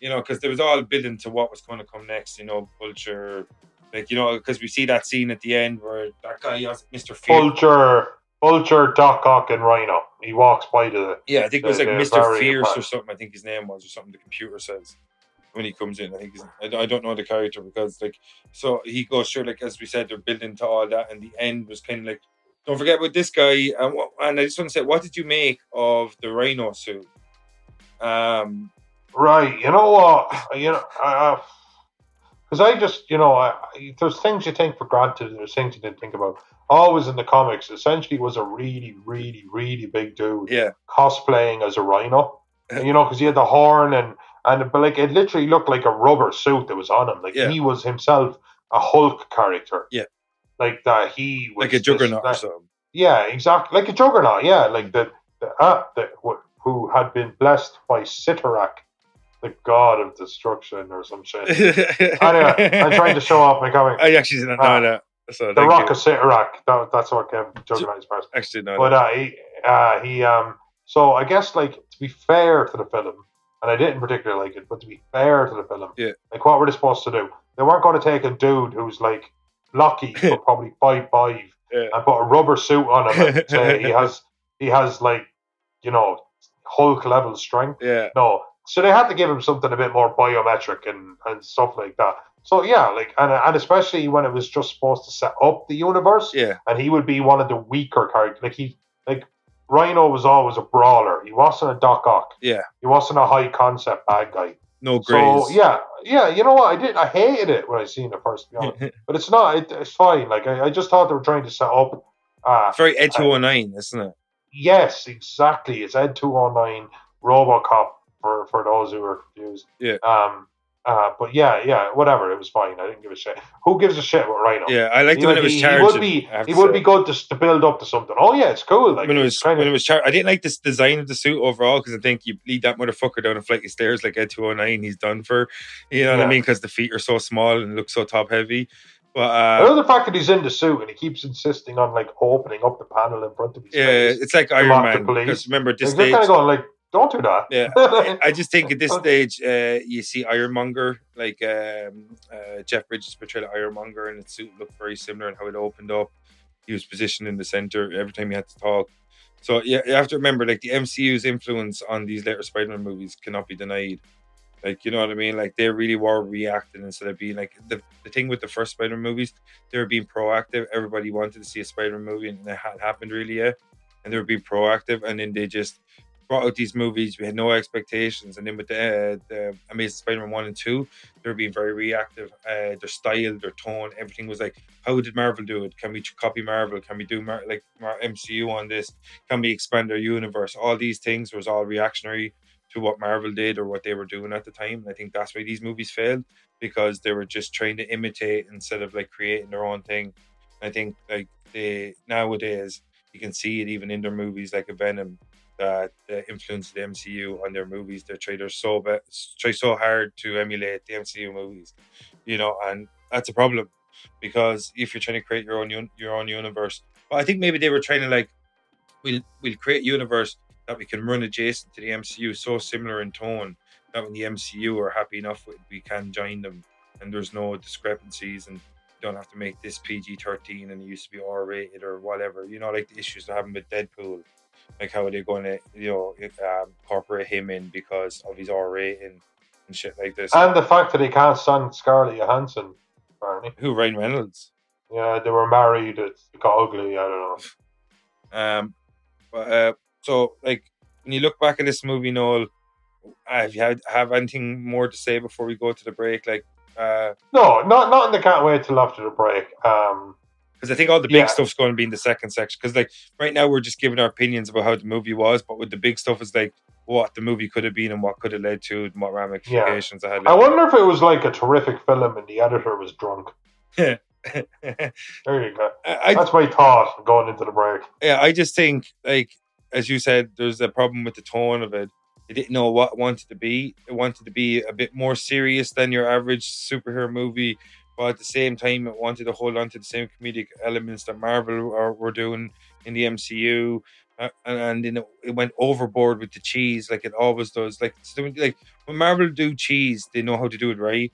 You know, because there was all building to what was going to come next. You know, Vulture, like you know, because we see that scene at the end where that guy has Mister Vulture, Vulture, Doc Ock, and Rhino. He walks by to the. Yeah, I think it was like Mister Fierce or something. I think his name was or something. The computer says when he comes in. I think I, I don't know the character because like so he goes through like as we said they're building to all that and the end was kind of like don't forget about this guy and what, and I just want to say what did you make of the Rhino suit? Um, right, you know what you know. Uh, because I just, you know, I, there's things you take for granted, there's things you didn't think about. Always in the comics, essentially was a really, really, really big dude. Yeah. Cosplaying as a rhino. you know, because he had the horn and and but like it literally looked like a rubber suit that was on him. Like yeah. he was himself a Hulk character. Yeah, like that. He was like a juggernaut this, that. Yeah, exactly, like a juggernaut. Yeah, like the the, uh, the who had been blessed by Cyttorak, the god of destruction or some shit. anyway, I'm trying to show off my comic. *laughs* I actually didn't know uh, that. So the Rock you. of Cyttorak. That, that's what Kevin Juggernaut's part. Actually, no. But uh, he, uh, he, um, so I guess like to be fair to the film, and I didn't particularly like it. But to be fair to the film, yeah. like what were they supposed to do? They weren't going to take a dude who's like lucky *laughs* for probably five five yeah. and put a rubber suit on him and *laughs* say he has he has like you know Hulk level strength. Yeah. No. So they had to give him something a bit more biometric and, and stuff like that. So yeah, like and and especially when it was just supposed to set up the universe. Yeah. And he would be one of the weaker characters. Like he like Rhino was always a brawler. He wasn't a Doc Ock. Yeah. He wasn't a high concept bad guy. No grace. So yeah, yeah. You know what? I did. I hated it when I seen it first. *laughs* but it's not. It, it's fine. Like I, I, just thought they were trying to set up. Uh, it's very Ed Two Hundred Nine, isn't it? Yes, exactly. It's Ed Two Hundred Nine, RoboCop for for those who are confused. Yeah. Um. Uh, but yeah, yeah, whatever. It was fine. I didn't give a shit. *laughs* Who gives a shit about Rhino? Yeah, I liked it when it was he, charged. He would be. He would be good to, to build up to something. Oh yeah, it's cool. Like when it was when of, it was charged. I didn't like this design of the suit overall because I think you lead that motherfucker down a flight of stairs like Ed two hundred oh nine. He's done for. You know yeah. what I mean? Because the feet are so small and look so top heavy. But uh, I love the fact that he's in the suit and he keeps insisting on like opening up the panel in front of his yeah, face. it's like Iron Man. Because remember, this like, stage, kind of going like don't do that. Yeah, *laughs* I just think at this stage, uh, you see Ironmonger, like um, uh, Jeff Bridges portrayed Ironmonger, and its suit looked very similar and how it opened up. He was positioned in the center every time he had to talk. So yeah, you have to remember, like the MCU's influence on these later Spider-Man movies cannot be denied. Like you know what I mean? Like they really were reacting instead of being like the, the thing with the first Spider-Man movies, they were being proactive. Everybody wanted to see a Spider-Man movie, and it hadn't happened really yet. And they were being proactive, and then they just brought out these movies. We had no expectations, and then with the, uh, the Amazing Spider-Man one and two, they were being very reactive. Uh, their style, their tone, everything was like, how did Marvel do it? Can we copy Marvel? Can we do Mar- like Mar- MCU on this? Can we expand our universe? All these things was all reactionary to what Marvel did or what they were doing at the time. And I think that's why these movies failed because they were just trying to imitate instead of like creating their own thing. I think like they nowadays you can see it even in their movies like a Venom that uh, influence the MCU on their movies. They try their so be- try so hard to emulate the MCU movies, you know, and that's a problem because if you're trying to create your own un- your own universe, well, I think maybe they were trying to like we'll we'll create a universe that we can run adjacent to the MCU, so similar in tone that when the MCU are happy enough we can join them, and there's no discrepancies and don't have to make this PG 13 and it used to be R rated or whatever. You know, like the issues they're having with Deadpool like how are they going to you know um, incorporate him in because of his R rating and shit like this. And the fact that he can't stand Scarlett Johansson, apparently. Who Ryan Reynolds? Yeah, they were married. It got ugly. I don't know. *laughs* Um, but uh, so like when you look back at this movie, Noel, have you had, have anything more to say before we go to the break? Like, uh, no, not not in the can't wait till after the break. Um, because I think all the big yeah. stuff's going to be in the second section. Because like right now we're just giving our opinions about how the movie was, but with the big stuff is like what the movie could have been and what could have led to and what ramifications yeah. it had. I wonder if it was like a terrific film and the editor was drunk. Yeah. *laughs* there you go. I, That's my thought going into the break. Yeah, I just think like as you said, there's a problem with the tone of it. It didn't know what it wanted to be. It wanted to be a bit more serious than your average superhero movie, but at the same time, it wanted to hold on to the same comedic elements that Marvel are, were doing in the MCU. Uh, and then it went overboard with the cheese, like it always does. Like, like when Marvel do cheese, they know how to do it right.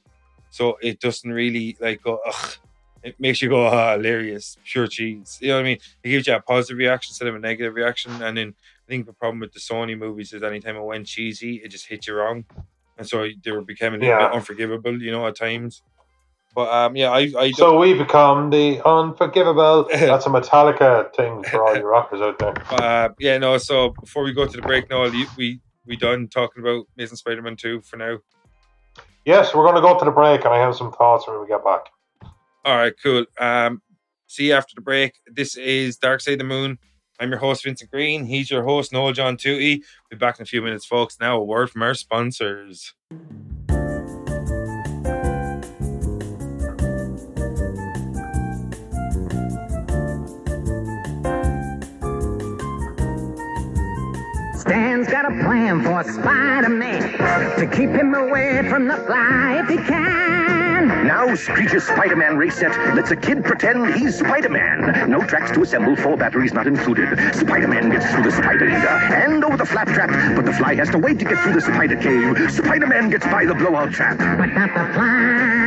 So it doesn't really like go, ugh, it makes you go, ah, hilarious, pure cheese. You know what I mean? It gives you a positive reaction instead of a negative reaction. And then I think the problem with the Sony movies is anytime it went cheesy, it just hit you wrong. And so they were becoming yeah. a bit unforgivable, you know, at times. But um, yeah, I, I so we become the unforgivable. *laughs* That's a Metallica thing for all you rockers out there. Uh, yeah, no. So before we go to the break, Noel, we we done talking about Amazing Spider-Man two for now. Yes, we're going to go to the break, and I have some thoughts when we get back. All right, cool. Um, see you after the break. This is Dark Side of the Moon. I'm your host, Vincent Green. He's your host, Noel John Toohey. We'll be back in a few minutes, folks. Now, a word from our sponsors. Got a plan for Spider-Man to keep him away from the fly if he can. Now Screech's Spider-Man race set lets a kid pretend he's Spider-Man. No tracks to assemble, four batteries not included. Spider-Man gets through the spider leader and over the flap trap, but the fly has to wait to get through the spider cave. Spider-Man gets by the blowout trap. But not the fly.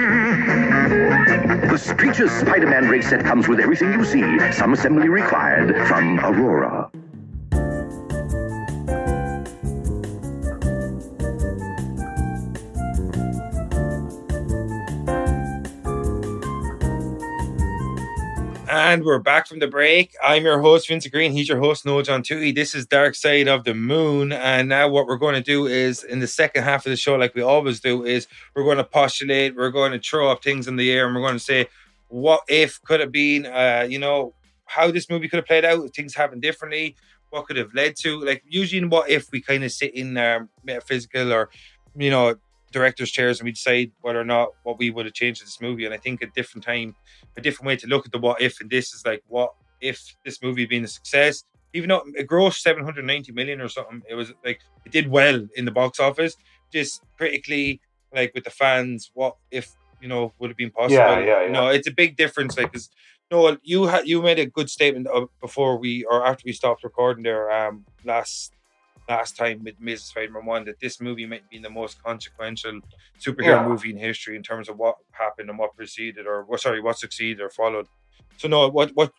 The Screech's Spider-Man race set comes with everything you see. Some assembly required from Aurora. And we're back from the break. I'm your host, Vince Green. He's your host, Noel John Toohey. This is Dark Side of the Moon. And now what we're going to do is in the second half of the show, like we always do, is we're going to postulate, we're going to throw up things in the air, and we're going to say, what if could have been, uh, you know, how this movie could have played out, things happened differently, what could have led to. Like usually in what if we kind of sit in um, metaphysical or, you know, director's chairs and we decide whether or not what we would have changed in this movie. And I think a different time, a different way to look at the what if, and this is like, what if this movie had been a success? Even though it grossed 790 million or something, it was like, it did well in the box office. Just critically, like with the fans, what if, you know, would have been possible? Yeah, yeah, yeah. No, it's a big difference. Like, because Noel, you had you made a good statement before we or after we stopped recording there um last last time with Mrs. Spider-Man One that this movie might be the most consequential superhero yeah. movie in history in terms of what happened and what preceded or what sorry what succeeded or followed. So no, what what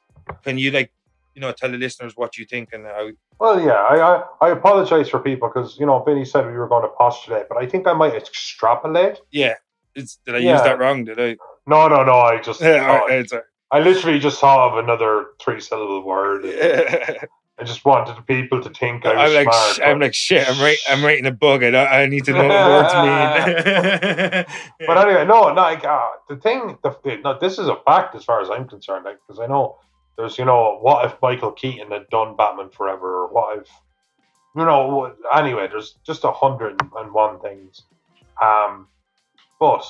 can you like you know tell the listeners what you think and how? Well, yeah, I I, I apologize for people because you know Vinny said we were going to postulate, but I think I might extrapolate. Yeah, it's, did I yeah. use that wrong? Did I? No, no, no. I just. *laughs* Yeah, right, I literally just thought of another three syllable word. *laughs* I just wanted the people to think I was I'm like, smart. Sh- I'm like, shit. I'm right. I'm writing a book. I, I need to know what *laughs* words mean. *laughs* but anyway, no, no. Like uh, the thing, the, the, no, this is a fact as far as I'm concerned. Like, because I know there's, you know, what if Michael Keaton had done Batman Forever, or what if, you know, anyway, there's just a hundred and one things. Um, but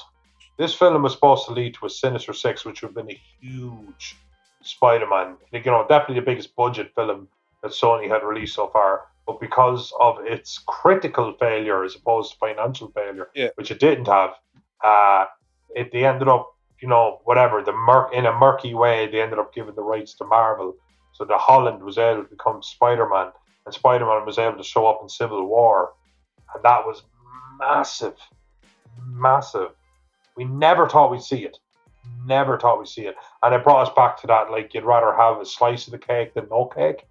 this film was supposed to lead to a Sinister Six, which would have been a huge Spider-Man. Like, you know, definitely the biggest budget film that Sony had released so far. But because of its critical failure as opposed to financial failure, yeah. which it didn't have, uh, it they ended up, you know, whatever the murk in a murky way, they ended up giving the rights to Marvel. So the Holland was able to become Spider-Man, and Spider-Man was able to show up in Civil War, and that was massive, massive. We never thought we'd see it. Never thought we'd see it. And it brought us back to that like you'd rather have a slice of the cake than no cake.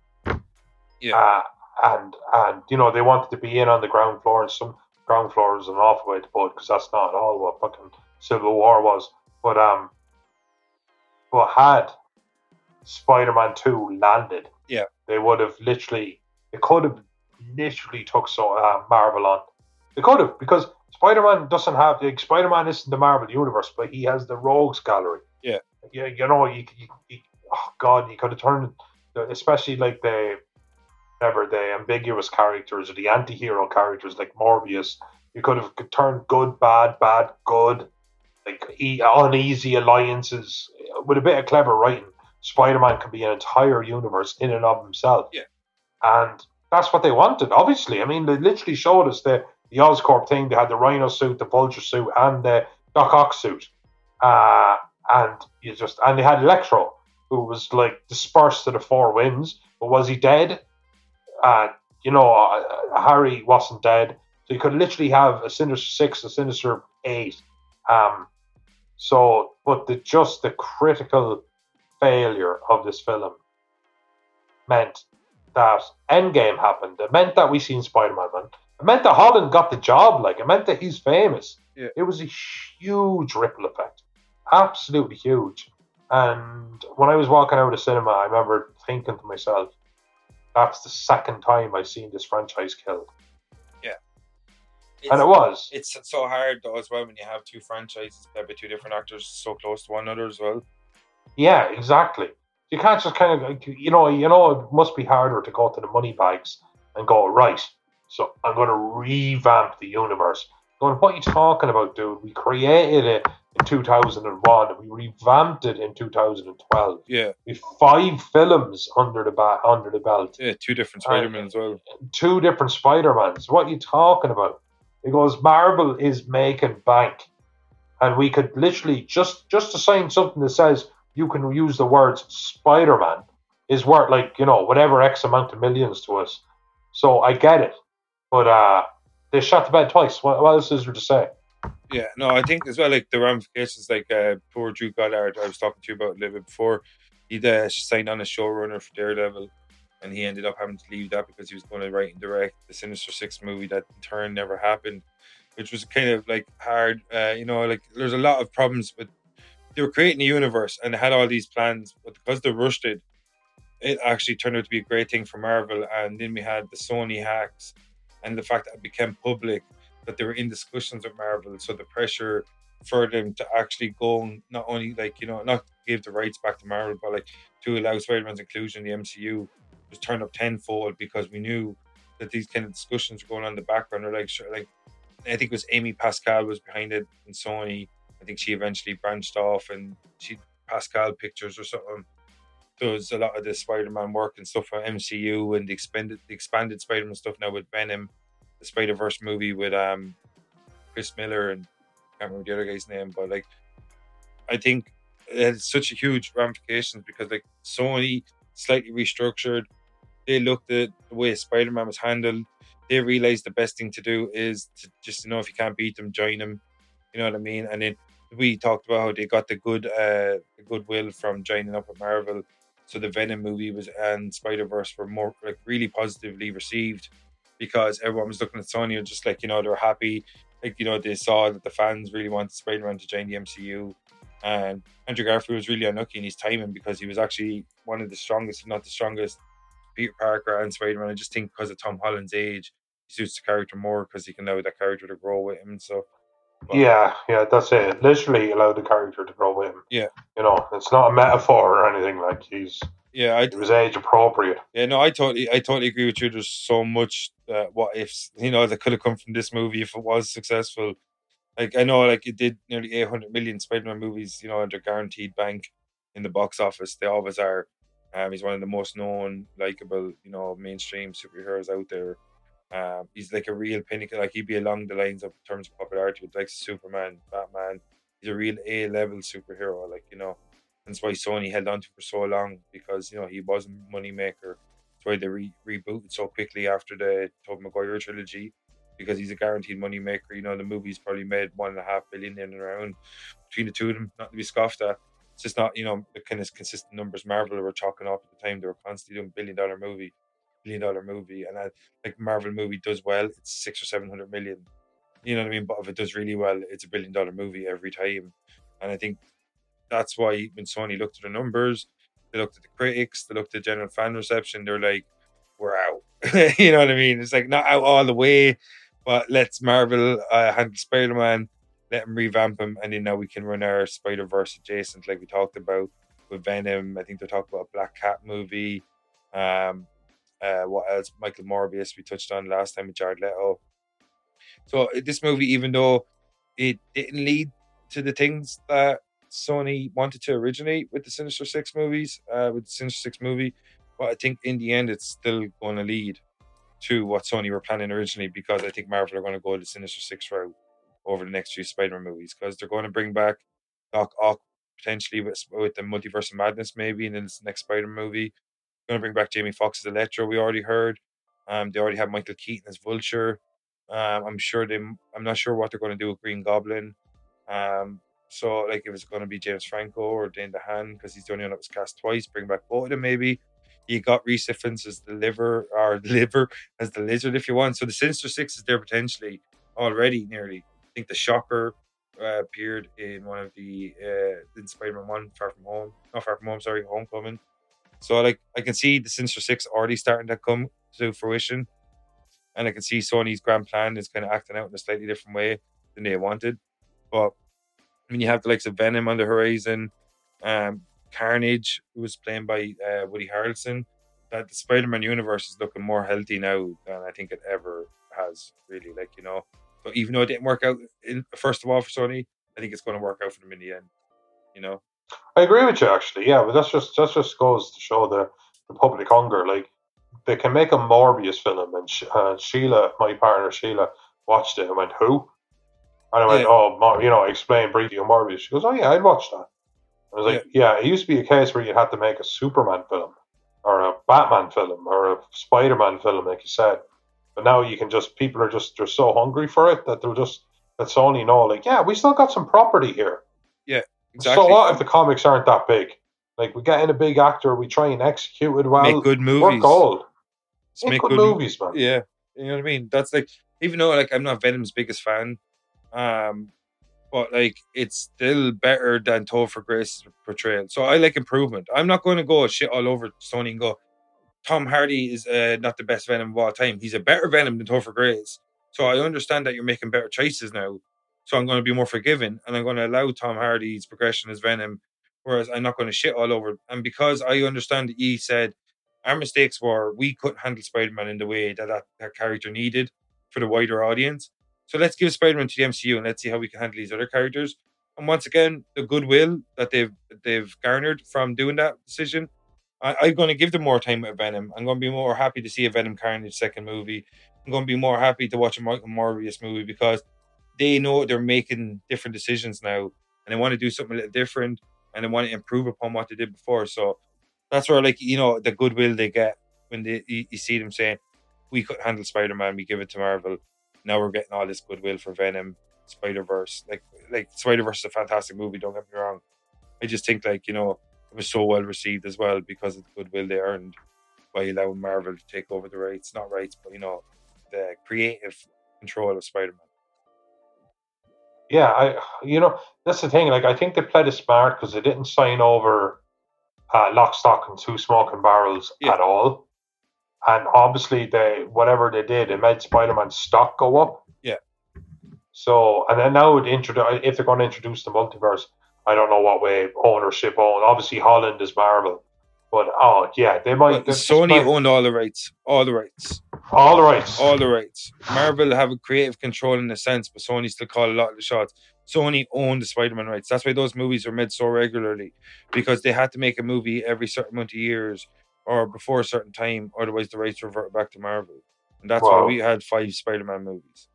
Yeah. Uh, and and you know they wanted to be in on the ground floor, and some ground floor is an awful way to put because that's not at all what fucking Civil War was. But um, but had Spider-Man Two landed, yeah, they would have literally, they could have literally took so uh, Marvel on. They could have because Spider-Man doesn't have like, Spider-Man isn't the Marvel universe, but he has the Rogues Gallery. Yeah, you, you know you, you, you oh god, you could have turned, especially like the ever the ambiguous characters or the anti-hero characters like Morbius. You could have turned good, bad, bad, good, like uneasy alliances with a bit of clever writing. Spider-Man can be an entire universe in and of himself. Yeah. And that's what they wanted. Obviously, I mean, they literally showed us the the Oscorp thing. They had the Rhino suit, the Vulture suit, and the Doc Ock suit, uh, and you just and they had Electro, who was like dispersed to the four winds. But was he dead? Uh, you know, uh, Harry wasn't dead, so you could literally have a Sinister Six, a Sinister Eight. Um, so, but the just the critical failure of this film meant that Endgame happened. It meant that we seen Spider Man, man. It meant that Holland got the job. Like it meant that he's famous. Yeah. It was a huge ripple effect, absolutely huge. And when I was walking out of the cinema, I remember thinking to myself, "That's the second time I've seen this franchise killed." It's, And it was. it's so hard though as well when you have two franchises played by two different actors so close to one another as well. Yeah, exactly. You can't just kind of, you know, you know, it must be harder to go to the money bags and go right. So I'm going to revamp the universe. Going, what are you talking about, dude? We created it in 2001 and we revamped it in 2012. Yeah, We've five films under the ba- under the belt, yeah, two different Uh, Spider Man as well. two different Spider Mans. What are you talking about? It goes, Marvel is making bank, and we could literally just just to sign something that says you can use the words Spider Man is worth like you know whatever X amount of millions to us. So I get it, but uh, they shot the bed twice. What, what else is there to say? Yeah, no, I think as well, like the ramifications, like uh, poor Drew Goddard, I was talking to you about a little bit before. He'd uh, signed on a showrunner for Daredevil, and he ended up having to leave that because he was going to write and direct the Sinister Six movie that in turn never happened, which was kind of like hard. Uh, you know, like there's a lot of problems but they were creating a universe and had all these plans, but because they rushed it, it actually turned out to be a great thing for Marvel. And then we had the Sony hacks and the fact that it became public that they were in discussions with Marvel. So the pressure for them to actually go and not only like, you know, not give the rights back to Marvel, but like to allow Spider-Man's inclusion in the MCU was turned up tenfold because we knew that these kind of discussions were going on in the background. Or like, sure, like I think it was Amy Pascal was behind it in Sony. I think she eventually branched off and she Pascal Pictures or something does a lot of the Spider-Man work and stuff for MCU and the expanded the expanded Spider-Man stuff now with Venom, the Spider-Verse movie with um Chris Miller and I can't remember the other guy's name, but like I think it had such a huge ramifications because like Sony slightly restructured. They looked at the way Spider-Man was handled. They realized the best thing to do is to just you know if you can't beat them, join them. You know what I mean? And then we talked about how they got the good uh the goodwill from joining up with Marvel. So the Venom movie was and Spider Verse were more like really positively received because everyone was looking at Sony and just like you know they were happy, like you know they saw that the fans really wanted Spider Man to join the MCU, and Andrew Garfield was really unlucky in his timing because he was actually one of the strongest, if not the strongest, Peter Parker and Spider Man. I just think because of Tom Holland's age, he suits the character more because he can allow that character to grow with him and stuff. But- Yeah, yeah, that's it. Literally allow the character to grow with him. Yeah. You know, it's not a metaphor or anything. Like he's Yeah, I it was age appropriate. Yeah, no, I totally, I totally agree with you. There's so much uh, what ifs, you know, that could have come from this movie if it was successful. Like I know, like it did nearly 800 million Spider-Man movies, you know, under guaranteed bank in the box office. They always are. Um, he's one of the most known, likable, you know, mainstream superheroes out there. Um, he's like a real pinnacle. Like he'd be along the lines of in terms of popularity with like Superman, Batman. He's a real A level superhero. Like you know, that's why Sony held on to for so long because you know he was a money maker. That's why they re- rebooted so quickly after the Tobey Maguire trilogy because he's a guaranteed money maker. You know, the movie's probably made one and a half billion in and around between the two of them, not to be scoffed at. It's just not, you know, the kind of consistent numbers Marvel were chalking up at the time. They were constantly doing billion dollar movie, billion dollar movie, and I, like Marvel movie does well, it's six or seven hundred million. You know what I mean? But if it does really well, it's a billion dollar movie every time. And I think that's why when Sony looked at the numbers, they looked at the critics, they looked at general fan reception, they're like, we're out. *laughs* you know what I mean? It's like not out all the way, but let's Marvel uh, handle Spider Man, let him revamp him, and then now we can run our Spider Verse adjacent, like we talked about with Venom. I think they talked about a Black Cat movie. Um, uh, what else? Michael Morbius, we touched on last time with Jared Leto. So uh, this movie, even though it didn't lead to the things that Sony wanted to originate with the Sinister Six movies, uh, with the Sinister Six movie, but I think in the end it's still going to lead. to what Sony were planning originally because I think Marvel are going to go the Sinister Six route over the next few Spider-Man movies because they're going to bring back Doc Ock potentially with, with the Multiverse of Madness maybe in this next Spider-Man movie. Going to bring back Jamie Foxx as Electro. We already heard. Um, they already have Michael Keaton as Vulture. Um, I'm sure they. I'm not sure what they're going to do with Green Goblin. Um, so like if it's going to be James Franco or Dane DeHaan because he's the only one that was cast twice, bring back both of them maybe. You got Rhys Ifans as the liver or *laughs* liver as the lizard if you want. So the Sinister Six is there potentially already nearly. I think the Shocker uh, appeared in one of the uh, in Spider-Man One, Far From Home, not Far From Home, sorry, Homecoming. So like I can see the Sinister Six already starting to come to fruition, and I can see Sony's grand plan is kind of acting out in a slightly different way than they wanted. But I mean, you have the likes of Venom on the horizon, um, Carnage, who was played by uh, Woody Harrelson. That the Spider-Man universe is looking more healthy now than I think it ever has. Really, like you know. So even though it didn't work out in, first of all for Sony, I think it's going to work out for them in the end. You know. I agree with you actually. Yeah, but that's just that just goes to show the the public hunger. Like they can make a Morbius film, and uh, Sheila, my partner Sheila, watched it and went, "Who?" And I went, yeah. "Oh, you know," explain briefly on Morbius. She goes, "Oh yeah, I'd watch that." I was like, yeah. yeah, it used to be a case where you had to make a Superman film or a Batman film or a Spider Man film, like you said. But now you can just people are just they're so hungry for it that they'll just that Sony know like, yeah, we still got some property here. Yeah, exactly. So what if the comics aren't that big? Like we get in a big actor, we try and execute it well, make good movies, work gold. Make, make good, good, movies, man. Yeah, you know what I mean. That's like even though like I'm not Venom's biggest fan, um, but like it's still better than Topher Grace's portrayal. So I like improvement. I'm not going to go shit all over Sony and go, Tom Hardy is uh, not the best Venom of all time. He's a better Venom than Topher Grace. So I understand that you're making better choices now. So I'm going to be more forgiving and I'm going to allow Tom Hardy's progression as Venom, whereas I'm not going to shit all over. And because I understand that he said our mistakes were we couldn't handle Spider Man in the way that, that that character needed for the wider audience. So let's give Spider-Man to the MCU and let's see how we can handle these other characters. And once again, the goodwill that they've they've garnered from doing that decision, I, am going to give them more time with Venom. I'm going to be more happy to see a Venom Carnage second movie. I'm going to be more happy to watch a Michael Morbius movie because they know they're making different decisions now and they want to do something a little different and they want to improve upon what they did before. So that's where, like, you know, the goodwill they get when they you, you see them saying, "We could handle Spider-Man, we give it to Marvel." Now we're getting all this goodwill for Venom, Spider Verse. Like like Spider Verse is a fantastic movie. Don't get me wrong. I just think like you know it was so well received as well because of the goodwill they earned by allowing Marvel to take over the rights, not rights, but you know the creative control of Spider Man. Yeah, I you know that's the thing. Like I think they played it smart because they didn't sign over uh, lock, stock, and two smoking barrels yeah. at all and obviously they whatever they did, it made Spider-Man stock go up. Yeah. So and then now introduce if they're going to introduce the multiverse, I don't know what way ownership own. Obviously Holland is Marvel, but oh yeah, they might. Sony might, owned all the rights, all the rights, all the rights, all the rights. Marvel have a creative control in a sense, but Sony still call a lot of the shots. Sony owned the Spider-Man rights. That's why those movies were made so regularly, because they had to make a movie every certain amount of years or before a certain time, otherwise the rights revert back to Marvel. And that's wow. why we had five Spider-Man movies.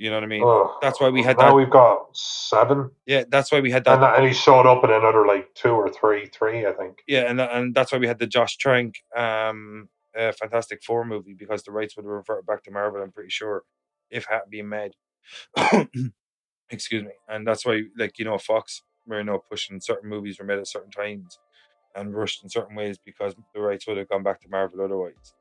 You know what I mean? Oh, that's why we had now that. we've got seven. Yeah, that's why we had that. And, that, and he showed up in another like two or three, three, I think. Yeah, and and that's why we had the Josh Trank um, uh, Fantastic Four movie because the rights would revert back to Marvel. I'm pretty sure if had been made. Excuse me, and that's why like you know Fox were you know pushing certain movies were made at certain times and rushed in certain ways because the rights would have gone back to Marvel otherwise.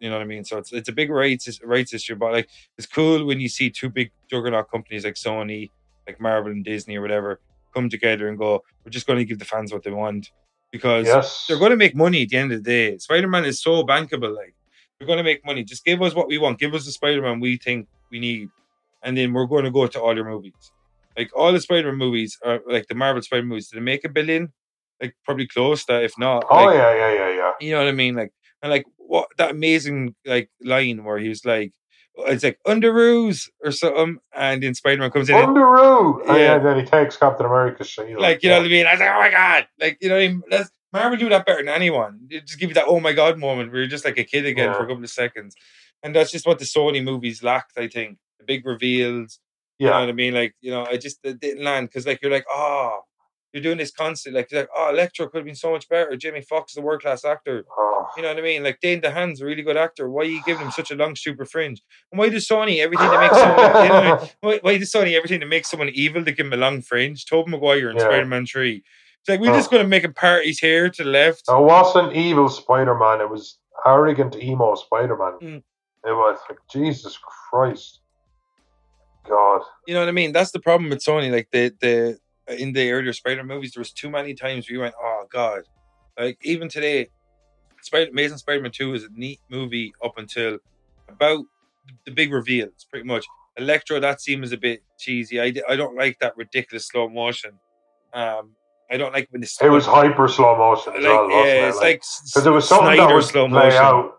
You know what I mean? So it's it's a big rights rights issue, but like it's cool when you see two big juggernaut companies like Sony, like Marvel and Disney or whatever, come together and go, we're just going to give the fans what they want because yes. they're going to make money at the end of the day. Spider Man is so bankable, like we're going to make money. Just give us what we want. Give us the Spider Man we think we need, and then we're going to go to all your movies. Like all the Spider Man movies are like the Marvel Spider movies. Did they make a billion? Like probably close that if not. Oh like, yeah, yeah, yeah, yeah. You know what I mean? Like and like what that amazing like line where he was like it's like Underoos or something, and then Spider Man comes in. Underoo, oh, yeah. yeah. then he takes Captain America's shield. Like you yeah. know what I mean? I was like, oh my god, like you know, what I mean? Let's Marvel do that better than anyone. It just give you that oh my god moment where you're just like a kid again yeah. for a couple of seconds. and that's just what the Sony movies lacked. I think the big reveals. You know Yeah, what I mean? Like, you know, I just it didn't land because, like, you're like, oh, you're doing this constantly. Like, like, oh, Electro could have been so much better. Jamie Foxx is a world class actor. Oh, You know what I mean? Like, Dane DeHaan's a really good actor. Why are you giving him such a long, super fringe? And why does Sony everything to make someone, you know, *laughs* why, why does Sony everything to make someone evil to give him a long fringe? Tobey Maguire in Yeah. Spider Man 3. It's like, we're Oh. just going to make him parties here to the left. it wasn't evil Spider-Man. It was arrogant emo Spider-Man. Mm. It was like Jesus Christ, God. You know what I mean? That's the problem with Sony. Like the the in the earlier Spider movies, there was too many times we went, "Oh God!" Like even today, Spider Amazing Spider-Man Two is a neat movie up until about the big reveal. It's Pretty much, Electro that scene was a bit cheesy. I, I don't like that ridiculous slow motion. Um, I don't like when the It was hyper slow motion like as well, wasn't yeah, it? it's like because it was something that Snyder would slow play motion. out.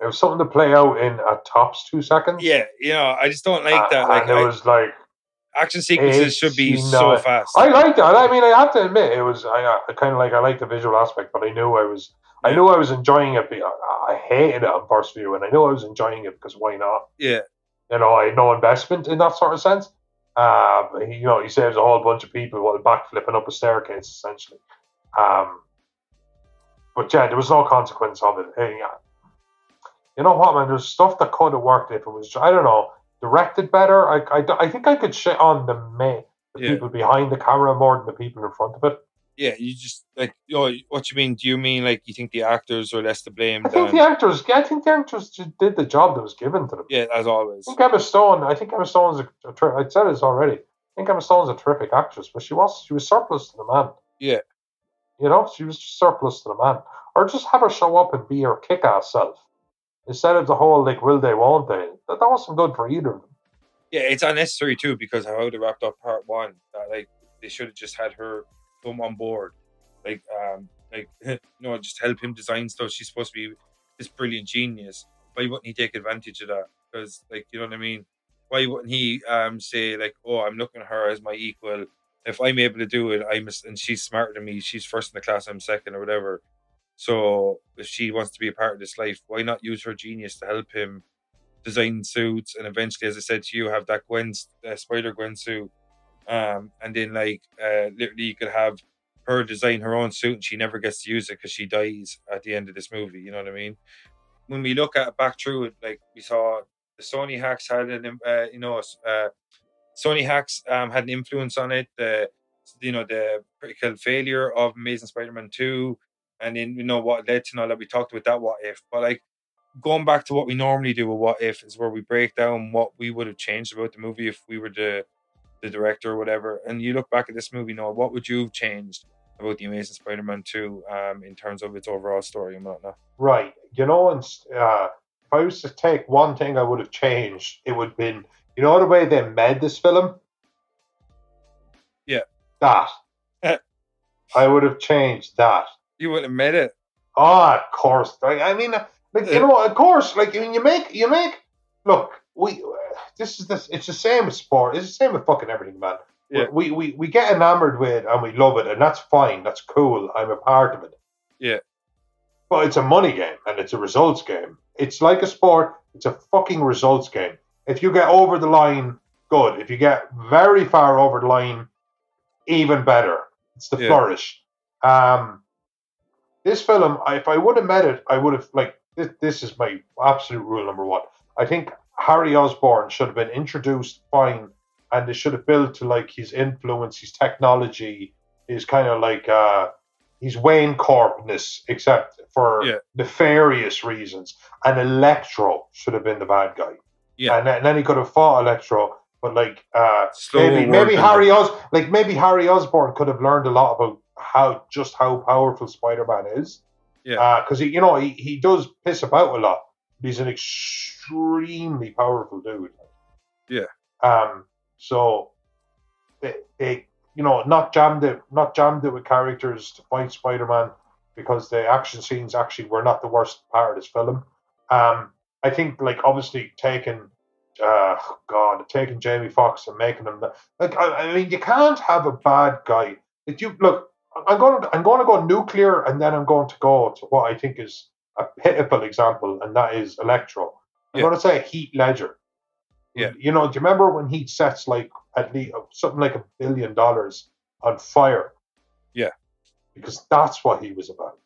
It was something to play out in at tops two seconds. Yeah, you know, I just don't like Uh, that. Like it I- was like action sequences should be it's so fast. I liked it. I mean, I have to admit, it was I, I kind of like I liked the visual aspect, but I knew I was I knew I was enjoying it. I, I hated it on first view, and I knew I was enjoying it because why not? yeah, You know, I had no investment in that sort of sense. Uh, but he, you know, he saves a whole bunch of people while backflipping up a staircase, essentially. Um, but yeah, there was no consequence of it. Hey. You know what, man? There's stuff that could have worked if it was, I don't know, directed better. I, I, I think I could shit on the, ma- the Yeah. people behind the camera more than the people in front of it. yeah. You just like, oh, what you mean? Do you mean like you think the actors are less to blame I think than? the actors, I think the actors did the job that was given to them. Yeah, as always. I think Emma Stone. I think Emma Stone's a, a ter- I said this already. I think Emma Stone's a terrific actress, but she was she was surplus to the man. Yeah. You know, she was just surplus to the man. Or just have her show up and be her kick-ass self instead of the whole like will they won't they. That, that wasn't good for either of them. Yeah, it's unnecessary too because how they wrapped up part one. That like they should have just had her come on board, like um, like *laughs* you know, just help him design stuff. She's supposed to be this brilliant genius. Why wouldn't he take advantage of that? Because like you know what I mean. Why wouldn't he um say like, oh, I'm looking at her as my equal. If I'm able to do it, I'm and she's smarter than me. She's first in the class. I'm second or whatever. So if she wants to be a part of this life, why not use her genius to help him design suits and eventually, as I said to you, have that Gwen uh, Spider Gwen suit, um, and then like uh, literally you could have her design her own suit and she never gets to use it because she dies at the end of this movie. You know what I mean? When we look at back through it, like we saw the Sony hacks had an uh, you know uh, Sony hacks um, had an influence on it. The you know the critical failure of Amazing Spider-Man two, and then you know what led to now that we talked about that what if, but like going back to what we normally do with what if is where we break down what we would have changed about the movie if we were the the director or whatever. And you look back at this movie, now, what would you have changed about the Amazing Spider-Man two um, in terms of its overall story and whatnot? Right. You know, and uh, if I was to take one thing I would have changed, it would have been you know the way they made this film. Yeah. That. I would have changed that. You wouldn't have made it. Ah, of course. Like, I mean, like you know, of course. Like I mean, you make you make. Look, we. This is this. It's the same with sport. It's the same with fucking everything, man. Yeah. We, we we get enamored with and we love it, and that's fine. That's cool. I'm a part of it. Yeah. But it's a money game and it's a results game. It's like a sport. It's a fucking results game. If you get over the line, good. If you get very far over the line, even better. It's the Yeah. flourish. Um, this film, if I would have met it, I would have like this. This is my absolute rule number one. I think Harry Osborn should have been introduced fine, and they should have built to like his influence, his technology, his kind of like uh, his Wayne Corpness, except for Yeah. nefarious reasons. And Electro should have been the bad guy. Yeah. and then, and then he could have fought Electro, but like uh, maybe maybe Harry. Os like maybe Harry Osborn could have learned a lot about how just how powerful Spider Man is. Yeah. because he you know he, he does piss about a lot. But he's an extremely powerful dude. Yeah. Um. So they, they you know not jammed it not jammed it with characters to fight Spider Man because the action scenes actually were not the worst part of this film. Um. I think like obviously taking uh God, taking Jamie Foxx and making him the, like I, I mean you can't have a bad guy. If you look, I'm going to I'm going to go nuclear and then I'm going to go to what I think is a pitiful example, and that is Electro. I'm Yeah. going to say Heath Ledger. Yeah. You know, do you remember when he sets like at least something like a billion dollars on fire? Yeah. Because that's what he was about.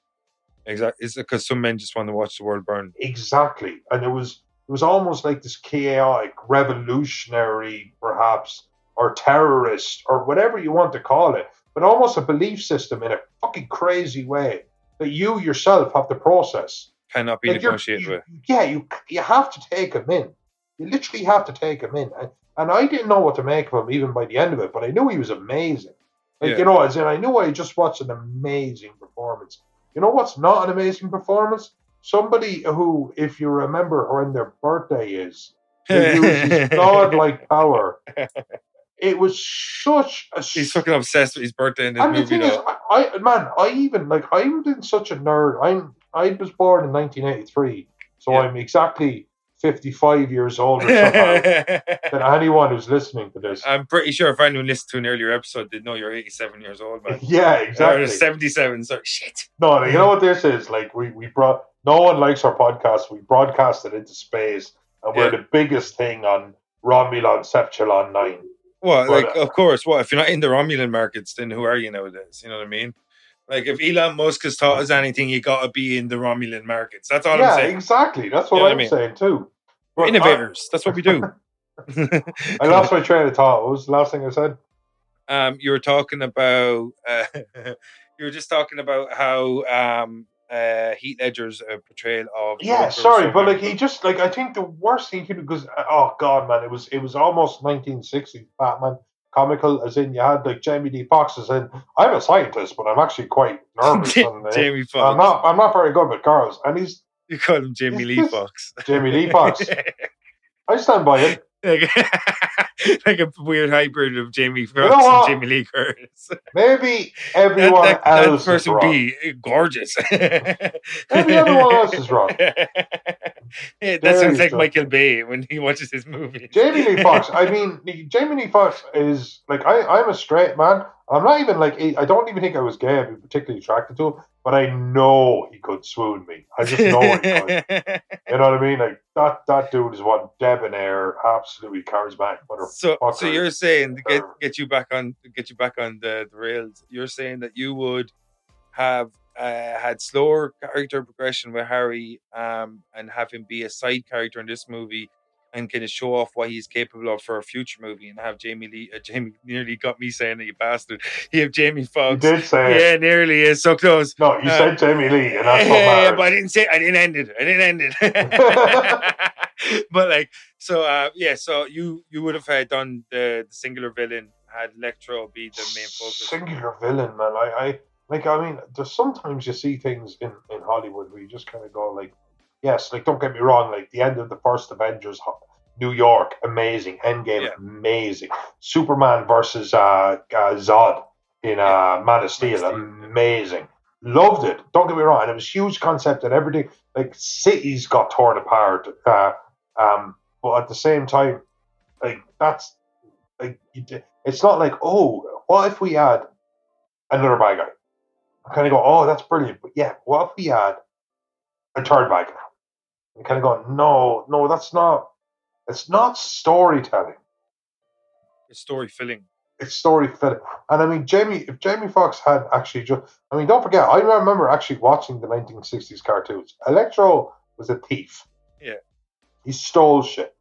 Exactly. It's because some men just want to watch the world burn. Exactly. And it was it was almost like this chaotic, revolutionary, perhaps, or terrorist, or whatever you want to call it, but almost a belief system in a fucking crazy way that you yourself have to process. Cannot be Like, negotiated with. Yeah, you you have to take him in. You literally have to take him in. And, and I didn't know what to make of him even by the end of it, but I knew he was amazing. Like Yeah. you know, as in I knew I just watched an amazing performance. You know what's not an amazing performance? Somebody who, if you remember when their birthday is, they *laughs* use his godlike power. *laughs* It was such a He's fucking obsessed with his birthday in this and the movie, thing is. I, I man, I even like I'm been such a nerd. I'm I was born in 1983, so Yeah. I'm exactly 55 years older somehow *laughs* than anyone who's listening to this. I'm pretty sure if anyone listened to an earlier episode, they'd know you're 87 years old, man. *laughs* yeah, Or exactly. 77. So shit. No, you know what this is? Like we we brought. No one likes our podcast. We broadcast it into space, and we're Yeah. the biggest thing on Romulan Septilon Nine. Well, Well, like, of course. What if you're not in the Romulan markets? Then who are you nowadays? You know what I mean? Like, if Elon Musk has taught us anything, you got to be in the Romulan markets. That's all I'm yeah, saying. exactly. That's what You know what I I'm mean? saying too. We're But innovators. That's what we do. I, I lost my train of thought. What was the last thing I said? um, you were talking about. Uh, *laughs* you were just talking about how um, uh, Heath Ledger's uh, portrayal of. Yeah, sorry, but like he just like I think the worst thing he could because oh god, man, it was it was almost 1960s Batman comical as in you had like Jamie Lee Fox as in I'm a scientist, but I'm actually quite nervous *laughs* and uh, Jamie I'm not I'm not very good with girls, and he's You call him Jamie *laughs* Lee Fox. Jamie Lee Fox. *laughs* I stand by it. Like, *laughs* like a weird hybrid of Jamie Foxx know and Jamie Lee Curtis. *laughs* Maybe That, everyone that, that else is person would wrong. be gorgeous. *laughs* Maybe everyone else is wrong. Yeah, that sounds like. Michael Bay when he watches his movie. Jamie Lee Fox. I mean, Jamie Lee Fox is like I. I'm a straight man. I'm not even like I don't even think I was gay. I'd be particularly attracted to him, but I know he could swoon me. I just know he could. *laughs* You know what I mean? Like that. That dude is one debonair, absolutely charismatic. Mother. so, so you're saying to get get you back on get you back on the, the rails. You're saying that you would have uh, had slower character progression with Harry, um, and have him be a side character in this movie, and kind of show off what he's capable of for a future movie, and have Jamie Lee. Uh, Jamie *laughs* nearly got me saying that you bastard. *laughs* You have Jamie You Foxx. did say it. Yeah, nearly is so close. No, you Uh, said Jamie Lee, and that's what *laughs* yeah, matters. but I didn't say I didn't end it. I didn't end it. but like, so uh, yeah, so you you would have had done the, the singular villain had Electro be the main focus. Singular villain, man. I, I like. I mean, there's sometimes you see things in in Hollywood where you just kind of go like, yes, like don't get me wrong. Like the end of the first Avengers, New York, amazing. Endgame, Yeah. amazing. Superman versus uh, uh Zod in uh Man of Steel, amazing. Loved it. Don't get me wrong. And it was huge concept and everything. Like cities got torn apart. Uh, um, but at the same time, like that's like it's not like oh, what if we had another bad guy? I kind of go, oh, that's brilliant. But yeah, what if we had a third bad guy? And kind of go, no, no, that's not. It's not storytelling. It's story filling. It's story filling. And I mean, Jamie, if Jamie Foxx had actually just, I mean, don't forget, I remember actually watching the 1960s cartoons. Electro was a thief. Yeah. He stole shit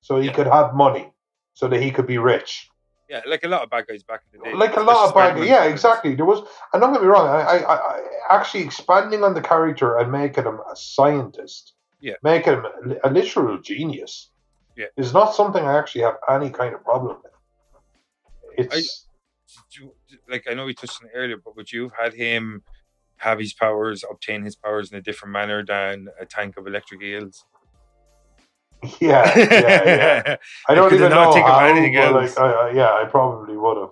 so he Yeah. could have money, so that he could be rich. Yeah, like a lot of bad guys back in the day. like a lot of bad Spider-Man yeah exactly there was and don't get me wrong I, I, I I- actually expanding on the character and making him a scientist Yeah. making him a literal genius Yeah. is not something I actually have any kind of problem with it's you- like I know we touched on it earlier, but would you have had him have his powers, obtain his powers in a different manner than a tank of electric eels? *laughs* yeah yeah yeah *laughs* I don't even know think of how, anything but, else? like I, I, yeah I probably would have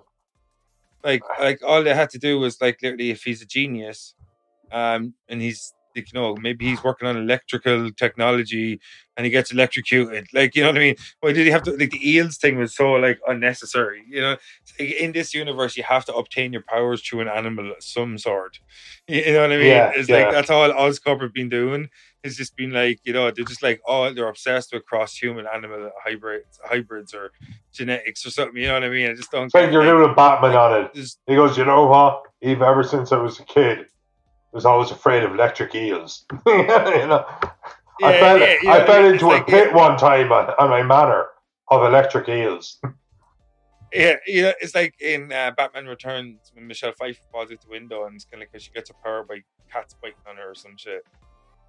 like like all they had to do was like literally if he's a genius um and he's you know, maybe he's working on electrical technology and he gets electrocuted. *laughs* Like, you know what I mean? Why did he have to? Like, the eels thing was so like unnecessary. You know, like, in this universe, you have to obtain your powers through an animal of some sort. *laughs* You know what I mean? Yeah, it's yeah. like that's all Oscorp have been doing. It's just been like, you know, they're just like, oh, they're obsessed with cross human animal hybrids, hybrids or genetics or something. You know what I mean? I just don't. Like you're doing a Batman on it. there's- He goes, you know what? Eve, ever since I was a kid, was always afraid of electric eels. *laughs* you know, I fell, yeah, yeah, I fell into like, a pit yeah. one time on, on my manor of electric eels. Yeah, yeah, it's like in uh, Batman Returns when Michelle Pfeiffer falls out the window and it's kind of like she gets her power by cats biting on her or some shit.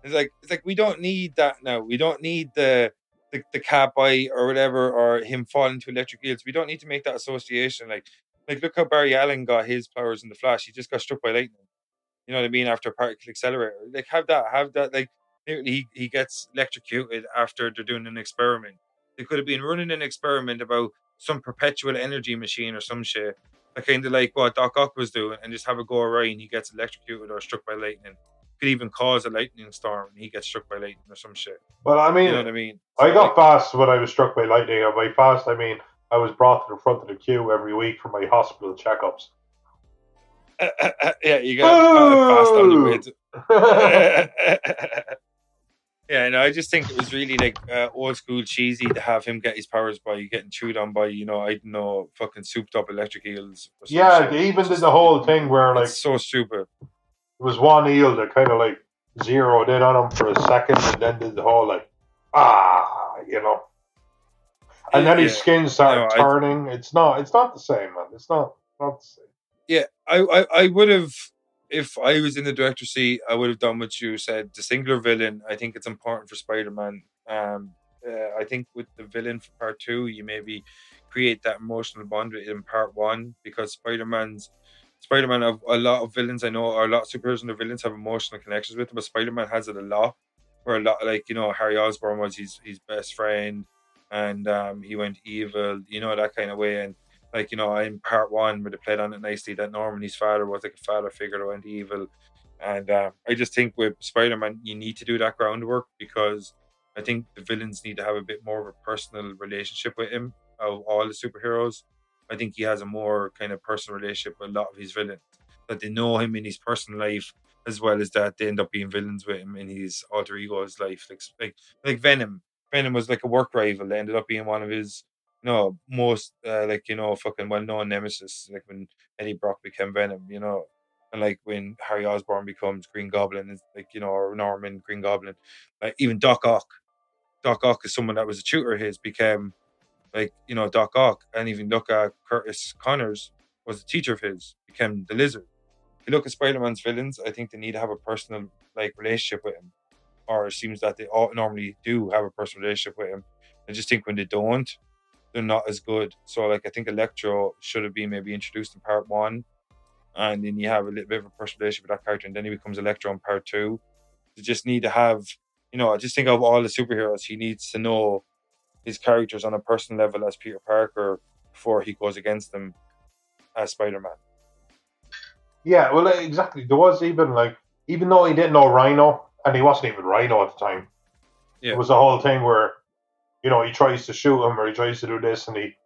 It's like it's like we don't need that now. We don't need the the, the cat bite or whatever or him falling to electric eels. We don't need to make that association. Like like look how Barry Allen got his powers in the Flash. He just got struck by lightning. You know what I mean? After a particle accelerator. Like have that, have that. Like he he gets electrocuted after they're doing an experiment. They could have been running an experiment about some perpetual energy machine or some shit. Like kind of like what Doc Ock was doing, and just have a go awry and he gets electrocuted or struck by lightning. Could even cause a lightning storm and he gets struck by lightning or some shit. Well, I mean, You know what I mean? I So, got fast when I was struck by lightning. And by fast, I mean I was brought to the front of the queue every week for my hospital checkups. *laughs* yeah, you got fast on your way to. yeah, no, I just think it was really like uh, old school cheesy to have him get his powers by getting chewed on by you know I don't know fucking souped up electric eels. Or yeah, shit. they even did the whole thing where like it's so stupid. It was one eel that kind of like zeroed in on him for a second and then did the whole like ah, you know. And then his skin started No, I- turning. It's not. It's not the same, man. It's not. Not the same. Yeah, I, I, I would have, if I was in the director's seat, I would have done what you said. The singular villain, I think it's important for Spider Man. Um, uh, I think with the villain for part two, you maybe create that emotional bond with in part one because Spider Man's Spider Man have a lot of villains I know, or a lot of superheroes and their villains have emotional connections with them, but Spider Man has it a lot. Where a lot, like you know, Harry Osborn was his his best friend, and um, he went evil, you know, that kind of way, and like you know in part one where they played on it nicely that Norman his father was like a father figure that went evil. And um, I just think with Spider-Man you need to do that groundwork because I think the villains need to have a bit more of a personal relationship with him of all the superheroes. I think he has a more kind of personal relationship with a lot of his villains that they know him in his personal life as well as that they end up being villains with him in his alter ego's life like like like Venom. Venom was like a work rival that ended up being one of his no, most uh, like you know, fucking well-known nemesis, like when Eddie Brock became Venom, you know, and like when Harry Osborn becomes Green Goblin, it's like you know, or Norman Green Goblin, like even Doc Ock. Doc Ock is someone that was a tutor of his, became like you know Doc Ock, and even look at Curtis Connors was a teacher of his, became the Lizard. If you look at Spider-Man's villains, I think they need to have a personal like relationship with him, or it seems that they all normally do have a personal relationship with him. I just think when they don't, they're not as good. So like I think Electro should have been maybe introduced in part one, and then you have a little bit of a personal relationship with that character, and then he becomes Electro in part two. You just need to have, you know, I just think of all the superheroes, he needs to know his characters on a personal level as Peter Parker before he goes against them as Spider Man. Yeah, well, exactly. There was even like, even though he didn't know Rhino, and he wasn't even Rhino at the time. Yeah. It was the whole thing where, you know, he tries to shoot him or he tries to do this, and he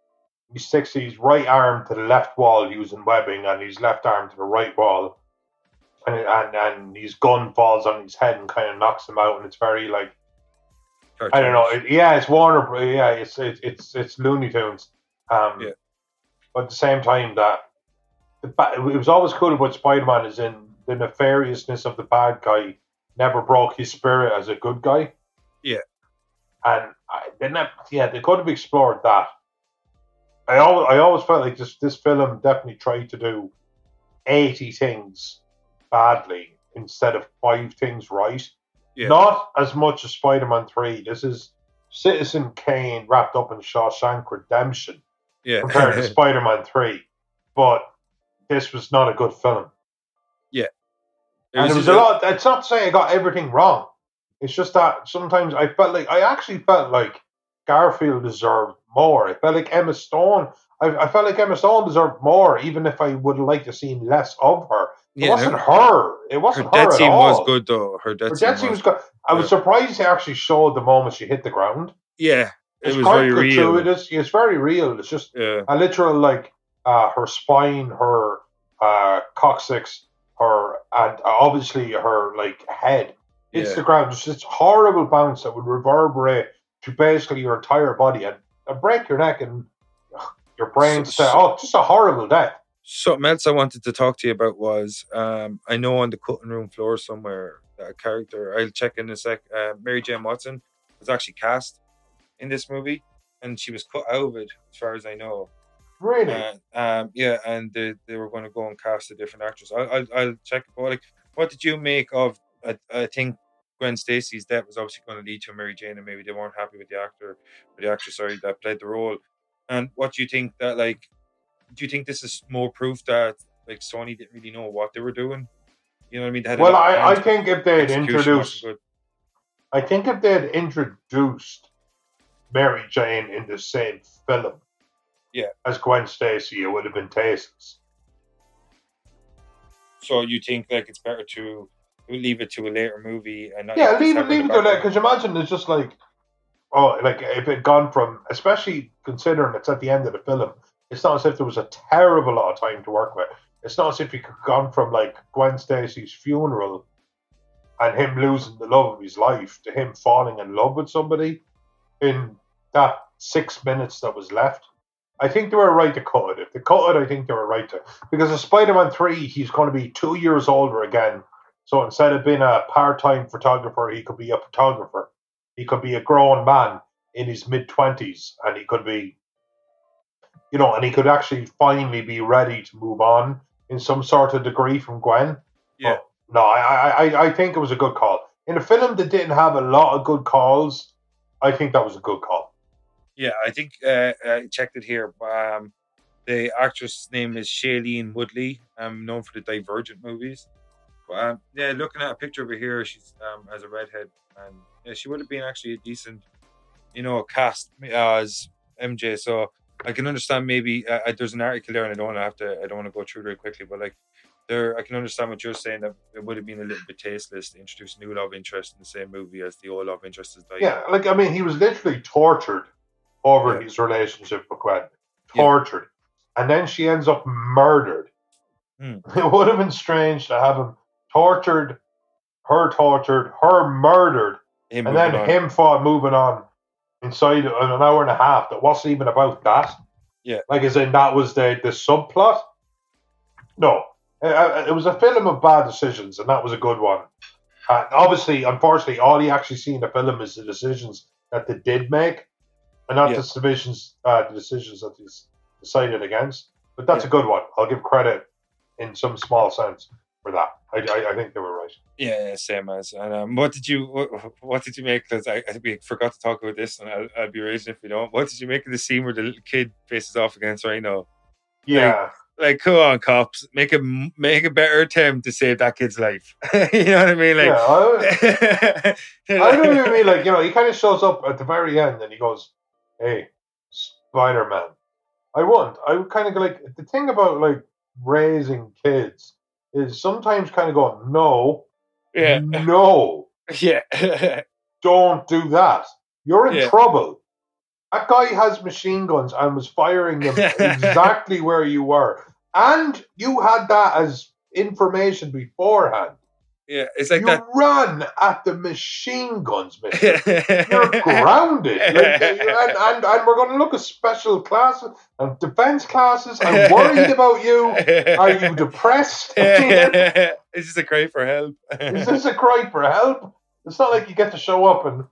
he sticks his right arm to the left wall using webbing, and his left arm to the right wall, and and and his gun falls on his head and kind of knocks him out, and it's very like I don't know. It, yeah, it's Warner. Yeah, it's it's it's, it's Looney Tunes. Um, Yeah. But at the same time, that the it was always cool about Spider-Man is in the nefariousness of the bad guy never broke his spirit as a good guy. Yeah. And I didn't. Yeah, they could have explored that. I always I always felt like this this film definitely tried to do eighty things badly instead of five things right. Yeah. Not as much as Spider Man 3. This is Citizen Kane wrapped up in Shawshank Redemption yeah. compared to *laughs* Spider Man 3. But this was not a good film. It and it was a lot. It's not to say I got everything wrong. It's just that sometimes I felt like, I actually felt like Garfield deserved more. I felt like Emma Stone, I, I felt like Emma Stone deserved more, even if I would like to seen less of her. it wasn't her. It wasn't her, her at scene all. was good though. Her death Her scene death scene was was good. I was surprised they actually showed the moment she hit the ground. yeah. It It's was very real. gratuitous. It's very real. It's just Yeah, a literal like uh, her spine, her uh, coccyx, her and obviously her like head hits Yeah. the ground. It's this horrible bounce that would reverberate to basically your entire body and, and break your neck and ugh, your brain. So- oh, just a horrible death. Something else I wanted to talk to you about was um, I know on the cutting room floor somewhere that a character I'll check in a sec. Uh, Mary Jane Watson was actually cast in this movie, and she was cut out of it, as far as I know. Really? Uh, um, yeah, and they, they were going to go and cast a different actress. I'll, I'll, I'll check. But like, what did you make of? I, I think Gwen Stacy's death was obviously going to lead to Mary Jane, and maybe they weren't happy with the actor, or the actress, sorry, that played the role. And what do you think that like? Do you think this is more proof that like Sony didn't really know what they were doing? You know what I mean? Well, I, I think if they'd introduced, I think if they'd introduced Mary Jane in the same film, Yeah. as Gwen Stacy, it would have been tasteless. So you think like it's better to leave it to a later movie and not Yeah, leave it, leave it to that. Because imagine it's just like, oh, like if it gone from, especially considering it's at the end of the film, it's not as if there was a terrible lot of time to work with. It's not as if he could gone from like Gwen Stacy's funeral and him losing the love of his life to him falling in love with somebody in that six minutes that was left. I think they were right to cut it. If they cut it, I think they were right to. Because in Spider Man 3, he's going to be two years older again. So instead of being a part time photographer, he could be a photographer. He could be a grown man in his mid 20s and he could be, you know, and he could actually finally be ready to move on in some sort of degree from Gwen. Yeah. But no, I, I, I- think it was a good call. In a film that didn't have a lot of good calls, I think that was a good call. Yeah, I think uh, I checked it here. Um, the actress' name is Shailene Woodley. I'm known for the Divergent movies. But, um, yeah, looking at a picture over here, she's um, as a redhead, and yeah, she would have been actually a decent, you know, cast as MJ. So I can understand maybe uh, uh, there's an article there, and I don't want to have to. I don't want to go through it very quickly, but like. There, I can understand what you're saying that it would have been a little bit tasteless to introduce new love interest in the same movie as the old love interest died. Yeah, like I mean, he was literally tortured over Yeah. his relationship with Gwen. Yeah. Tortured. And then she ends up murdered. Hmm. *laughs* It would have been strange to have him tortured, her tortured, her murdered, Him and then on. him fought moving on inside an hour and a half that wasn't even about that. Yeah. Like, as in, that was the, the subplot. No. Uh, uh, It was a film of bad decisions, and that was a good one. And obviously, unfortunately, all you actually see in the film is the decisions that they did make, and not Yeah. the decisions, uh, the decisions that they decided against. But that's Yeah. a good one. I'll give credit in some small sense for that. I, I, I think they were right. Yeah, same as. And um, what did you what, what did you make? Because I, I we forgot to talk about this, and I'll, I'll be raising if we don't. What did you make of the scene where the little kid faces off against Rhino? Yeah. Like, come on, cops, make a make a better attempt to save that kid's life. *laughs* you know what I mean? Like, yeah. I, *laughs* I don't even *laughs* mean like you know he kind of shows up at the very end and he goes, "Hey, Spider Man." I won't. I would kind of like the thing about like raising kids is sometimes kind of going, "No, yeah, no, *laughs* yeah, don't do that. You're in Yeah. trouble." That guy has machine guns and was firing them *laughs* exactly where you were, and you had that as information beforehand. Yeah. It's like you that. run at the machine guns, man. You're *laughs* grounded. Like, and, and, and we're going to look at special classes and defense classes. I'm worried about you. Are you depressed? *laughs* *laughs* Is just a cry for help. Is this a cry for help? It's not like you get to show up and,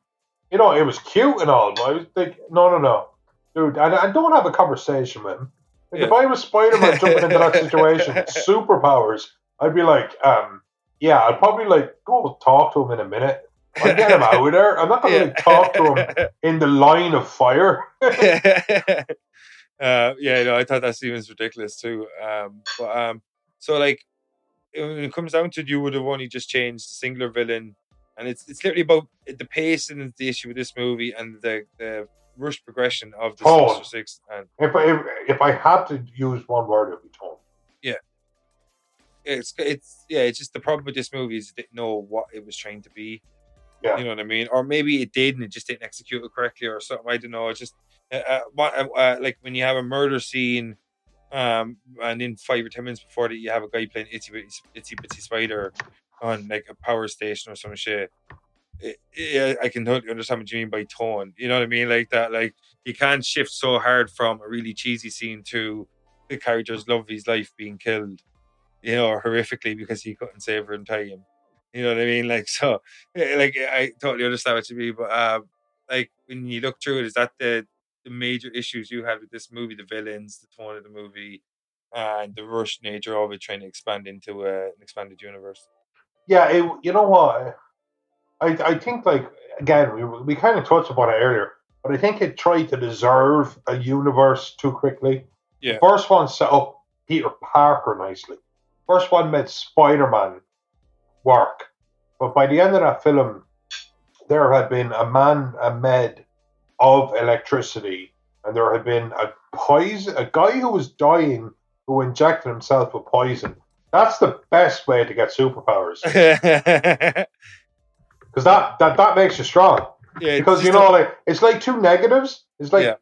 you know, it was cute and all, but I was like, no, no, no. Dude, and I don't have a conversation with him. Like, If I was Spider Man jumping into that situation, superpowers, I'd be like, um, yeah, I'd probably like go talk to him in a minute. I'll get him out of there. I'm not going to like, talk to him in the line of fire. *laughs* uh, yeah, no, I thought that scene was ridiculous too. Um, but um, so like when it comes down to it, you would have only just changed the singular villain, and it's it's literally about the pace and the issue with this movie and the the rush progression of the Oh. Sinister Six. And If I if, if I had to use one word, it would be tone. Yeah. it's it's yeah, it's just the problem with this movie is it didn't know what it was trying to be. Yeah. You know what I mean? Or maybe it did and it just didn't execute it correctly or something. I don't know. It's just uh, uh, uh, uh, like when you have a murder scene, um, and in five or ten minutes before that, you have a guy playing itsy bitsy, itsy bitsy spider on like a power station or some shit. It, it, I can totally understand what you mean by tone. You know what I mean? Like that, like you can't shift so hard from a really cheesy scene to the character's love of his life being killed, you know, horrifically because he couldn't save her in time. You know what I mean? Like *laughs* so, eh, like I totally understand what you mean, but uh, like when you look through it, is that the the major issues you had with this movie? The villains, the tone of the movie, and the rushed nature of it, trying to expand into uh, an expanded universe. Yeah, it, you know what? I I think like again we we kind of touched upon it earlier, but I think it tried to deserve a universe too quickly. Yeah. First one set up Peter Parker nicely. First one made Spider Man work, but by the end of that film, there had been a man a med of electricity, and there had been a poison a guy who was dying who injected himself with poison. That's the best way to get superpowers *laughs* because that, that that makes you strong. it's Because you know, a- like it's like two negatives. It's like, Yeah.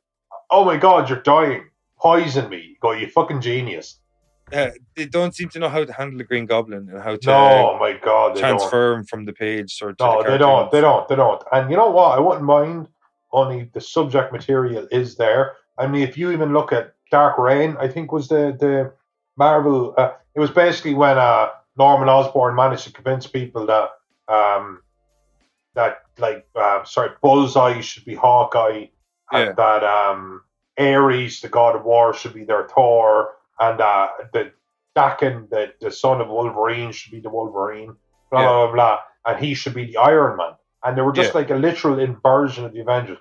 oh my god, you're dying. Poison me. Go, you fucking genius. Uh, they don't seem to know how to handle the Green Goblin and how to No, my god, they don't. transfer him from the page or No, the they don't. They don't. They don't. And you know what? I wouldn't mind. Only the subject material is there. I mean, if you even look at Dark Reign, I think was the the Marvel. Uh, it was basically when uh, Norman Osborn managed to convince people that um, that like uh, sorry, Bullseye should be Hawkeye, and Yeah. that um, Ares, the god of war, should be their Thor, and uh, the Daken, the, the son of Wolverine, should be the Wolverine. Blah Yeah. blah blah blah, and he should be the Iron Man. And they were just Yeah. like a literal inversion of the Avengers.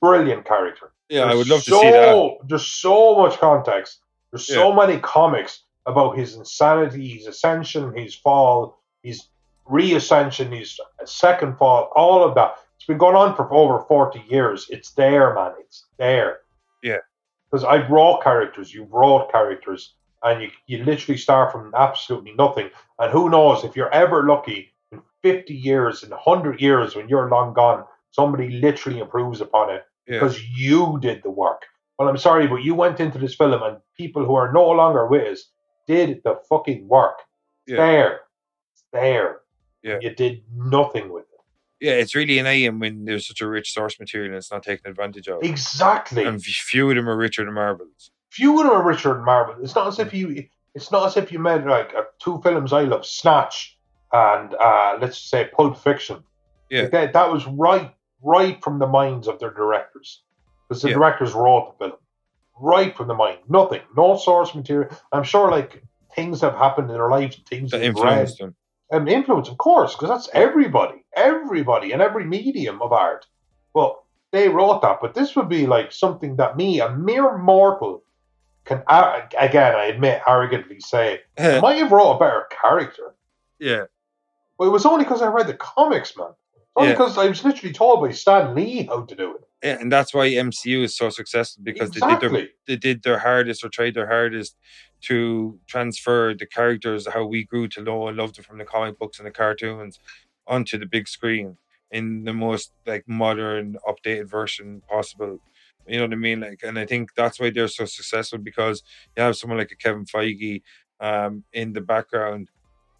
Brilliant character. Yeah, I would love to so, see that. There's so much context. There's so many comics about his insanity, his ascension, his fall, his reascension, his second fall, all of that. It's been going on for over 40 years. It's there, man. It's there. Yeah. Because I wrote characters, you wrote characters, and you, you literally start from absolutely nothing. And who knows, if you're ever lucky, in 50 years, in 100 years, when you're long gone, somebody literally improves upon it Yeah. because you did the work. Well, I'm sorry, but you went into this film and people who are no longer with us did the fucking work. It's Yeah. there. It's there. Yeah. You did nothing with it. Yeah, it's really annoying when there's such a rich source material and it's not taken advantage of. Exactly. And few of them are richer than Marvels. Few of them are richer than Marvel. It's not as if you. It's not as if you made like uh, two films I love, Snatch and uh, let's say Pulp Fiction. Yeah. Like, that, that was right, right from the minds of their directors, because the Yeah. directors wrote the film, right from the mind. Nothing, no source material. I'm sure like things have happened in their lives, things That read, influenced them. Um, influence, of course, because that's everybody, everybody, and every medium of art. Well, they wrote that, but this would be like something that me, a mere mortal, can again, I admit, arrogantly say, I *laughs* might have wrote a better character. yeah. But it was only because I read the comics, man. Only Yeah. because I was literally told by Stan Lee how to do it. And that's why MCU is so successful because they did their they did their hardest or tried their hardest to transfer the characters how we grew to know and love them from the comic books and the cartoons onto the big screen in the most like modern updated version possible. You know what i mean? Like and i think that's why they're so successful because you have someone like a kevin feige um in the background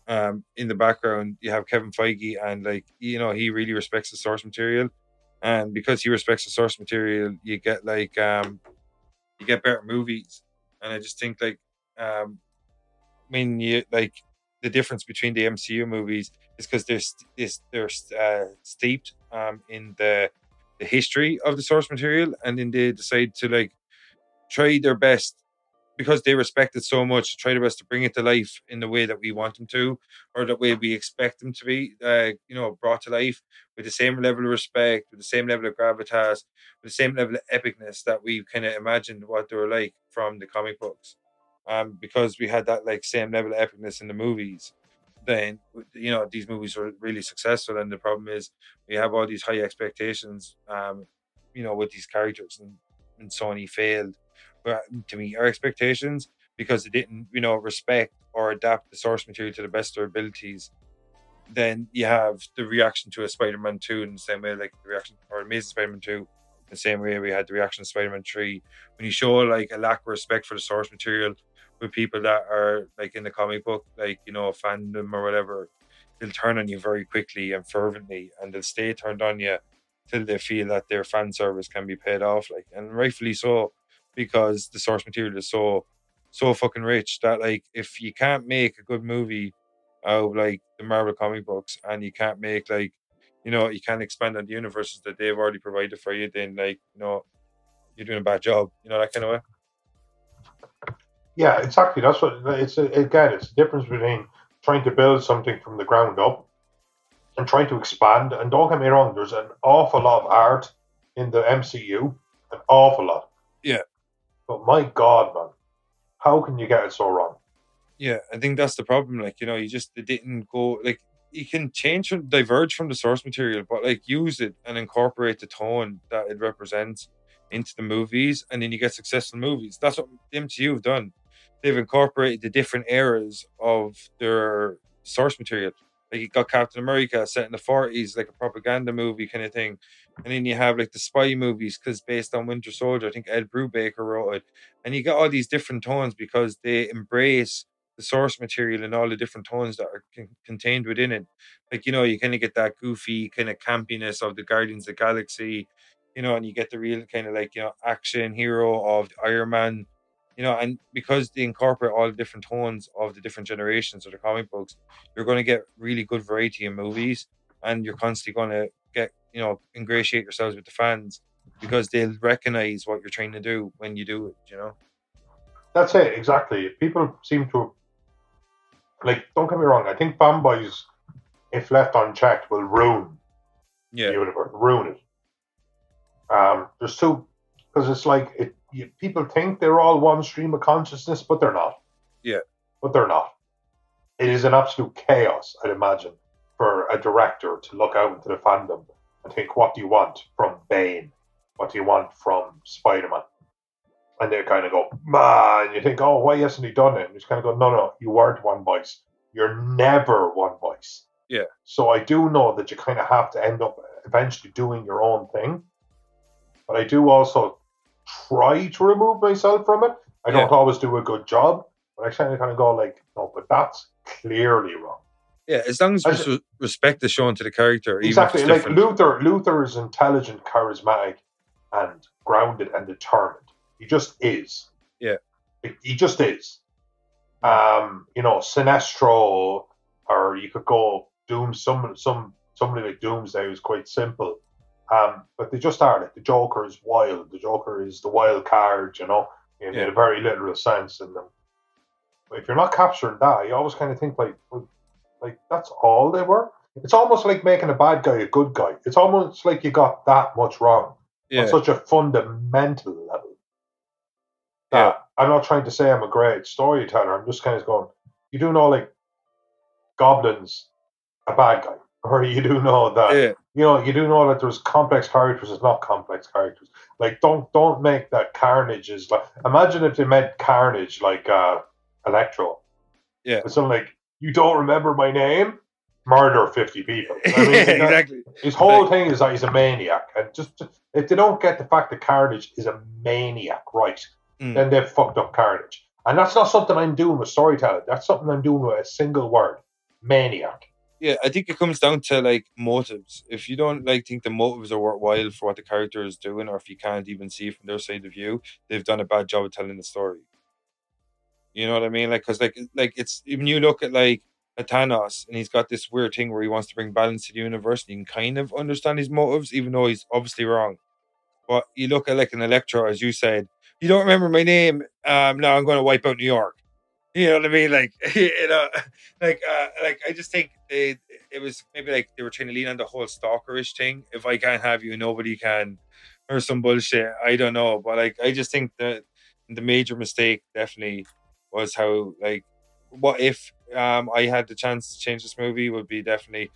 um in the background you have kevin feige and like you know he really respects the source material and because he respects the source material you get like um you get better movies. And i just think like um when you like the difference between the mcu movies is because they're is they're uh, steeped um in the the history of the source material. And then they decide to like try their best because they respect it so much try their best to bring it to life in the way that we want them to or the way we expect them to be uh, you know brought to life with the same level of respect with the same level of gravitas with the same level of epicness that we kind of imagined what they were like from the comic books. Um because we had that like same level of epicness in the movies then you know these movies were really successful and the problem is we have all these high expectations um you know with these characters and, and sony failed Uh, to meet our expectations because they didn't you know respect or adapt the source material to the best of their abilities, then you have the reaction to a Spider-Man two in the same way, like the reaction or Amazing Spider-Man two, the same way we had the reaction to Spider-Man three. When you show like a lack of respect for the source material with people that are like in the comic book, like you know, a fandom or whatever, they'll turn on you very quickly and fervently, and they'll stay turned on you till they feel that their fan service can be paid off, like and rightfully so, because the source material is so so fucking rich that like if you can't make a good movie out of like the Marvel comic books and you can't make like you know you can't expand on the universes that they've already provided for you, then like you know you're doing a bad job. You know that kind of way. Yeah, exactly. That's what it's. Again, it's the difference between trying to build something from the ground up and trying to expand. And don't get me wrong, there's an awful lot of art in the MCU, an awful lot. Yeah. But my God, man, how can you get it so wrong? Yeah, I think that's the problem. Like, you know, you just didn't go like you can change from diverge from the source material, but like use it and incorporate the tone that it represents into the movies, and then you get successful movies. That's what MCU have done. They've incorporated the different eras of their source material. Like you got Captain America set in the forties, like a propaganda movie kind of thing, and then you have like the spy movies because based on Winter Soldier, I think Ed Brubaker wrote it, and you got all these different tones because they embrace the source material and all the different tones that are con- contained within it. Like you know, you kind of get that goofy kind of campiness of the Guardians of the Galaxy, you know, and you get the real kind of like you know action hero of Iron Man you know, and because they incorporate all the different tones of the different generations of the comic books, you're going to get really good variety in movies, and you're constantly going to get, you know, ingratiate yourselves with the fans because they'll recognize what you're trying to do when you do it. You know. That's it exactly. People seem to like. Don't get me wrong. I think fanboys, if left unchecked, will ruin yeah. the universe, ruin it. Um, there's two because it's like it you, people think they're all one stream of consciousness, but they're not. Yeah. But they're not. It is an absolute chaos, I'd imagine, for a director to look out into the fandom and think, what do you want from Bane? What do you want from Spider Man? And they kind of go, man, and you think, oh, why hasn't he done it? And he's kind of go, no, no, you weren't one voice. You're never one voice. Yeah. So I do know that you kind of have to end up eventually doing your own thing. But I do also try to remove myself from it. I don't always do a good job, but I kind of kind of go like, no, but that's clearly wrong. Yeah, as long as, as respect is shown to the character. Exactly, like Luthor. Luthor is intelligent, charismatic, and grounded and determined. He just is. Yeah, he just is. Um, you know, Sinestro, or you could go Doom. Some some somebody like Doomsday was quite simple um, but they just are like the Joker is wild. The Joker is the wild card, you know, in, yeah. in a very literal sense. And um, if you're not capturing that, you always kind of think like, like that's all they were. It's almost like making a bad guy a good guy. It's almost like you got that much wrong yeah. on such a fundamental level. yeah. I'm not trying to say I'm a great storyteller. I'm just kind of going, you do know like goblins a bad guy or you do know that. Yeah. you know you do know that there's complex characters. There's not complex characters. Like don't don't make that carnage is like imagine if they meant carnage like uh electro. Yeah. It's something like you don't remember my name? Murder 50 people. I mean, *laughs* exactly. his whole like, thing is that he's a maniac. And just, just, if they don't get the fact that carnage is a maniac right mm. then they've fucked up carnage. And that's not something i'm doing with storytelling. That's something i'm doing with a single word maniac yeah, I think it comes down to like motives. If you don't like think the motives are worthwhile for what the character is doing, or if you can't even see from their side of view, they've done a bad job of telling the story. You know what I mean? Like, cause like like it's even you look at like a Thanos, and he's got this weird thing where he wants to bring balance to the universe. And you can kind of understand his motives, even though he's obviously wrong. But you look at like an Electro, as you said, you don't remember my name. Um, now I'm going to wipe out New York. You know what I mean? Like, *laughs* you know, like, uh, like I just think they, it was maybe like they were trying to lean on the whole stalkerish thing. If I can't have you, nobody can, or some bullshit. I don't know, but like, I just think that the major mistake definitely was how like, what if um I had the chance to change this movie would be definitely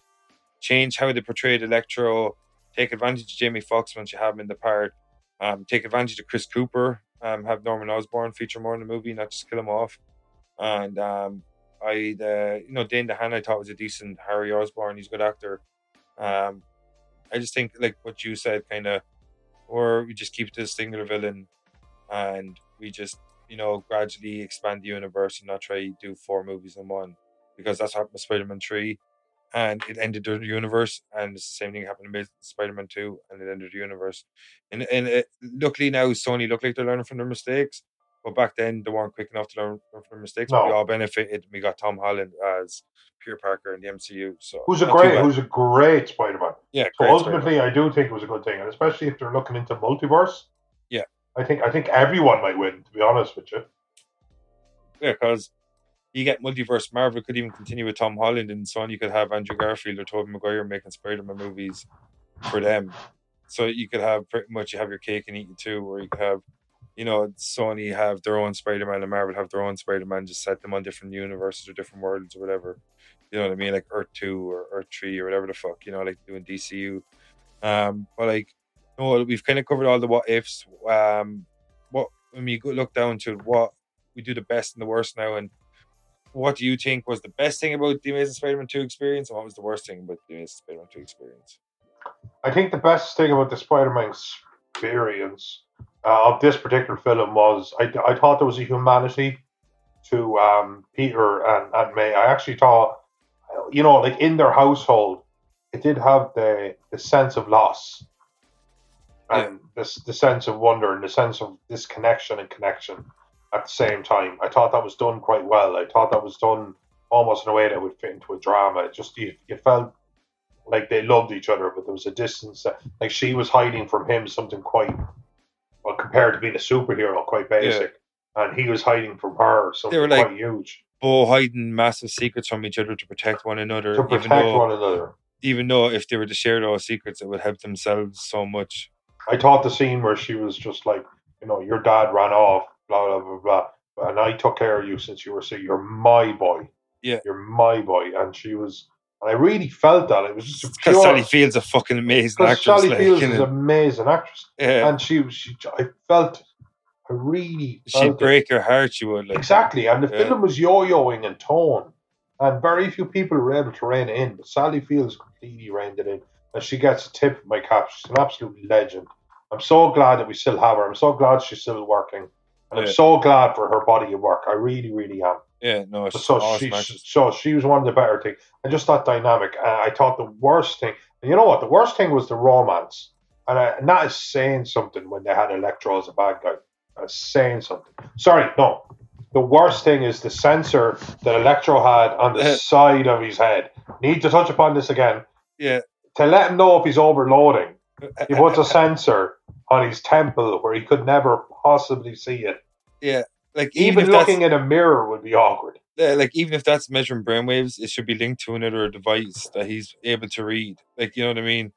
change how they portrayed Electro, take advantage of Jamie Foxx once you have him in the part, um, take advantage of Chris Cooper, um, have Norman Osborn feature more in the movie, not just kill him off and um, I uh, you know Dane DeHaan I thought was a decent Harry Osborn. He's a good actor. Um, I just think like what you said, kind of, or we just keep this singular villain, and we just you know gradually expand the universe and not try to do four movies in one, because that's what happened with Spider-Man three, and it ended the universe, and it's the same thing happened with Spider-Man two, and it ended the universe, and and it, luckily now Sony look like they're learning from their mistakes. But back then, they weren't quick enough to learn from their mistakes. But we all benefited. We got Tom Holland as Peter Parker in the MCU. So Who's a great, who's a great Spider-Man. yeah, So ultimately, I do think it was a good thing, and especially if they're looking into multiverse. Yeah. I think I think everyone might win. To be honest with you, Yeah, because you get multiverse. Marvel could even continue with Tom Holland, and so on. You could have Andrew Garfield or Tobey Maguire making Spider-Man movies for them. So you could have pretty much you have your cake and eat it too, or you could have, you know, Sony have their own Spider-Man and Marvel have their own Spider-Man. Just set them on different universes or different worlds or whatever. You know what I mean? Like Earth Two or Earth Three or whatever the fuck. You know, like doing DCU. Um, but like, no, we've kind of covered all the what ifs. Um, what when we look down to what we do the best and the worst now, and what do you think was the best thing about the Amazing Spider-Man 2 experience, and what was the worst thing about the Amazing Spider-Man 2 experience? I think the best thing about the Spider-Man experience of this particular film was I, I thought there was a humanity to um, Peter and, and May. I actually thought, you know, like in their household, it did have the the sense of loss and this the sense of wonder and the sense of disconnection and connection at the same time. I thought that was done quite well. I thought that was done almost in a way that would fit into a drama. It just you, you felt like they loved each other, but there was a distance. That, like she was hiding from him something quite well compared to being a superhero, quite basic, Yeah. and he was hiding from her so they were like- quite huge Both hiding massive secrets from each other to protect one another, to even protect though one another. even though if they were to share those secrets, it would help themselves so much. I thought the scene where she was just like, you know, your dad ran off, blah blah blah blah, and I took care of you since you were sick. You're my boy. Yeah. you're my boy, and she was, and I really felt that it was just a Because pure. Sally Field's a fucking amazing actress. Sally like, Fields is an amazing actress, yeah, and she, she, I felt, I really she'd it. break your heart. She would like Exactly, and the Yeah. film was yo-yoing in tone, and very few people were able to rein it in. But Sally Fields completely reined it in, and she gets a tip of my cap. She's an absolute legend. I'm so glad that we still have her. I'm so glad she's still working, and I'm so glad for her body of work. I really, really am. Yeah, no, So she, so she was one of the better things. I just thought dynamic. Uh, I thought the worst thing, and you know what? The worst thing was the romance, and, I, that is saying something when they had Electro as a bad guy. That's saying something. Sorry, no. The worst thing is the sensor that Electro had on the side of his head. Need to touch upon this again Yeah. to let him know if he's overloading. He puts a *laughs* sensor on his temple where he could never possibly see it. yeah, like even, Even looking in a mirror would be awkward. like even if that's measuring brainwaves, it should be linked to another device that he's able to read. Like you know what I mean?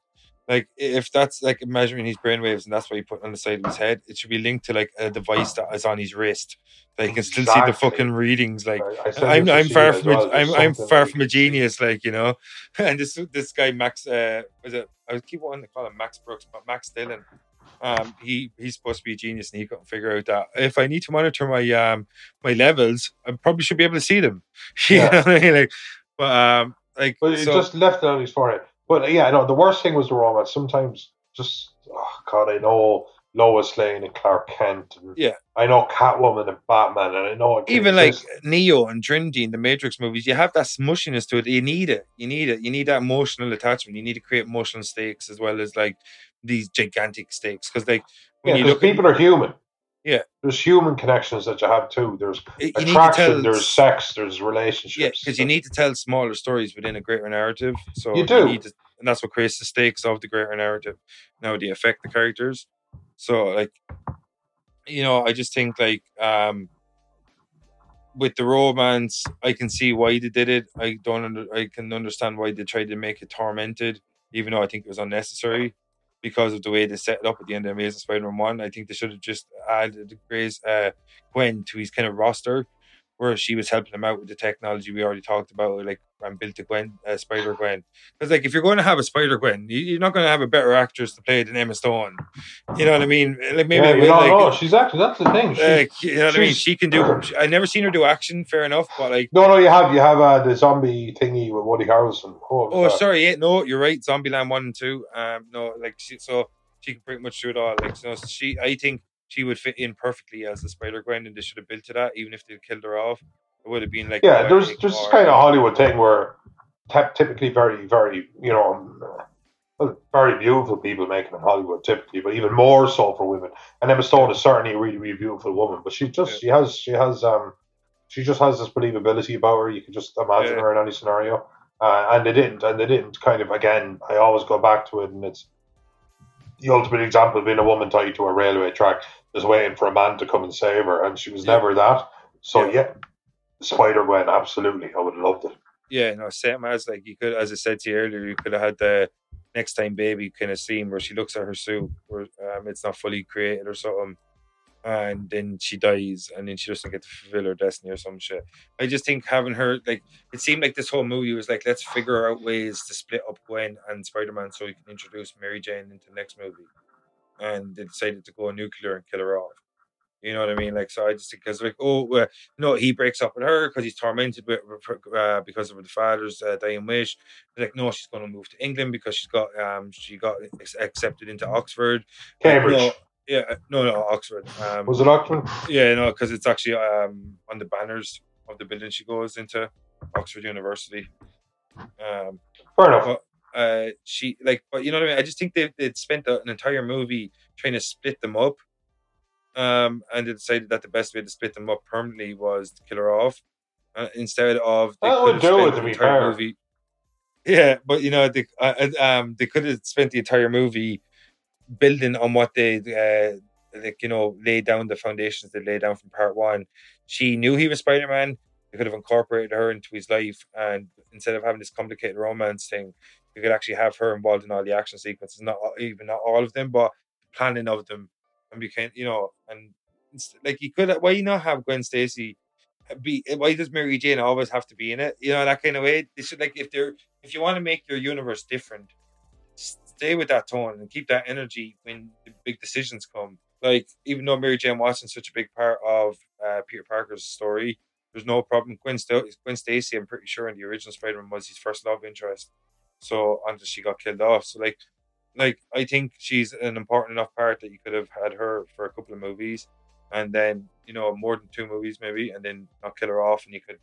Like if that's like measuring his brainwaves and that's what he put on the side of his head, it should be linked to like a device that is on his wrist that he can still see the fucking readings. Like I- sent I'm I'm far from well. a, I'm I'm far like- from a genius, like you know. *laughs* And this this guy Max uh was it I was keep wanting to call him Max Brooks, but Max Dillon. Um, he he's supposed to be a genius, and he couldn't figure out that if I need to monitor my um my levels, I probably should be able to see them. *laughs* you Yeah. I mean? Like, but um, like But it so, just left it on his forehead. But yeah, no, the worst thing was the romance. Sometimes just oh god, I know Lois Lane and Clark Kent and Yeah. I know Catwoman and Batman and I know even like. Neo and Trinity in the Matrix movies, you have that smushiness to it. You need it. You need it. You need that emotional attachment. You need to create emotional stakes as well as like these gigantic stakes. Because like when yeah, you look, at, people are human. Yeah. There's human connections that you have too. There's you attraction, tell there's sex, there's relationships. Yeah, because you need to tell smaller stories within a greater narrative. So You do. need to, and that's what creates the stakes of the greater narrative. Now they affect the characters. So like, you know, I just think like um with the romance, I can see why they did it. I don't. Under, I can understand why they tried to make it tormented, even though I think it was unnecessary because of the way they set it up at the end of Amazing Spider-Man One. I think they should have just added Grace uh, Gwen to his kind of roster where she was helping him out with the technology we already talked about, like and built a Gwen, uh, Spider Gwen. Because like if you're going to have a Spider Gwen, you, are not going to have a better actress to play than Emma Stone. You know what I mean? Like maybe yeah, you like, know, she's actually that's the thing. Like, you know what I mean? She can do. I never seen her do action. Fair enough, but like no, no, you have you have uh, the zombie thingy with Woody Harrelson. Oh, oh sorry, yeah, no, you're right. Zombieland one and two. Um, no, like she, so she can pretty much do it all. Like so, she, I think she would fit in perfectly as the Spider Gwen, and they should have built to that, even if they killed her off. It would have been like yeah. There's there's this kind of Hollywood thing where typically very very you know very beautiful people making in Hollywood typically, but even more so for women. And Emma Stone is certainly a really really beautiful woman, but she just yeah. she has she has um she just has this believability about her. You can just imagine yeah. her in any scenario. Uh, and they didn't, and they didn't kind of again. I always go back to it, and it's the ultimate example of being a woman tied to a railway track, just waiting for a man to come and save her, and she was yeah. never that. So yeah, yeah Spider Gwen, absolutely, I would have loved it. Yeah, no, same as like you could, as I said to you earlier, you could have had the next time baby kind of scene where she looks at her suit, where um, it's not fully created or something and then she dies and then she doesn't get to fulfill her destiny or some shit. I just think having her like it seemed like this whole movie was like let's figure out ways to split up Gwen and Spider Man so we can introduce Mary Jane into the next movie. And they decided to go nuclear and kill her off. You know what I mean? Like, so I just think because like, oh uh, no, he breaks up with her because he's tormented with, uh, because of the father's uh, dying wish. like, no, she's going to move to England because she's got um she got accepted into Oxford. Cambridge. Yeah, uh, no, no, Oxford. Um, was it Oxford? Yeah, no, because it's actually um, on the banners of the building she goes into, Oxford University. Um, Fair enough. But, uh, she like, but you know what I mean. I just think they they'd spent an entire movie trying to split them up, um, and they decided that the best way to split them up permanently was to kill her off, uh, instead of they that would do it to be fair. Movie. Yeah, but you know, they uh, um they could have spent the entire movie building on what they uh, like you know laid down the foundations they laid down from part one. She knew he was Spider Man. They could have incorporated her into his life, and instead of having this complicated romance thing, you could actually have her involved in all the action sequences. Not even not all of them, but planning of them, and became you know, and like you could why you not have Gwen Stacy be why does Mary Jane always have to be in it? You know that kind of way. They should like if they're if you want to make your universe different, stay with that tone and keep that energy when the big decisions come. Like even though Mary Jane Watson's such a big part of uh, Peter Parker's story, there's no problem. Gwen, St- Gwen Stacy, I'm pretty sure in the original Spider-Man was his first love interest. So until she got killed off, so like, like I think she's an important enough part that you could have had her for a couple of movies, and then you know more than two movies maybe, and then not kill her off, and you could,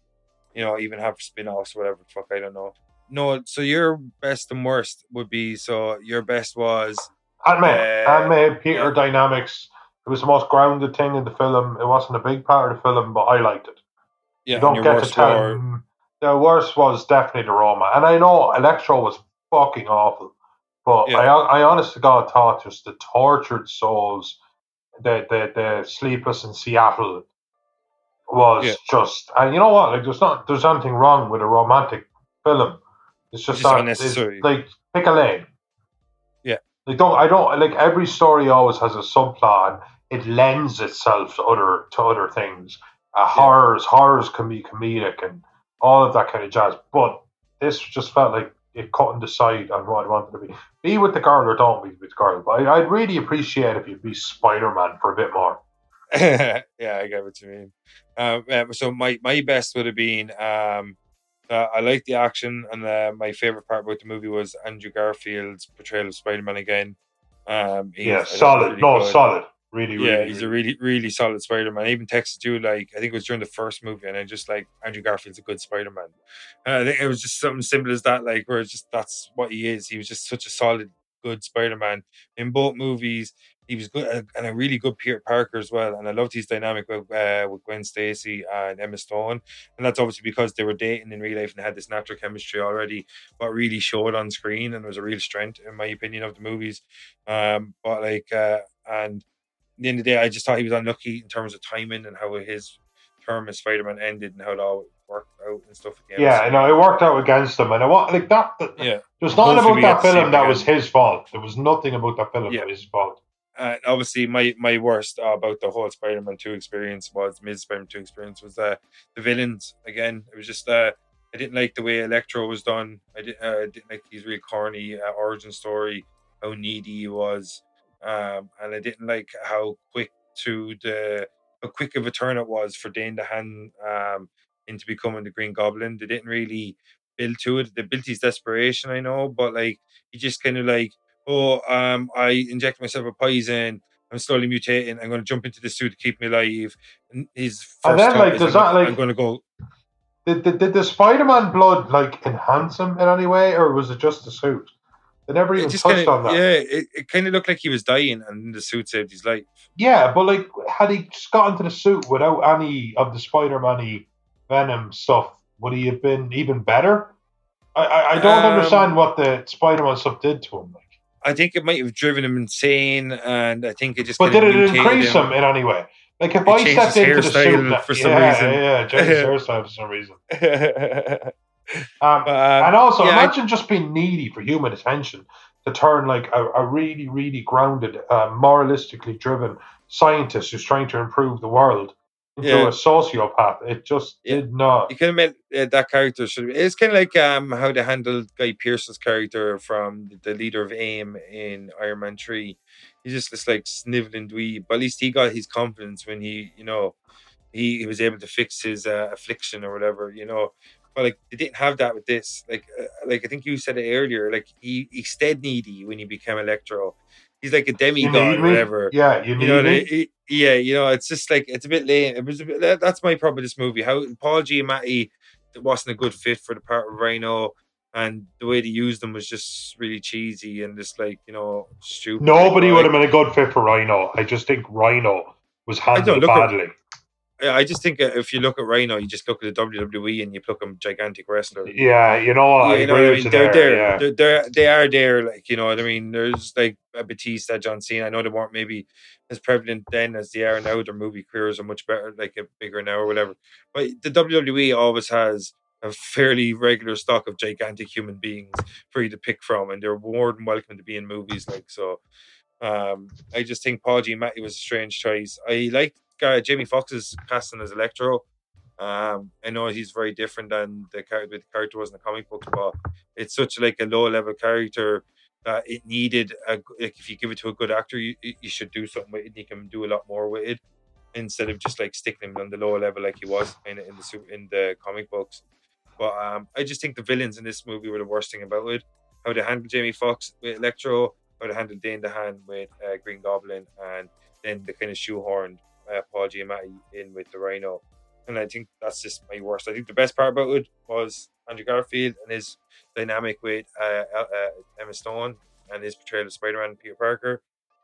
you know, even have spin-offs or whatever. Fuck, I don't know no, so your best and worst would be so your best was Aunt May. Uh, Peter yeah. dynamics. It was the most grounded thing in the film. It wasn't a big part of the film, but I liked it. Yeah, you don't get to tell. War... The worst was definitely the Roma, and I know Electro was fucking awful, but yeah. I, I honest to God thought just the tortured souls, the the the sleepless in Seattle was yeah. just, and you know what? Like, there's not there's anything wrong with a romantic film it's just, not, unnecessary. like pick a lane. Yeah. Like don't I don't like every story always has a subplot. It lends itself to other to other things. Uh, yeah. Horrors horrors can be comedic and all of that kind of jazz. But this just felt like it couldn't decide on what I wanted to be. Be with the girl or don't be with the girl. But I, would really appreciate if you'd be Spider Man for a bit more. *laughs* yeah, I get what you mean. Um, so my my best would have been um, uh, I like the action, and uh, my favorite part about the movie was Andrew Garfield's portrayal of Spider Man again. Um, yeah, solid. Really no, good. solid. Really, really, yeah, he's really. a really, really solid Spider Man. I even texted you like I think it was during the first movie, and I just like Andrew Garfield's a good Spider Man. I think it was just something simple as that, like where it's just that's what he is. He was just such a solid, good Spider Man in both movies he was good uh, and a really good Peter Parker as well. And I loved his dynamic with uh, with Gwen Stacy and Emma Stone, and that's obviously because they were dating in real life and had this natural chemistry already. But really showed on screen and there was a real strength in my opinion of the movies. Um, but like uh, and at the end of the day, I just thought he was unlucky in terms of timing and how his term as Spider Man ended and how it all worked out and stuff. Again. Yeah, I know it worked out against him, and I want like that. Yeah, there's nothing about that film that was his fault. There was nothing about that film yeah. that was his fault. Uh, obviously, my my worst uh, about the whole Spider-Man Two experience was mid Spider-Man Two experience was uh, the villains. Again, it was just uh, I didn't like the way Electro was done. I, did, uh, didn't like his really corny uh, origin story, how needy he was, um, and I didn't like how quick to the how quick of a turn it was for Dane DeHaan um, into becoming the Green Goblin. They didn't really build to it. They built his desperation, I know, but like he just kind of like oh, um, I inject myself a poison. I'm slowly mutating. I'm going to jump into the suit to keep me alive. And his first And then, like, does I'm, that, like- I'm going to go. Did, did, did the Spider-Man blood like enhance him in any way, or was it just the suit? They never even just touched kind on that. yeah. It, it kind of looked like he was dying, and the suit saved his life. Yeah, but like, had he just got into the suit without any of the Spider-Man Venom stuff, would he have been even better? I I, I don't Um, understand what the Spider-Man stuff did to him. Like, I think it might have driven him insane, and I think it just. but did it increase him in any way? Like, if It I stepped into the suit, for some yeah, reason. yeah, yeah, changed his *laughs* hairstyle for some reason. *laughs* Um, But, um, and also, yeah, I- imagine just being needy for human attention to turn like a, a really, really grounded, uh, moralistically driven scientist who's trying to improve the world Yeah. a sociopath. It just Yeah. did not. you could have made uh, that character should. It's kind of like um how they handled Guy Pearce's character from the leader of AIM in Iron Man Three. He's just this like sniveling dweeb, but at least he got his confidence when he, you know, he, he was able to fix his uh, affliction or whatever, you know. But like they didn't have that with this. Like, uh, like I think you said it earlier. Like he he stayed needy when he became Electro. He's like a demigod or me? whatever. Yeah, you You know, me. it- it- yeah, you know, it's just like it's a bit lame. It was a bit, that's my problem with this movie. How Paul Giamatti wasn't a good fit for the part of Rhino, and the way they used them was just really cheesy and just like you know stupid. Nobody Like, would have been a good fit for Rhino. I just think Rhino was handled look at- badly. I just think uh, if you look at Rhino, you just look at the WWE and you pluck him gigantic wrestler. Yeah, you know what? I Yeah, you know what I mean? They're there. Yeah. They're, they're they are there. Like you know what I mean. There's like a Batista, John Cena. I know they weren't maybe as prevalent then as they are now. Their movie careers are much better, like a bigger now or whatever. But the WWE always has a fairly regular stock of gigantic human beings for you to pick from, and they're more than welcome to be in movies. Like so, um, I just think Paul Giamatti was a strange choice. I like uh, Jamie Foxx's casting as Electro. Um, I know he's very different than the character the character was in the comic books, but it's such like a low level character that it needed a, like if you give it to a good actor, you, you should do something with it. And you can do a lot more with it instead of just like sticking him on the lower level like he was in in the su- in the comic books. But um, I just think the villains in this movie were the worst thing about it. How they handled Jamie Foxx with Electro, how they handled Dane DeHaan with uh, Green Goblin, and then they kind of shoehorned uh, Paul Giamatti in with the Rhino. And I think that's just my worst. I think the best part about it was Andrew Garfield and his dynamic with uh, uh, Emma Stone and his portrayal of Spider-Man, Peter Parker.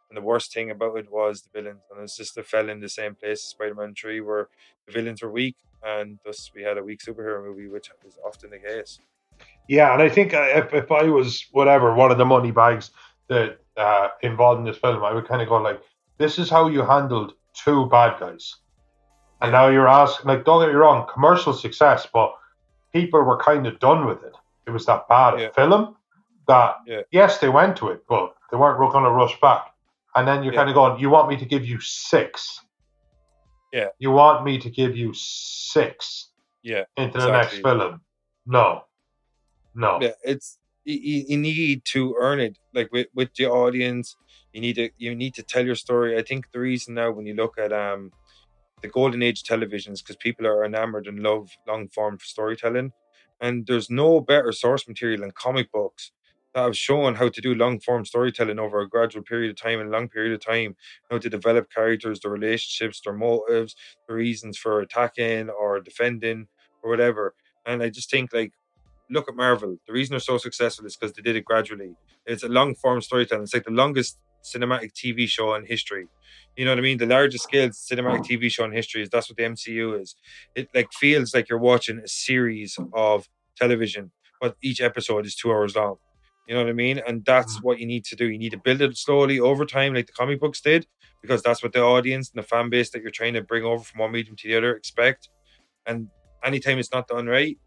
And the worst thing about it was the villains, and it's just it fell in the same place as Spider-Man Three, where the villains were weak, and thus we had a weak superhero movie, which is often the case. Yeah, and I think uh, if, if I was whatever one of the money bags that uh, involved in this film, I would kind of go like, "This is how you handled two bad guys," and now you're asking, like, don't get me wrong, commercial success, but people were kind of done with it. It was that bad Yeah. a film that Yeah. yes, they went to it, but they weren't going to rush back. And then you're Yeah. kind of going, "You want me to give you six? Yeah. You want me to give you six Yeah, into the next film? No, no." yeah it's you, you you need to earn it like with, with the audience you need to you need to tell your story i think the reason now when you look at um the golden age televisions because people are enamored and love long form storytelling and there's no better source material than comic books that have shown how to do long form storytelling over a gradual period of time and long period of time how to develop characters their relationships their motives the reasons for attacking or defending or whatever and i just think like look at Marvel. The reason they're so successful is because they did it gradually. It's a long form storytelling. It's like the longest cinematic TV show in history. You know what I mean? The largest scale cinematic TV show in history is that's what the MCU is. It like feels like you're watching a series of television, but each episode is two hours long. You know what I mean? And that's mm-hmm. what you need to do. You need to build it slowly over time, like the comic books did, because that's what the audience and the fan base that you're trying to bring over from one medium to the other expect. And anytime it's not done right,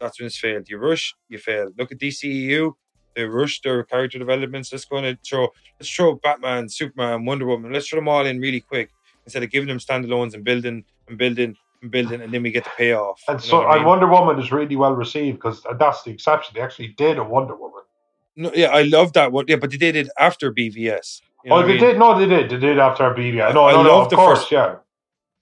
that's when it's failed. You rush, you fail. Look at DCEU. They rush their character developments. Let's go and throw let's throw Batman, Superman, Wonder Woman. Let's throw them all in really quick instead of giving them standalones and building and building and building, and then we get the payoff. And so, I mean? Wonder Woman is really well received because that's the exception. They actually did a Wonder Woman. No, yeah, I love that one. Yeah, but they did it after BVS. You know oh, they mean? did. No, they did. They did after BVS. No, I, I love the course, first. Yeah,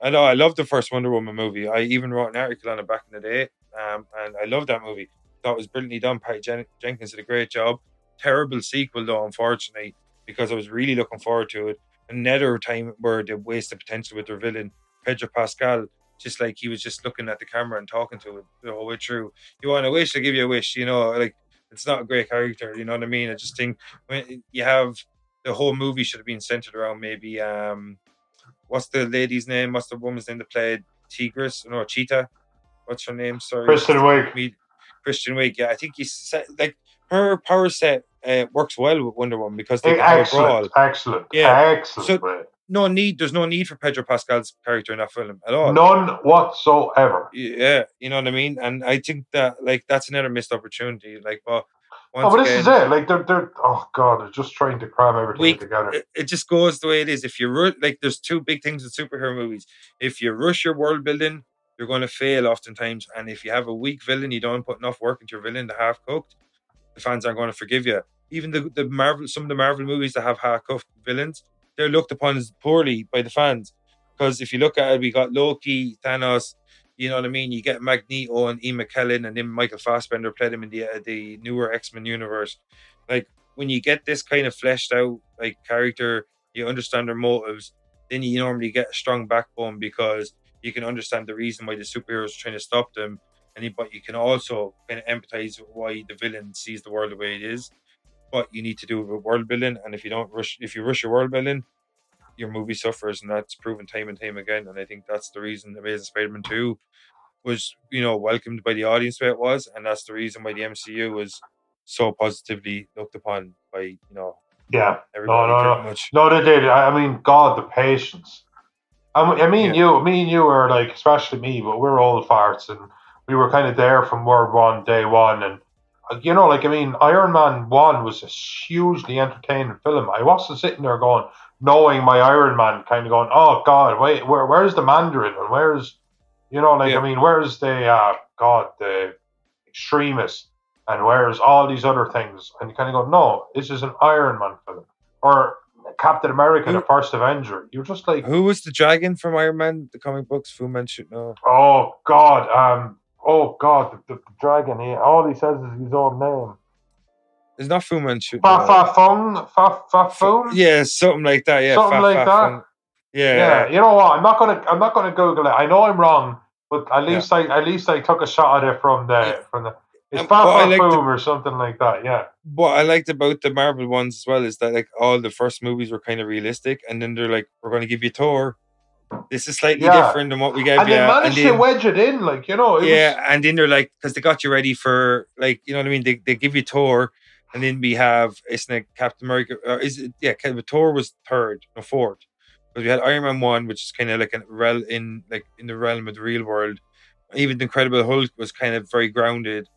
I know. I love the first Wonder Woman movie. I even wrote an article on it back in the day, um, and I love that movie. Thought it was brilliantly done. Patty Jen- Jenkins did a great job. Terrible sequel though, unfortunately, because I was really looking forward to it. Another time where they wasted potential with their villain Pedro Pascal just like he was just looking at the camera and talking to it the whole way through. You want a wish, I give you a wish. You know, like it's not a great character. You know what I mean? I just think when you have the whole movie should have been centered around maybe um, what's the lady's name? What's the woman's name that played Tigress? No, Cheetah. What's her name? Sorry, Kristen Wiig. Kristen Wiig. Yeah, I think he's like her power set uh, works well with Wonder Woman because they have a brawl. Excellent, yeah, excellent. So, no need. There's no need for Pedro Pascal's character in that film at all. None whatsoever. Yeah, you know what I mean. And I think that like that's another missed opportunity. Like, but oh, but this again, is it. Like they're they're oh god, they're just trying to cram everything we, together. It, it, just goes the way it is. If you ru- like, there's two big things with superhero movies. If you rush your world building, you're going to fail oftentimes. And if you have a weak villain, you don't put enough work into your villain, the half cooked, the fans aren't going to forgive you. Even the the Marvel, some of the Marvel movies that have half cooked villains they're looked upon as poorly by the fans. Because if you look at it, we got Loki, Thanos, you know what I mean? You get Magneto and Ian McKellen, and then Michael Fassbender played him in the uh, the newer X Men universe. Like when you get this kind of fleshed out like character, you understand their motives, then you normally get a strong backbone because you can understand the reason why the superheroes are trying to stop them, and but you can also kind of empathize with why the villain sees the world the way it is what you need to do with world building. And if you don't rush, if you rush your world building, your movie suffers, and that's proven time and time again. And I think that's the reason Amazing Spider-Man Two was, you know, welcomed by the audience the way it was, and that's the reason why the MCU was so positively looked upon by you know. Yeah. No, no, no. Much. No, they did. I mean, God, the patience. I mean, yeah. you, me and you were like, especially me, but we're old farts, and we were kind of there from World One, day one, and you know, like I mean, Iron Man One was a hugely entertaining film. I wasn't sitting there going, knowing my Iron Man, kind of going, "Oh God, wait, where where's the Mandarin and where's, you know, like yeah. I mean, where's the uh, God the extremist and where's all these other things?" And you kind of go, "No, this is an Iron Man film." Or Captain America, Who, the first Avenger. You're just like who was the dragon from Iron Man, the comic books? Fu Manchu. No. Oh God, um, Oh God, the, the, the dragon. He all he says is his own name. It's not Fu Manchu. Fa Fa Fung, Fa Fa Fung. Yeah, something like that. Yeah, something fa, like fa, that. Yeah, yeah. You know what? I'm not gonna. I'm not gonna Google it. I know I'm wrong, but at least yeah. I at least I took a shot at it from the yeah. from the. It's like Boom or something like that. Yeah. What I liked about the Marvel ones as well is that like all the first movies were kind of realistic, and then they're like, we're going to give you Thor, this is slightly yeah. different than what we gave and you. They managed and then, to wedge it in, like you know. yeah, was... and then they're like, because they got you ready for, like, you know what I mean. They, they give you Thor, and then we have isn't it Captain America? Or is it yeah? Thor was third, no fourth, because we had Iron Man one, which is kind of like a rel in like in the realm of the real world. Even the Incredible Hulk was kind of very grounded,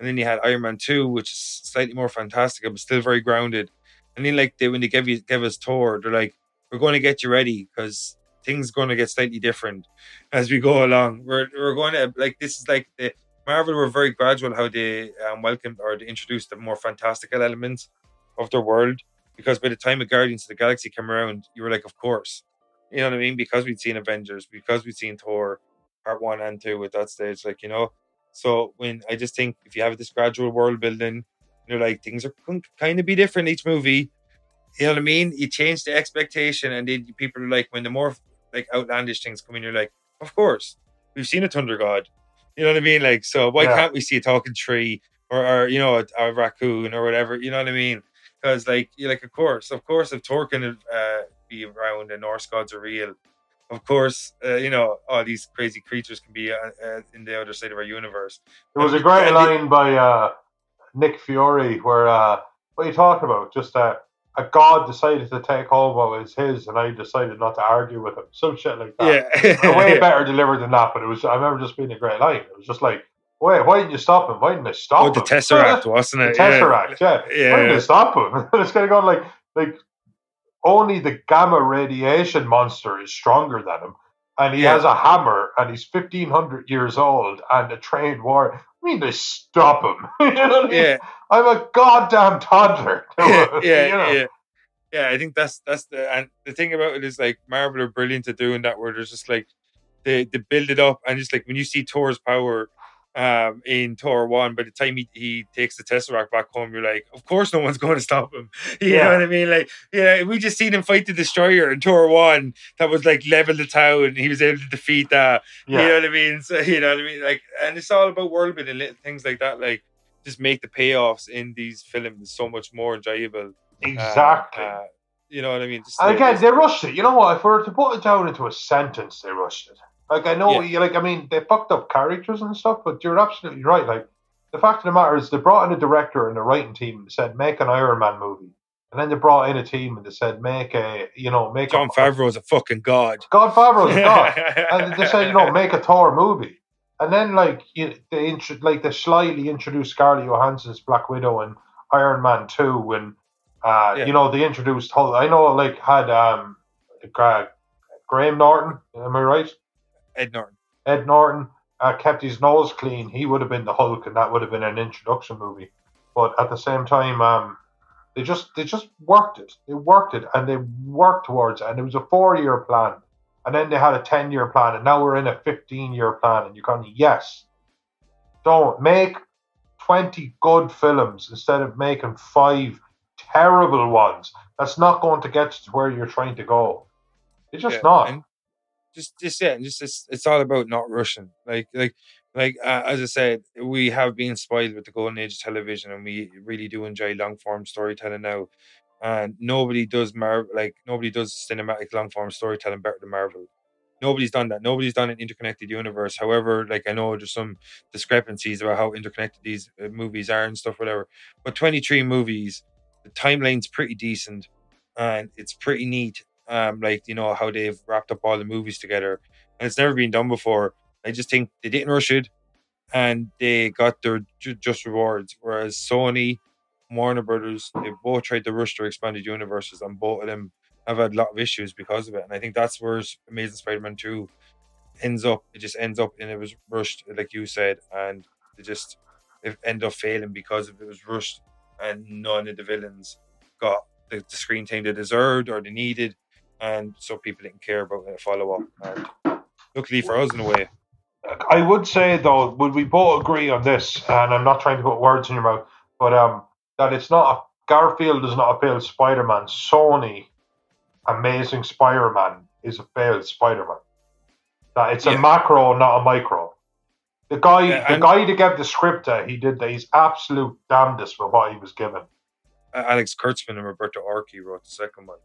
and then you had Iron Man two, which is slightly more fantastic, but still very grounded. And then like they when they gave you gave us Thor, they're like, we're going to get you ready because things are going to get slightly different as we go along. We're we're going to like this is like the Marvel were very gradual how they um, welcomed or they introduced the more fantastical elements of their world because by the time of Guardians of the Galaxy came around, you were like, of course, you know what I mean? Because we'd seen Avengers, because we'd seen Thor part one and two at that stage, like you know. So when I just think if you have this gradual world building, you're like things are kind of be different each movie. You know what I mean? You change the expectation, and then people are like, when the more like outlandish things come in, you're like, of course, we've seen a thunder god. You know what I mean? Like, so why yeah. can't we see a talking tree or, or you know, a, a, raccoon or whatever? You know what I mean? Because like, you're like, of course, of course, if can uh, be around and Norse gods are real, of course, uh, you know, all these crazy creatures can be uh, uh, in the other side of our universe. There was a great line by uh, Nick Fury where, uh, what are you talking about? Just that a god decided to take home what was his, and I decided not to argue with him. Some shit like that. Yeah, way *laughs* better delivered than that. But it was. I remember just being a great line. It was just like Wait, why didn't you stop him? Why didn't they stop Oh, him? the Tesseract, *laughs* wasn't it? The Tesseract, yeah. Yeah. Why didn't they stop him? *laughs* it's kind of going like, like only the gamma radiation monster is stronger than him, and he Yeah. has a hammer, and he's fifteen hundred years old and a trained warrior. I mean, they stop him. *laughs* you know I? Yeah, I'm a goddamn toddler. *laughs* *laughs* yeah, yeah, You know? yeah. Yeah, I think that's that's the and the thing about it is like Marvel are brilliant at doing that where there's just like they, they build it up and just like when you see Thor's power um in Thor one, by the time he, he takes the Tesseract back home, you're like, of course no one's going to stop him. *laughs* You Yeah. know what I mean? Like, yeah, we just seen him fight the Destroyer in Thor one that was like level the town and he was able to defeat that. Yeah. You know what I mean? So *laughs* you know what I mean? Like, and it's all about world building, little things like that. Like, just make the payoffs in these films so much more enjoyable. Uh, Exactly. uh, you know what I mean? Just And again, they rushed it. You know what? If we were to put it down into a sentence, they rushed it. Like I know, you like I mean, they fucked up characters and stuff, but you're absolutely right. Like the fact of the matter is, they brought in a director and a writing team and said make an Iron Man movie, and then they brought in a team and they said make a you know make a John a, Favreau's a fucking god. God Favreau's a god, *laughs* and they said you know make a Thor movie, and then like you, they intro, like they slyly introduced Scarlett Johansson's Black Widow and Iron Man two, and uh, Yeah. you know they introduced I know like had um Graham Norton, am I right? Ed Norton. Ed Norton uh, kept his nose clean. He would have been the Hulk, and that would have been an introduction movie. But at the same time, um, they just they just worked it. They worked it, and they worked towards it. And it was a four year plan, and then they had a ten year plan, and now we're in a fifteen year plan. And you're going, yes, don't make twenty good films instead of making five terrible ones. That's not going to get you to where you're trying to go. It's just Yeah, not. and just, just yeah, just it's, it's all about not rushing. Like, like, like uh, as I said, we have been spoiled with the golden age of television, and we really do enjoy long form storytelling now. And nobody does Marvel like nobody does cinematic long form storytelling better than Marvel. Nobody's done that. Nobody's done an interconnected universe. However, like I know there's some discrepancies about how interconnected these uh, movies are and stuff, whatever. But 23 movies, the timeline's pretty decent, and it's pretty neat. Um, like you know how they've wrapped up all the movies together, and it's never been done before. I just think they didn't rush it, and they got their ju- just rewards. Whereas Sony, Warner Brothers, they both tried to rush their expanded universes, and both of them have had a lot of issues because of it. And I think that's where Amazing Spider-Man Two ends up. It just ends up, and it was rushed, like you said, and they just ended up failing because of it was rushed, and none of the villains got the, the screen time they deserved or they needed, and so people didn't care about a follow up. And luckily for us, in a way, I would say though, would we both agree on this? And I'm not trying to put words in your mouth, but um, that it's not a, Garfield does not appeal to Spider-Man. Sony, Amazing Spider-Man is a failed Spider-Man. That it's a Yeah. macro, not a micro. The guy, Yeah, the guy that gave the script, uh, he did the, he's absolute damnedest with what he was given. Alex Kurtzman and Roberto Orci wrote the second one.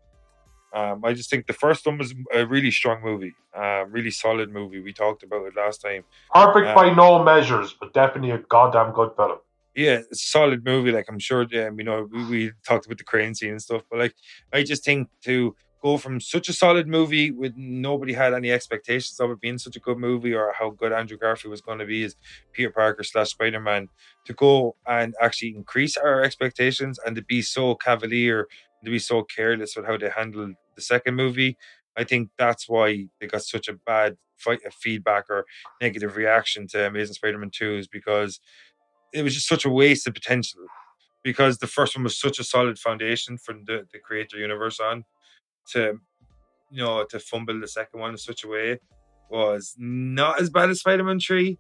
Um, I just think the first one was a really strong movie, uh, really solid movie. We talked about it last time. Perfect Yeah. by no measures, but definitely a goddamn good film. yeah, it's a solid movie. Like I'm sure, um, you know, we, we talked about the crane scene and stuff, but like I just think to go from such a solid movie with nobody had any expectations of it being such a good movie or how good Andrew Garfield was going to be as Peter Parker slash Spider Man, to go and actually increase our expectations and to be so cavalier, to be so careless with how they handled the second movie. I think that's why they got such a bad fight, feedback or negative reaction to Amazing Spider-Man Two is because it was just such a waste of potential because the first one was such a solid foundation for the, the creator universe on to you know to fumble the second one in such a way was not as bad as Spider-Man 3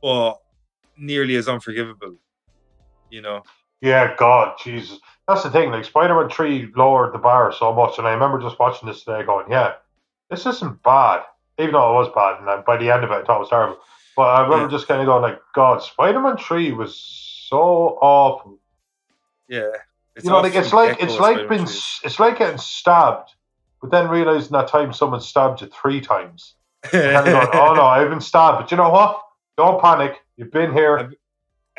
but nearly as unforgivable you know Yeah, God, Jesus. That's the thing. Like Spider Man 3 lowered the bar so much. And I remember just watching this today going, yeah, this isn't bad. Even though it was bad. And then by the end of it, I thought it was terrible. But I remember just kind of going, like, God, Spider Man 3 was so awful. yeah you know, like it's like it's like being it's like getting stabbed, but then realizing that time someone stabbed you three times. And kind of going, *laughs* oh no, I've been stabbed. But you know what? Don't panic. You've been here. I've-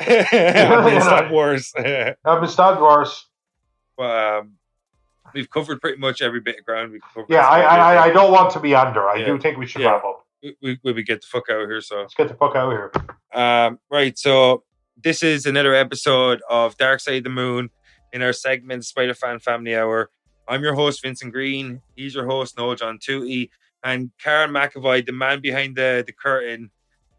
*laughs* it's *laughs* not worse I've been stabbed worse. But um we've covered pretty much every bit of ground Yeah, I, I, I- I don't want to be under. I Yeah. do think we should Yeah. wrap up. we, we, we get the fuck out of here so Let's get the fuck out of here. Um, right, so this is another episode of Dark Side of the Moon in our segment Spider Fan Family Hour. I'm your host, Vincent Green. He's your host, Noel John Toohey. And Karen McAvoy, the man behind the, the curtain,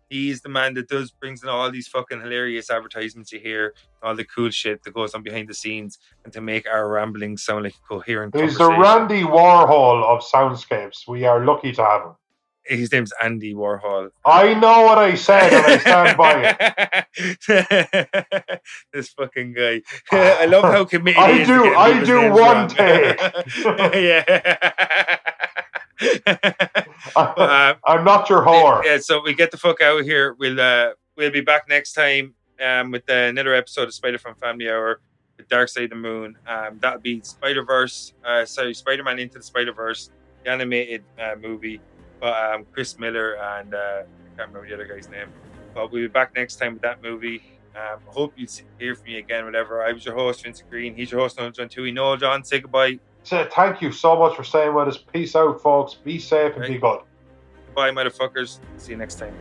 he's the man that does brings in all these fucking hilarious advertisements you hear, all the cool shit that goes on behind the scenes, and to make our ramblings sound like a coherent. He's the Randy Warhol of soundscapes. We are lucky to have him. His name's Andy Warhol. I know what I said, and I stand by it. *laughs* this fucking guy. *laughs* I love how *laughs* committed. I do. I do one take. yeah. *laughs* I'm not your whore. Yeah, so we get the fuck out of here. We'll uh, we'll be back next time um, with uh, another episode of Spider From Family Hour, the Dark Side of the Moon. Um, that'll be Spider Verse. Uh, sorry, Spider Man into the Spider Verse, the animated uh, movie. But um, Chris Miller and uh, I can't remember the other guy's name. But we'll be back next time with that movie. Um, hope you hear from me again. Whatever. I was your host, Vincent Green. He's your host, Noel John Toohey. Noel John, say goodbye. So thank you so much for staying with us. Peace out, folks. Be safe and right. be good. Bye, motherfuckers. See you next time.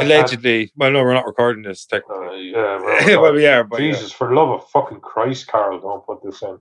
Yeah, allegedly. well, no, we're not recording this technically. Uh, yeah, *laughs* well, well, we are. But Jesus, yeah. for love of fucking Christ, Carl, don't put this in.